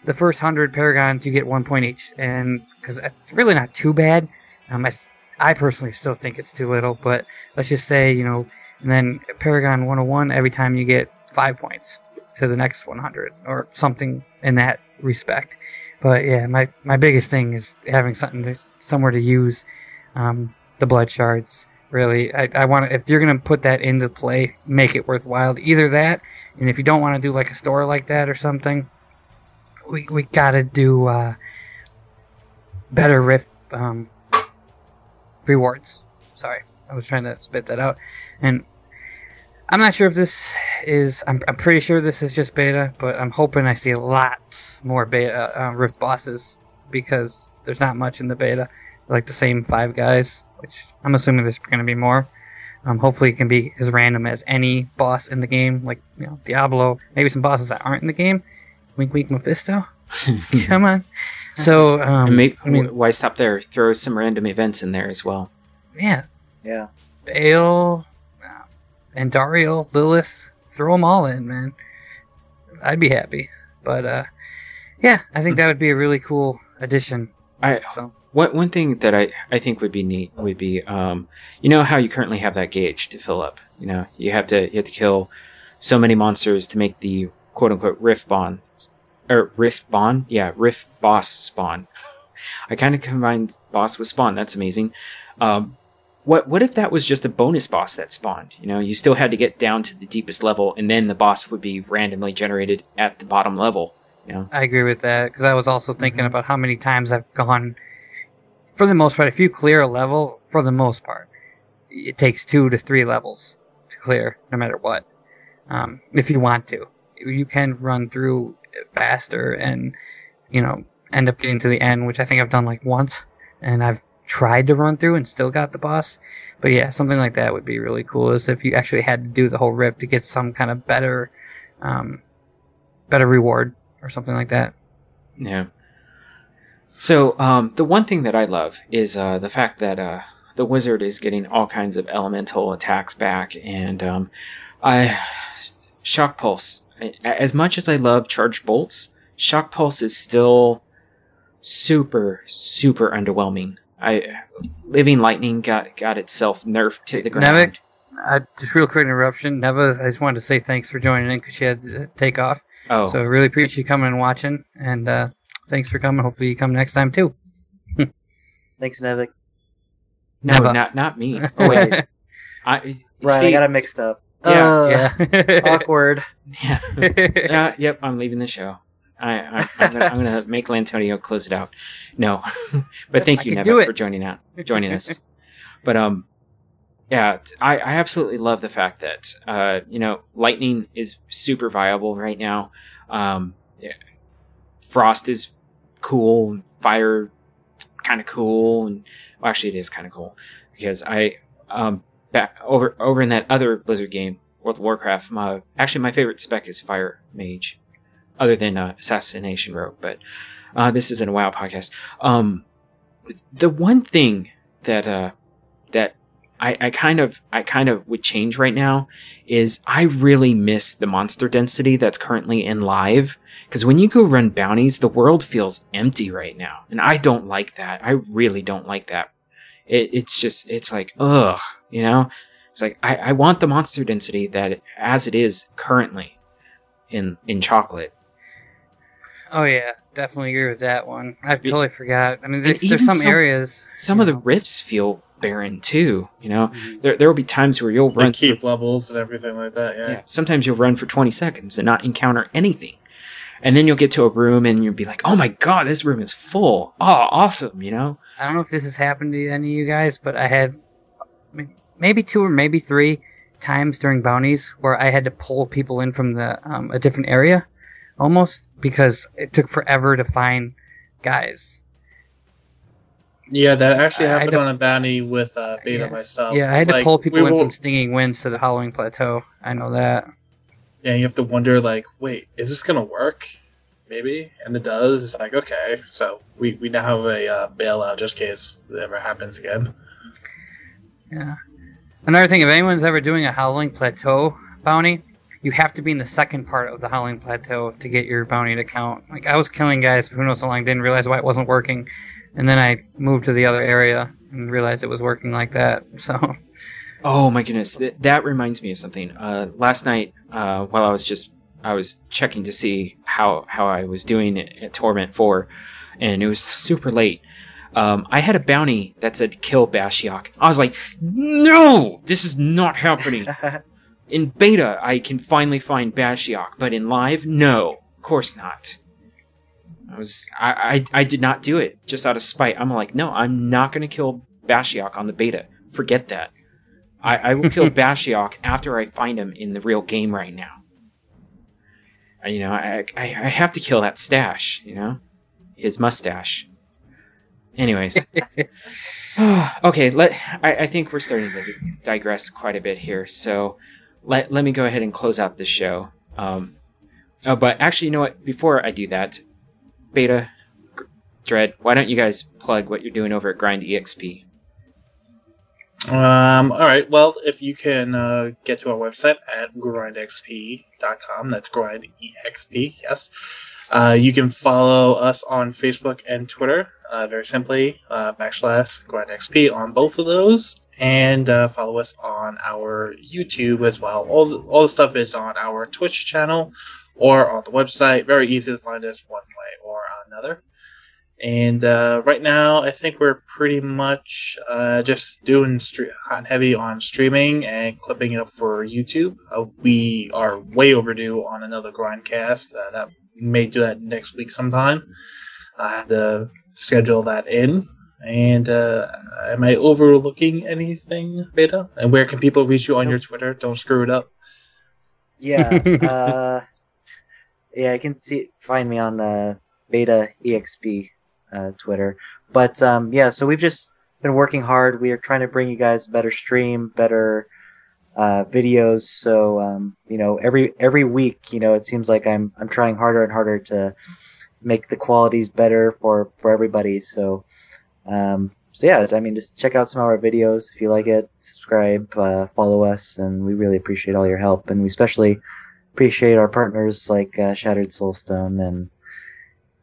the first hundred paragons you get one point each, and because it's really not too bad. Um, I, I personally still think it's too little, but let's just say you know, and then Paragon 101 every time you get five points to the next 100 or something in that respect. But yeah, my my biggest thing is having something to, somewhere to use um, the blood shards really i, I want to if you're going to put that into play make it worthwhile. Either that and if you don't want to do like a store like that or something we, we gotta do uh, better rift um, rewards. Sorry i was trying to spit that out. And i'm not sure if this is i'm, I'm pretty sure this is just beta but i'm hoping i see lots more beta uh, rift bosses because there's not much in the beta. Like the same five guys, which I'm assuming there's going to be more. Um, hopefully, it can be as random as any boss in the game, like you know Diablo. Maybe some bosses that aren't in the game. Wink, wink, Mephisto. (laughs) Come on. So, um, and may, I mean, why stop there throw some random events in there as well yeah, Yeah. Baal, uh, Andariel, Lilith, throw them all in, man. I'd be happy. But uh, yeah, I think that would be a really cool addition. I So One one thing that I, I think would be neat would be um, you know how you currently have that gauge to fill up. You know you have to you have to kill so many monsters to make the quote unquote rift bond or rift bond yeah rift boss spawn. I kind of combined boss with spawn. That's amazing. Um, what what if that was just a bonus boss that spawned? You know you still had to get down to the deepest level and then the boss would be randomly generated at the bottom level. You know I agree with that because I was also thinking about how many times I've gone. For the most part, if you clear a level, for the most part, it takes two to three levels to clear, no matter what. Um, if you want to, you can run through faster and you know end up getting to the end, which I think I've done like once, and I've tried to run through and still got the boss. But yeah, something like that would be really cool. Is if you actually had to do the whole rift to get some kind of better, um, better reward or something like that. Yeah. So um, the one thing that I love is uh, the fact that uh, the wizard is getting all kinds of elemental attacks back, and um, I shock pulse. As much as I love charged bolts, shock pulse is still super super underwhelming. I living lightning got got itself nerfed to the ground. Nevik, uh, just real quick interruption. Neva, I just wanted to say thanks for joining in because she had to take off. Oh. So really appreciate you coming and watching, and uh, thanks for coming. Hopefully you come next time too. (laughs) Thanks, Nevik. No, Neva. not not me. Oh wait, (laughs) I Right, see- I got it mixed up. Yeah, Uh, yeah. (laughs) awkward. Yeah. yeah. Yep. I'm leaving the show. I, I I'm, gonna, I'm gonna make Lantonio close it out. No, but thank you, can Neville, do it. for joining out, joining us. But um, yeah, t- I, I absolutely love the fact that uh, you know, lightning is super viable right now. Um, yeah, frost is cool, and fire kind of cool, and well, actually, it is kind of cool because I um back over over in that other Blizzard game, World of Warcraft. My actually my favorite spec is Fire Mage, other than uh, Assassination Rogue. But uh, this isn't a WoW podcast. Um, the one thing that uh, that I, I kind of I kind of would change right now is I really miss the monster density that's currently in live because when you go run bounties, the world feels empty right now, and I don't like that. I really don't like that. It, it's just it's like ugh, you know. It's like I, I want the monster density that as it is currently in in chocolate. Oh yeah, definitely agree with that one. I Be- totally forgot. I mean, there's, there's some, some- areas. Some of the rifts feel barren too. You know, Mm-hmm. there there will be times where you'll Like run keep levels and everything like that. Yeah. Yeah, sometimes you'll run for 20 seconds and not encounter anything. And then you'll get to a room and you'll be like, oh my god, this room is full. Oh, awesome, you know? I don't know if this has happened to any of you guys, but I had maybe two or maybe three times during bounties where I had to pull people in from the um, a different area, almost because it took forever to find guys. Yeah, that actually happened to- on a bounty with uh, Beta myself. yeah, I had to pull people we in will- from Stinging Winds to the Howling Plateau. I know that. Yeah, you have to wonder, like, wait, is this gonna work? Maybe, and it does. It's like, okay, so we, we now have a uh, bailout just in case it ever happens again. Yeah. Another thing, if anyone's ever doing a Howling Plateau bounty, you have to be in the second part of the Howling Plateau to get your bounty to count. Like I was killing guys for who knows how long, didn't realize why it wasn't working, and then I moved to the other area and realized it was working like that. (laughs) So Oh my goodness, Th- that reminds me of something. Uh, last night, uh, while I was just I was checking to see how how I was doing at, at Torment Four, and it was super late. Um, I had a bounty that said kill Bashiok. I was like, no, this is not happening. (laughs) in beta, I can finally find Bashiok, but in live, no, of course not. I was I, I I did not do it just out of spite. I'm like, no, I'm not gonna kill Bashiok on the beta. Forget that. I, I will kill (laughs) Bashiok after I find him in the real game right now. You know, I, I I have to kill that stash. You know, his mustache. Anyways, (sighs) okay. Let I, I think we're starting to digress quite a bit here. So let let me go ahead and close out this show. Um, oh, but actually, you know what? Before I do that, Beta, Dread, why don't you guys plug what you're doing over at Grind EXP? Um, all right. Well, if you can uh, get to our website at grindxp.com, that's grindexp, yes. Uh, you can follow us on Facebook and Twitter, uh, very simply, uh, backslash grindxp on both of those, and uh, follow us on our YouTube as well. All the, all the stuff is on our Twitch channel or on the website. Very easy to find us one way or another. And uh, right now, I think we're pretty much uh, just doing stre- hot and heavy on streaming and clipping it up for YouTube. Uh, we are way overdue on another grindcast. Uh, that may do that next week sometime. I have to schedule that in. And uh, am I overlooking anything, Beta? And where can people reach you on your Twitter? Don't screw it up. Yeah. (laughs) uh, yeah, I can see find me on uh, Beta EXP uh, Twitter. But um, yeah, so we've just been working hard. We are trying to bring you guys better stream, better uh, videos. So um, you know, every every week, you know, it seems like I'm I'm trying harder and harder to make the qualities better for for everybody. So um, so yeah, I mean, just check out some of our videos if you like it. Subscribe, uh, follow us, and we really appreciate all your help. And we especially appreciate our partners like uh, Shattered Soulstone and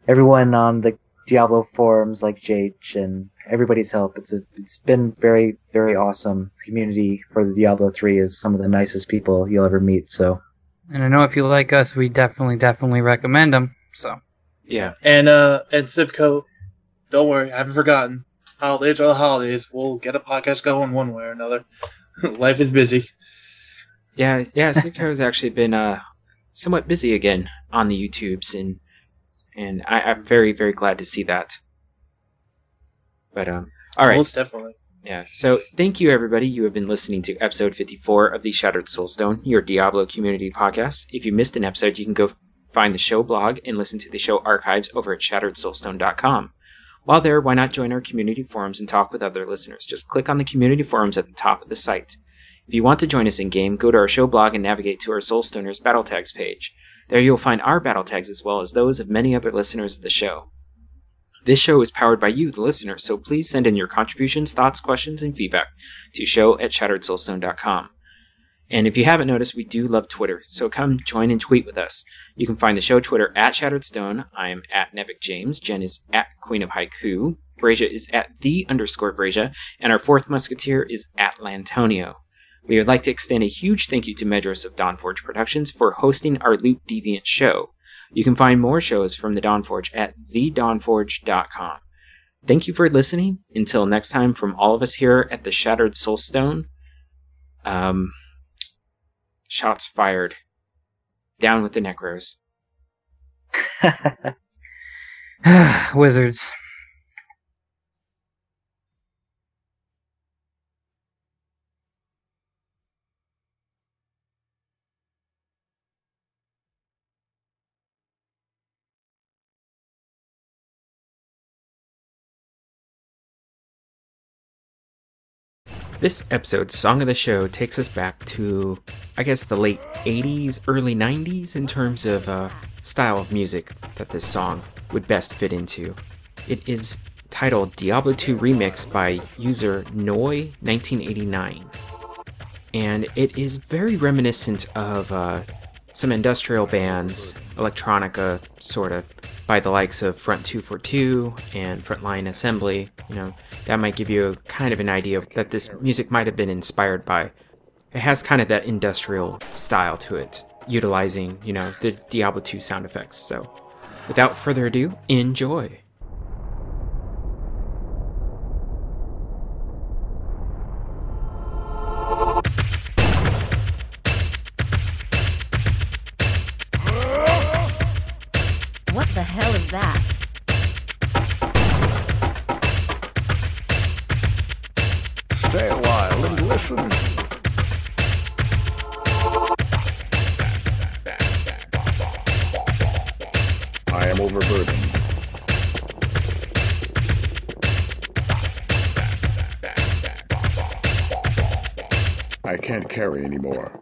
everyone on the Diablo forums like Jake and everybody's help. It's a, it's been very very awesome. The community for the Diablo three is some of the nicest people you'll ever meet. So And I know if you like us, we definitely definitely recommend them. So Yeah. And uh, and Zipco, don't worry, I haven't forgotten. Holidays are the holidays. We'll get a podcast going one way or another. (laughs) Life is busy. Yeah, yeah. Sitco has (laughs) actually been uh, somewhat busy again on the YouTubes, and and I, I'm very very glad to see that. But um, all right. Most definitely. Yeah. So thank you, everybody. You have been listening to episode 54 of the Shattered Soulstone, your Diablo community podcast. If you missed an episode, you can go find the show blog and listen to the show archives over at shatteredsoulstone.com. While there, why not join our community forums and talk with other listeners? Just click on the community forums at the top of the site. If you want to join us in game, go to our show blog and navigate to our Soulstoners battle tags page. There you will find our battle tags as well as those of many other listeners of the show. This show is powered by you, the listener, so please send in your contributions, thoughts, questions, and feedback to show at shatteredsoulstone.com. And if you haven't noticed, we do love Twitter, so come join and tweet with us. You can find the show Twitter at Shattered Stone. I am at Nevik James. Jen is at Queen of Haiku. Brazia is at the underscore Brazia. And our fourth musketeer is at Lantonio. We would like to extend a huge thank you to Medros of Dawnforge Productions for hosting our Loop Deviant show. You can find more shows from the Dawnforge at thedawnforge.com. Thank you for listening. Until next time, from all of us here at the Shattered Soulstone, um, shots fired. Down with the Necros. (laughs) (sighs) Wizards. This episode, Song of the Show takes us back to, I guess, the late 80s, early 90s in terms of uh, style of music that this song would best fit into. It is titled Diablo 2 Remix by user Noi1989. And it is very reminiscent of uh, some industrial bands, electronica sort of, by the likes of Front 242 and Frontline Assembly. You know, that might give you a kind of an idea of that this music might have been inspired by. It has kind of that industrial style to it, utilizing, you know, the Diablo 2 sound effects. So, without further ado, enjoy. I can't carry anymore.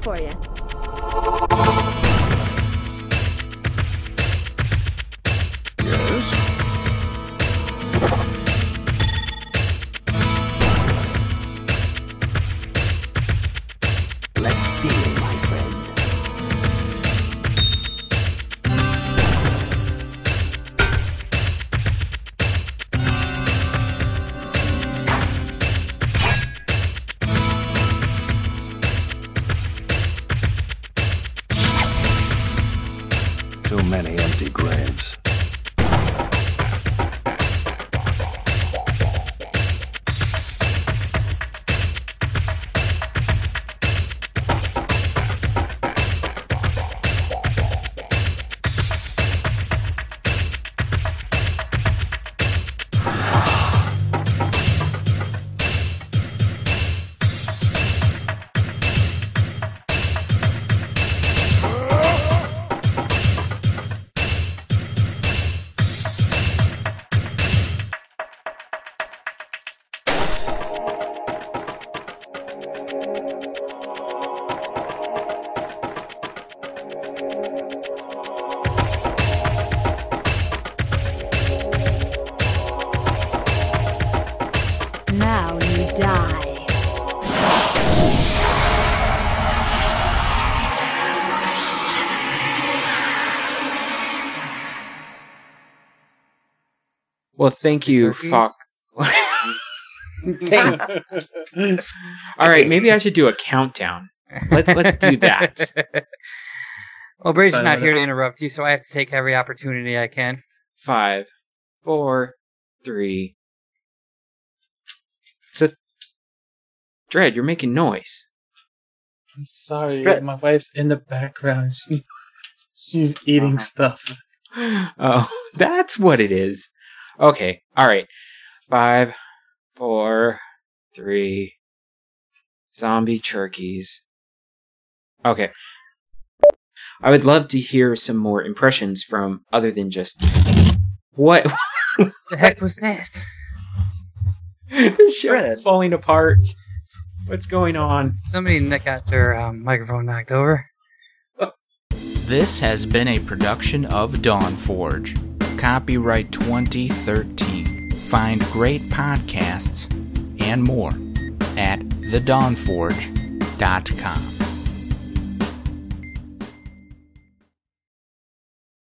For you? Well, thank you, Turkeys? Fox. (laughs) Thanks. All right, maybe I should do a countdown. Let's let's do that. (laughs) well, Brady's Fine, not here to interrupt you, so I have to take every opportunity I can. Five, four, three. So, Dread, you're making noise. I'm sorry, Brett. my wife's in the background. She, (laughs) she's eating Uh-huh. stuff. Oh, that's what it is. Okay, all right. Five, four, three. Zombie turkeys. Okay. I would love to hear some more impressions from other than just what (laughs) the heck was that? (laughs) the show Fred. is falling apart. What's going on? Somebody n- got their um, microphone knocked over. (laughs) This has been a production of Dawn Forge. Copyright 2013. Find great podcasts and more at thedawnforge.com.